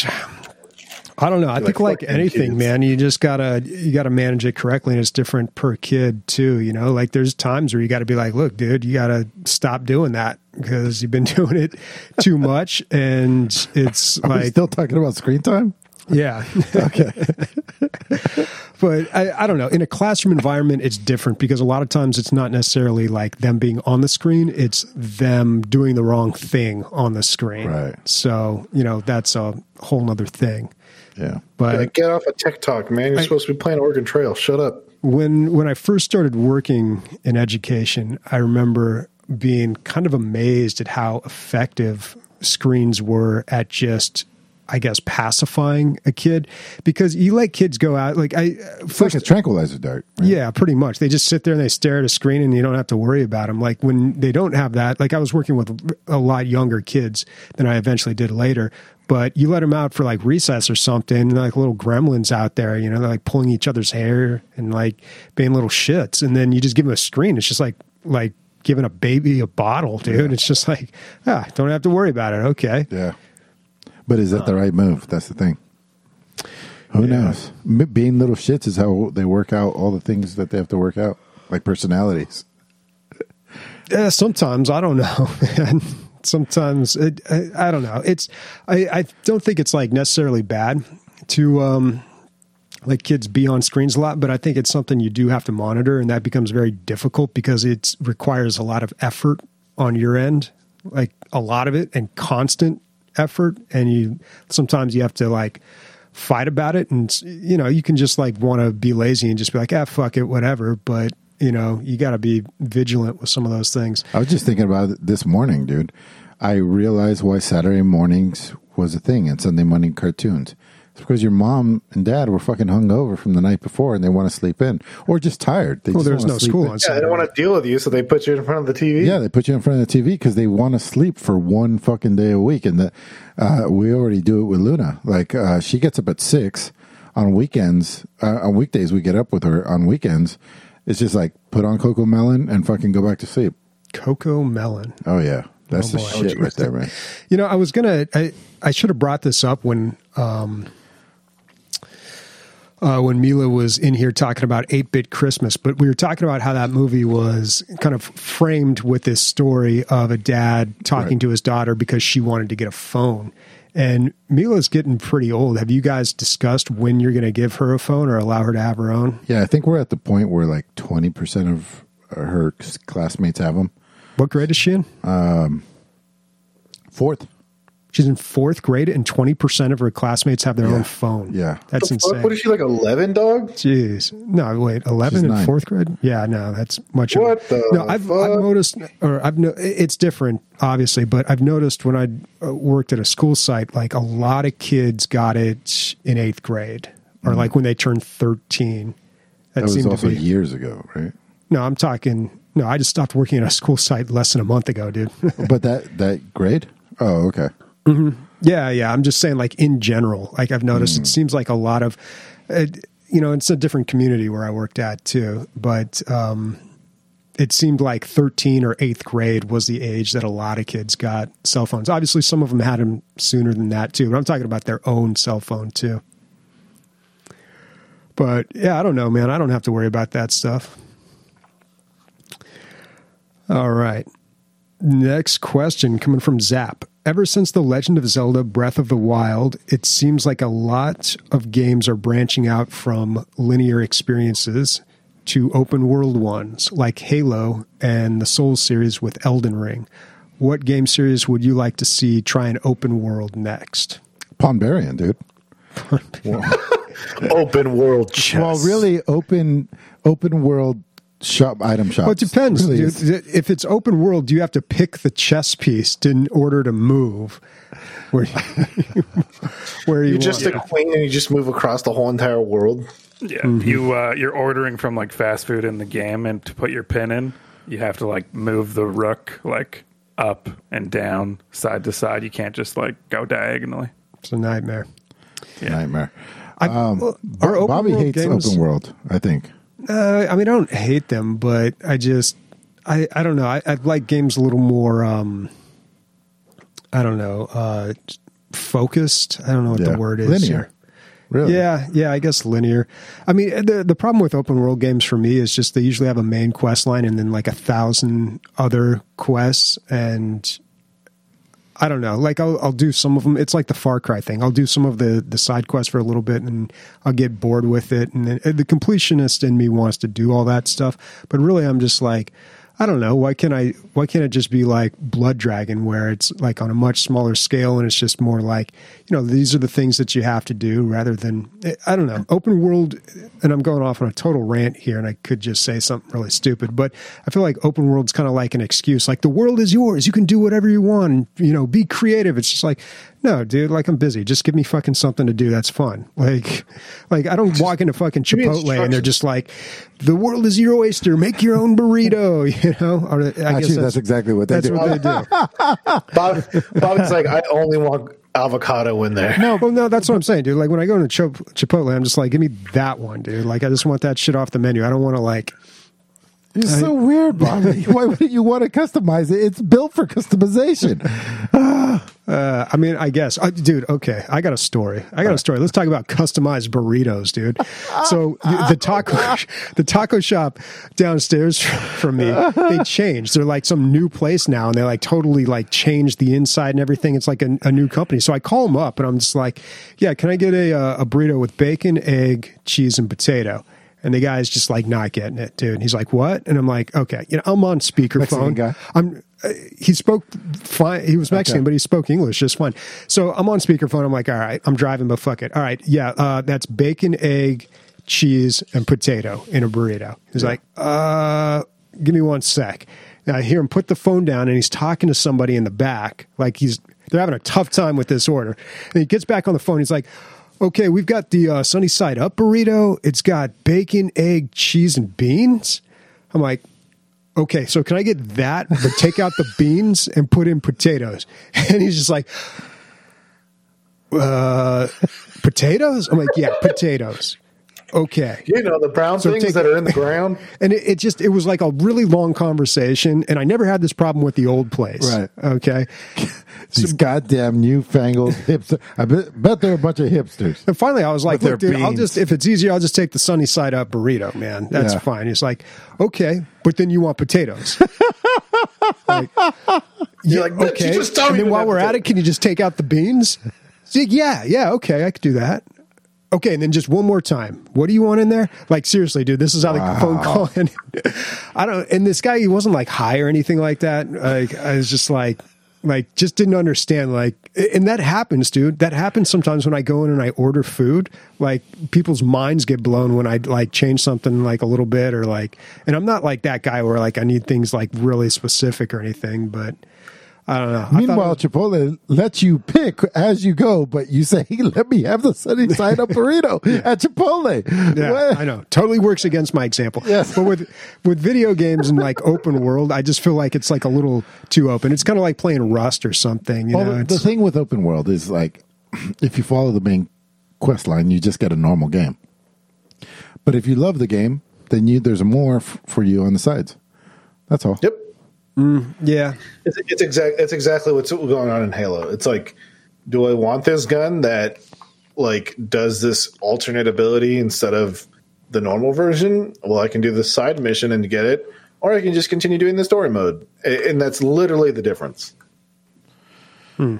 I don't know. I think like fucking anything, kids. man, you just gotta you gotta manage it correctly, and it's different per kid too. You know, like there's times where you got to be like, look, dude, you got to stop doing that because you've been doing it too much, and it's Are like still talking about screen time? Yeah. okay. but I, I don't know. In a classroom environment, it's different because a lot of times it's not necessarily like them being on the screen, it's them doing the wrong thing on the screen. Right. So, you know, that's a whole nother thing. Yeah. But Like, get off of TikTok, man. You're supposed to be playing Oregon Trail. Shut up. when when I first started working in education, I remember being kind of amazed at how effective screens were at just I guess pacifying a kid because you let kids go out like I It's like a tranquilizer dart. right? yeah, pretty much. They just sit there and they stare at a screen and you don't have to worry about them. Like when they don't have that, like I was working with a lot younger kids than I eventually did later, but you let them out for like recess or something, and like little gremlins out there, you know, they're like pulling each other's hair and like being little shits. And then you just give them a screen. It's just like, like giving a baby a bottle, dude. It's just like, ah, don't have to worry about it. Okay. Yeah. But is that the right move? That's the thing. Who knows? M- being little shits is how they work out all the things that they have to work out, like personalities. Yeah, sometimes I don't know, man. Sometimes it, I, I don't know. It's I, I don't think it's like necessarily bad to um like kids be on screens a lot, but I think it's something you do have to monitor, and that becomes very difficult because it requires a lot of effort on your end, like a lot of it, and constant effort. And you sometimes you have to like fight about it, and you know you can just like want to be lazy and just be like, ah, fuck it, whatever. But you know you got to be vigilant with some of those things. I was just thinking about it this morning, dude. I realized why Saturday mornings was a thing and Sunday morning cartoons. It's because your mom and dad were fucking hungover from the night before and they want to sleep in, or just tired. They Well, just there's no school on Yeah, they don't want to deal with you, so they put you in front of the TV. Yeah, they put you in front of the TV because they want to sleep for one fucking day a week, and that uh, we already do it with Luna. Like uh, she gets up at six on weekends. Uh, on weekdays, we get up with her. On weekends, it's just like put on CoComelon and fucking go back to sleep. CoComelon. Oh yeah, that's Oh, the boy. shit right there, man. You know, I was gonna. I I should have brought this up when um, uh, when Mila was in here talking about eight bit Christmas, but we were talking about how that movie was kind of framed with this story of a dad talking Right. to his daughter because she wanted to get a phone. And Mila's getting pretty old. Have you guys discussed when you're going to give her a phone or allow her to have her own? Yeah, I think we're at the point where like twenty percent of her classmates have them. What grade is she in? Fourth. She's in fourth grade, and twenty percent of her classmates have their Yeah. own phone. Yeah. that's Fuck, insane. What is she like? Eleven, dog? Jeez, no, wait, eleven She's in nine. fourth grade? Yeah, no, that's much. What of, the No, I've, I've noticed, or I've no, it's different, obviously, but I've noticed when I uh, worked at a school site, like a lot of kids got it in eighth grade, or like when they turned thirteen. That, That was also to be. years ago, right? No, I'm talking. No, I just stopped working at a school site less than a month ago, dude. But that that grade? Oh, okay. Yeah, yeah. I'm just saying, like in general, like I've noticed, it seems like a lot of, uh, you know, it's a different community where I worked at too, but um, it seemed like 13 or eighth grade was the age that a lot of kids got cell phones. Obviously, some of them had them sooner than that too, but I'm talking about their own cell phone too. But yeah, I don't know, man. I don't have to worry about that stuff. All right. Next question coming from Zap. Ever since The Legend of Zelda Breath of the Wild, it seems like a lot of games are branching out from linear experiences to open world ones, like Halo and the Souls series with Elden Ring. What game series would you like to see try an open world next? Pawnbarian, dude. Open world chess. Well, really open open world shop item shop. Well, it depends. Really If it's open world, do you have to pick the chess piece in order to move? Where, where you You're just want. a queen and you just move across the whole entire world. Yeah, you uh, you're ordering from like fast food in the game, and to put your pin in, you have to like move the rook like up and down, side to side. You can't just like go diagonally. It's a nightmare. nightmare. I, Um, well, Bo- are open Bobby hates games- open world. I think. Uh, I mean, I don't hate them, but I just, I, I don't know. I, I like games a little more. Um, I don't know, uh, focused. I don't know what Yeah. the word is. Linear. Really? Yeah, yeah, I guess linear. I mean, the the problem with open world games for me is just they usually have a main quest line and then like a thousand other quests, and I don't know. Like I'll I'll do some of them. It's like the Far Cry thing. I'll do some of the the side quests for a little bit, and I'll get bored with it. And then uh, the completionist in me wants to do all that stuff, but really, I'm just like. I don't know. Why can't I? Why can't it just be like Blood Dragon, where it's like on a much smaller scale, and it's just more like, you know, these are the things that you have to do, rather than I don't know, open world. And I'm going off on a total rant here, and I could just say something really stupid, but I feel like open world's kind of like an excuse, like the world is yours, you can do whatever you want, and, you know, be creative. It's just like, no, dude, like I'm busy. Just give me fucking something to do that's fun. Like, like I don't walk into fucking Chipotle and they're just like, the world is your oyster. Make your own burrito. You know, or I guess Actually, that's, exactly what they that's do. what they do. Bob, Bobby's like, I only want avocado in there. No, well, no, that's what I'm saying, dude. Like when I go to Chip- Chipotle, I'm just like, give me that one, dude. Like I just want that shit off the menu. I don't want to like. You're so weird, Bobby. Why would you want to customize it? It's built for customization. Uh, I mean, I guess, uh, dude. Okay, I got a story. I got a story. Let's talk about customized burritos, dude. So the, the taco, the taco shop downstairs from me, they changed. They're like some new place now, and they like totally like changed the inside and everything. It's like a, a new company. So I call them up, and I'm just like, "Yeah, can I get a uh, a burrito with bacon, egg, cheese, and potato?" And the guy's just like not getting it, dude. And He's like, "What?" And I'm like, "Okay, you know, I'm on speakerphone. I'm he spoke fine. He was Mexican, Okay. but he spoke English just fine. So I'm on speakerphone. I'm like, all right, I'm driving, but fuck it. All right, yeah, uh, that's bacon, egg, cheese, and potato in a burrito. He's like, uh, give me one sec. And I hear him put the phone down, and he's talking to somebody in the back, like he's they're having a tough time with this order. And he gets back on the phone. He's like. Okay, we've got the uh, sunny side up burrito. It's got bacon, egg, cheese, and beans. I'm like, okay, so can I get that, but take out the beans and put in potatoes? And he's just like, uh, potatoes? I'm like, yeah, potatoes. Okay. You know the brown So things take- that are in the ground. And it, it just, it was like a really long conversation. And I never had this problem with the old place. Right. Okay. These goddamn newfangled hipster. I bet, bet they're a bunch of hipsters. And finally, I was like, "Look, their dude, I'll just if it's easier, I'll just take the sunny side up burrito, man. That's Yeah. fine." He's like, "Okay, but then you want potatoes." like, You're like, "Bitch, you just told and me then while we're at it, can you just take out the beans? He's like, yeah, yeah, okay, I could do that. Okay, and then just one more time. What do you want in there? Like seriously, dude, this is how the phone call. And I don't. And this guy, he wasn't like high or anything like that. Like I was just like, like just didn't understand. Like, and that happens, dude. That happens sometimes when I go in and I order food. Like people's minds get blown when I like change something like a little bit or like. And I'm not like that guy where like I need things like really specific or anything, but. I don't know. I thought it Meanwhile, was- Chipotle lets you pick as you go, but you say, "Let me have the sunny side up burrito at Chipotle." Yeah, What? I know. Totally works against my example. Yes. But with with video games and like open world, I just feel like it's like a little too open. It's kind of like playing Rust or something. You Well, know, the, the thing with open world is like, if you follow the main quest line, you just get a normal game. But if you love the game, then you there's more f- for you on the sides. That's all. Yep. Mm, yeah. It's, it's exact. It's exactly what's going on in Halo. It's like, do I want this gun that like does this alternate ability instead of the normal version? Well, I can do the side mission and get it, or I can just continue doing the story mode, and that's literally the difference. Hmm.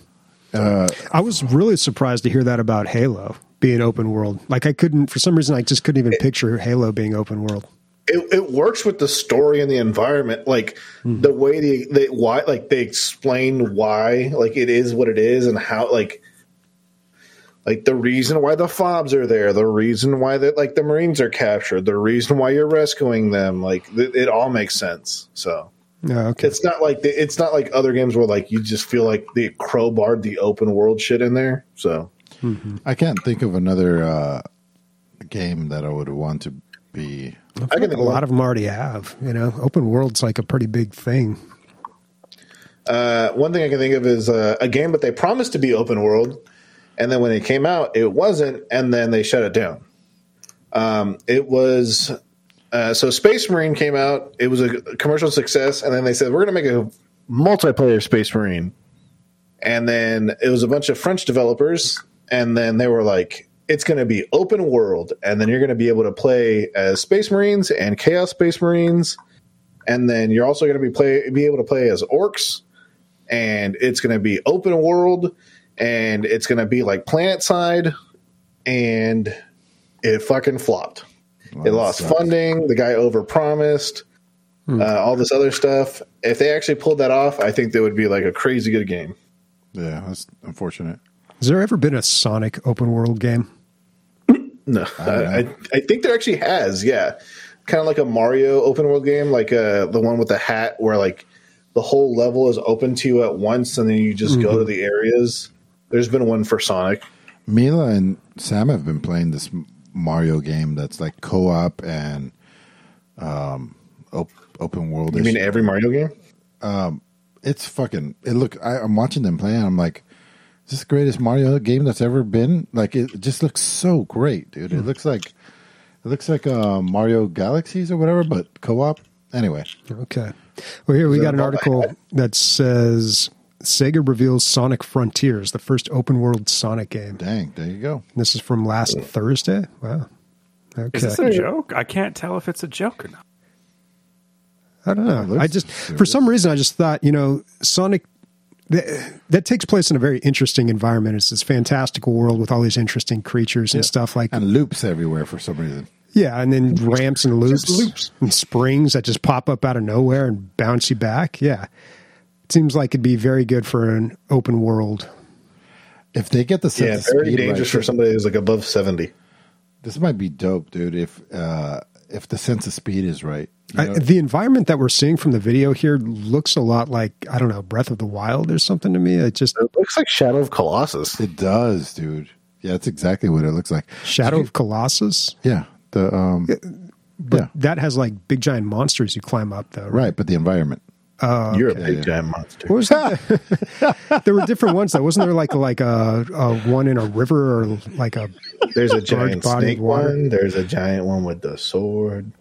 Uh, I was really surprised to hear that about Halo being open world. Like I couldn't, for some reason, I just couldn't even picture Halo being open world. It, it works with the story and the environment, like the way they, they why like they explain why like it is what it is and how like like the reason why the fobs are there, the reason why that like the Marines are captured, the reason why you're rescuing them, like th- it all makes sense. So Yeah. Okay. it's not like the, it's not like other games where like you just feel like they crowbarred the open world shit in there. So I can't think of another uh, game that I would want to be. I can think a lot of them already have. You know, open world's like a pretty big thing. Uh, one thing I can think of is uh, a game but they promised to be open world, and then when it came out, it wasn't, and then they shut it down. Um, it was uh, so Space Marine came out. It was a commercial success, and then they said we're going to make a multiplayer Space Marine, and then it was a bunch of French developers, and then they were like, it's going to be open world, and then you're going to be able to play as Space Marines and Chaos Space Marines, and then you're also going to be play be able to play as orcs and it's going to be open world and it's going to be like PlanetSide and it fucking flopped it lost sucks. funding the guy overpromised uh, all this other stuff if they actually pulled that off i think that would be like a crazy good game Yeah, that's unfortunate. Has there ever been a Sonic open world game? No I, I, I think there actually has yeah kind of like a mario open world game like uh, the one with the hat where like the whole level is open to you at once and then you just go to the areas there's been one for sonic Mila and Sam have been playing this Mario game that's like co-op and um, op- open world. you mean every mario game Um, it's fucking. It look. I, I'm watching them play, and I'm like, "Is this the greatest Mario game that's ever been?" Like, it just looks so great, dude. It looks like it looks like uh, Mario Galaxies or whatever, but co-op. Anyway, Okay. Well, here we got an article that says Sega reveals Sonic Frontiers, the first open world Sonic game. Dang, there you go. This is from last Thursday. Wow. Okay. Is this a joke? I can't tell if it's a joke or not. I don't know. I just, for some reason, I just thought, you know, Sonic, that, that takes place in a very interesting environment. It's this fantastical world with all these interesting creatures and stuff like And loops everywhere for some reason. Yeah, and then ramps and loops, loops. and springs that just pop up out of nowhere and bounce you back. Yeah, it seems like it'd be very good for an open world. If they get the sense Yeah, of very speed dangerous right, for somebody who's like above seventy. This might be dope, dude. If uh, if the sense of speed is right, You I, the environment that we're seeing from the video here looks a lot like I don't know Breath of the Wild or something to me. It just It looks like Shadow of Colossus. it does, dude. Yeah, that's exactly what it looks like. Shadow of Colossus, Yeah, the um, but yeah, that has like big giant monsters you climb up though. right. But the environment. You're a big yeah. giant monster. What was that? there were different ones though. Wasn't there like like a, a one in a river or like a There's a giant body snake of one. There's a giant one with the sword.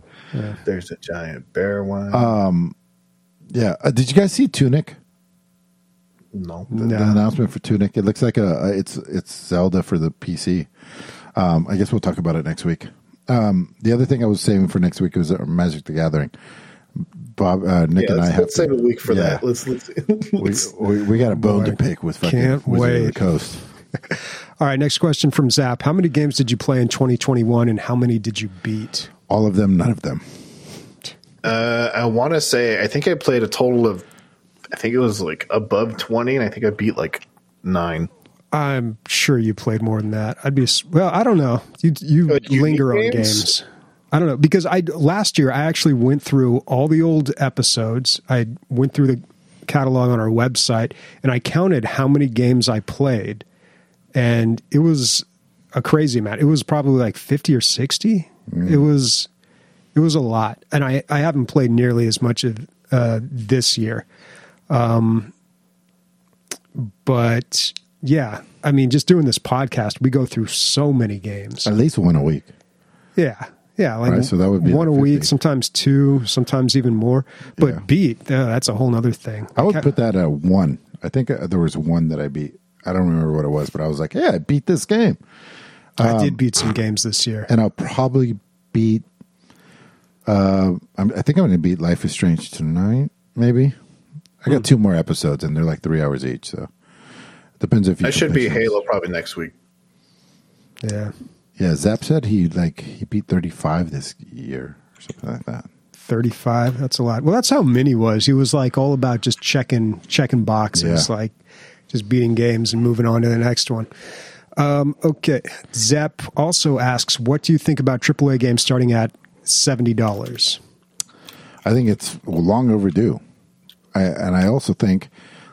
There's a giant bear one. Um, Yeah. Uh, did you guys see Tunic? no. The, No. the announcement for Tunic. It looks like a a- it's it's Zelda for the PC. Um, I guess we'll talk about it next week. Um, the other thing I was saving for next week was uh, Magic the Gathering. Bob, uh, Nick, Yeah, and I let's, have let's save a week for yeah. that. Let's let's, We, let's we, we got a bone Boy, to pick with fucking can't Wizard of wait. the Coast. All right, next question from Zap. How many games did you play in 2021 and how many did you beat? All of them, none of them. Uh, I want to say I think I played a total of I think it was like above twenty, and I think I beat like nine. I'm sure you played more than that. I'd be well. I don't know. You you But you linger beat on games? games. I don't know because I last year I actually went through all the old episodes. I went through the catalog on our website and I counted how many games I played, and it was a crazy amount. It was probably like fifty or sixty. It was it was a lot, and I I haven't played nearly as much of uh, this year. Um, but yeah, I mean, just doing this podcast, we go through so many games. At least one a week. Yeah, yeah, like Right, so that would be one like a week, sometimes two, sometimes even more. But Yeah. beat, uh, that's a whole other thing. I would Ca- put that at one. I think uh, there was one that I beat. I don't remember what it was, but I was like, "Yeah, I beat this game," I um, did beat some games this year. and I'll probably beat. Uh, I'm, I think I'm going to beat Life is Strange tonight. Maybe I got two more episodes, and they're like three hours each. So it depends if you. I should be Halo probably next week. Yeah, Yeah, Zap said he like he beat 35 this year or something like that. thirty-five. That's a lot. Well, that's how Mini was. He was like all about just checking checking boxes, Yeah. like just beating games and moving on to the next one. Um, okay, Zep also asks, "What do you think about AAA games starting at seventy dollars?" I think it's long overdue. I, and I also think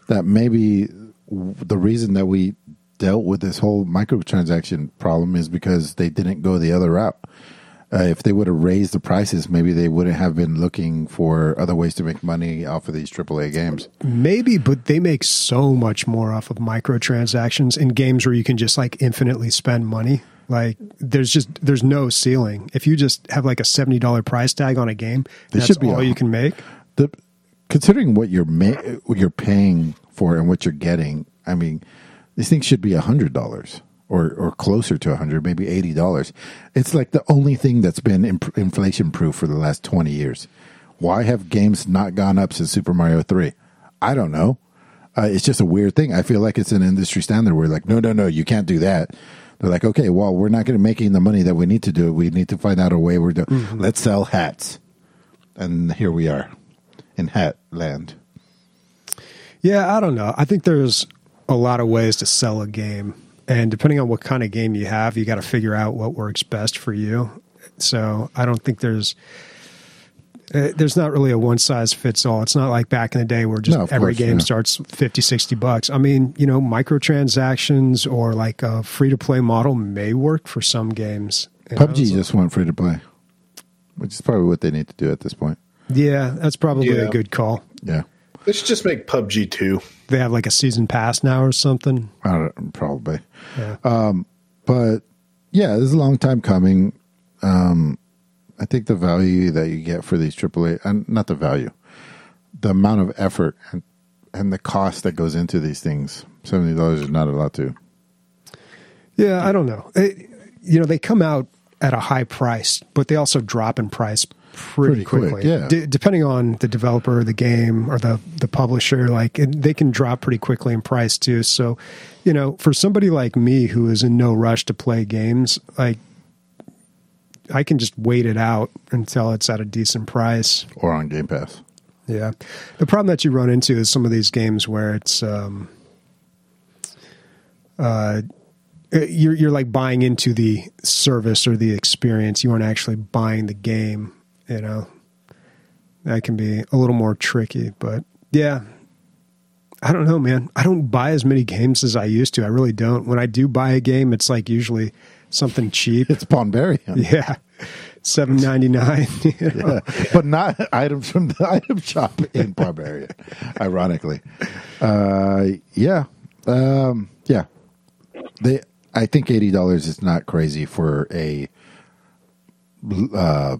that maybe the reason that we dealt with this whole microtransaction problem is because they didn't go the other route. Uh, if they would have raised the prices, maybe they wouldn't have been looking for other ways to make money off of these AAA games. Maybe, but they make so much more off of microtransactions in games where you can just like infinitely spend money. Like there's just there's no ceiling. If you just have like a seventy dollar price tag on a game, They that's should be all you can make. The considering what you're ma- what you're paying for and what you're getting, I mean, these things should be a hundred dollars or or closer to a hundred, maybe eighty dollars. It's like the only thing that's been imp- inflation proof for the last twenty years. Why have games not gone up since Super Mario Three? I don't know. Uh, it's just a weird thing. I feel like it's an industry standard. We're like, no, no, no, you can't do that. They're like, okay, well, we're not going to making the money that we need to do. We need to find out a way. We're doing. Let's sell hats, and here we are in hat land. Yeah, I don't know. I think there's a lot of ways to sell a game, and depending on what kind of game you have, you got to figure out what works best for you. So I don't think there's uh, there's not really a one size fits all. It's not like back in the day where just No, every course, game yeah. starts 50, 60 bucks. I mean, you know, microtransactions or like a free to play model may work for some games. you know? PUBG So- just went free to play, which is probably what they need to do at this point. yeah, that's probably Yeah. a good call. Yeah, They should just make PUBG two. They have like a season pass now or something. I don't, probably. Yeah. But yeah, this is a long time coming. Um, I think the value that you get for these AAA, and not the value, the amount of effort and and the cost that goes into these things. Seventy dollars is not a lot to. Yeah, I don't know. It, you know, they come out at a high price, but they also drop in price pretty, Pretty quick, quickly. yeah. D- depending on the developer, the game, or the the publisher, like it, they can drop pretty quickly in price too. So, you know, for somebody like me who is in no rush to play games, like I can just wait it out until it's at a decent price. Or on Game Pass. Yeah. The problem that you run into is some of these games where it's um uh you're you're like buying into the service or the experience. You aren't actually buying the game, you know. That can be a little more tricky, but yeah. I don't know, man. I don't buy as many games as I used to. I really don't. When I do buy a game, it's like usually something cheap. It's Pawnbarian. yeah. Seven ninety nine. Yeah. but not items from the item shop in Barbarian, ironically. Uh, yeah, um, yeah. They, I think eighty dollars is not crazy for a, uh,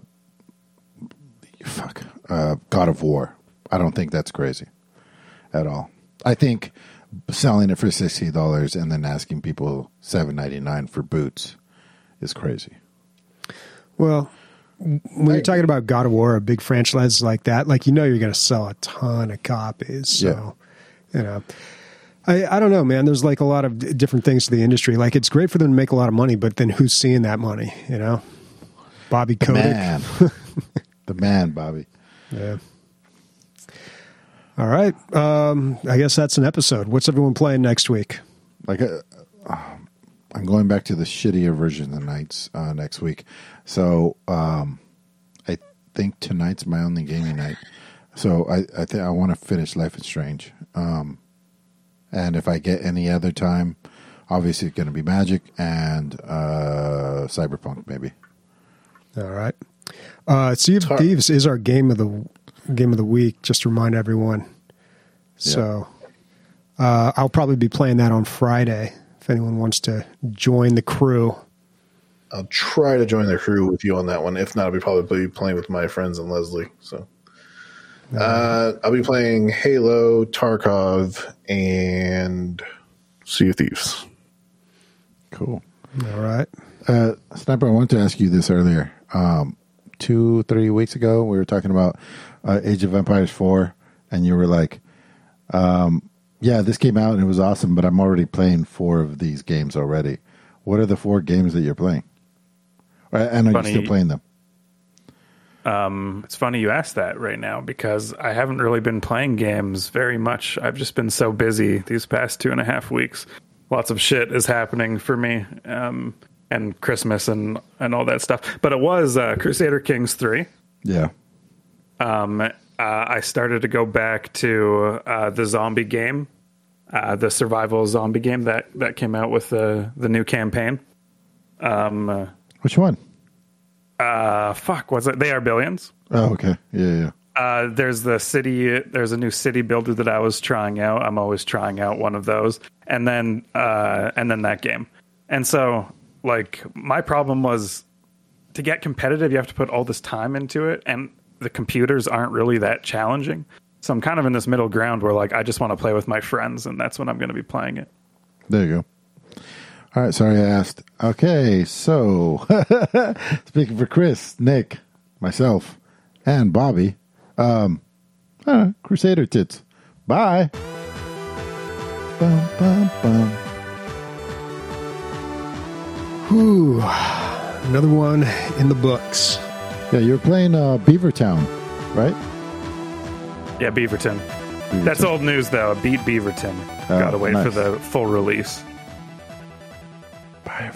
fuck, uh, God of War. I don't think that's crazy at all. I think selling it for sixty dollars and then asking people seven ninety nine for boots is crazy. Well, when you're talking about God of War, a big franchise like that, like you know you're going to sell a ton of copies. So, you know, I I don't know, man. There's like a lot of d- different things to the industry. Like it's great for them to make a lot of money, but then who's seeing that money? You know, Bobby Kotick. Man, the man, Bobby. Yeah. All right. Um, I guess that's an episode. What's everyone playing next week? like uh, um, I'm going back to the shittier version of the nights uh, next week. So um, I think tonight's my only gaming night. So I I think I want to finish Life is Strange. Um, and if I get any other time, obviously it's going to be Magic and uh, Cyberpunk maybe. All right. Uh, sea of. Thieves is our game of the game of the week. Just to remind everyone. So, uh, I'll probably be playing that on Friday. If anyone wants to join the crew, I'll try to join the crew with you on that one. If not, I'll be probably playing with my friends and Leslie. So uh, I'll be playing Halo, Tarkov, and Sea of Thieves. Cool. all right. Uh, Sniper, I wanted to ask you this earlier. Um, two, three weeks ago, we were talking about uh, Age of Empires 4, and you were like, um, yeah, this came out and it was awesome, but I'm already playing four of these games already. What are the four games that you're playing? And are Funny. you still playing them? Um, it's funny you asked that right now because I haven't really been playing games very much. I've just been so busy these past two and a half weeks. Lots of shit is happening for me, um, and Christmas and and all that stuff. But it was uh, Crusader Kings three. Yeah. Um, uh, I started to go back to uh, the zombie game, uh, the survival zombie game that that came out with the the new campaign. Um, uh, Which one? uh, fuck, was it? They are billions. Oh, okay. Yeah, yeah. Uh, there's the city. There's a new city builder that I was trying out. I'm always trying out one of those, and then uh, and then that game. And so, like, my problem was to get competitive. You have to put all this time into it, and the computers aren't really that challenging. So I'm kind of in this middle ground where, like, I just want to play with my friends, and that's when I'm going to be playing it. There you go. All right. Sorry I asked. Okay. So, speaking for Chris, Nick, myself, and Bobby, um, uh, Crusader tits. Bye. Bum, bum, bum. Whew. Another one in the books. Yeah, you're playing uh, Beavertown, right? Yeah, Beaverton. Beaverton. That's old news, though. Beat Beaverton. Oh, Gotta ah, wait nice. for the full release. Bye.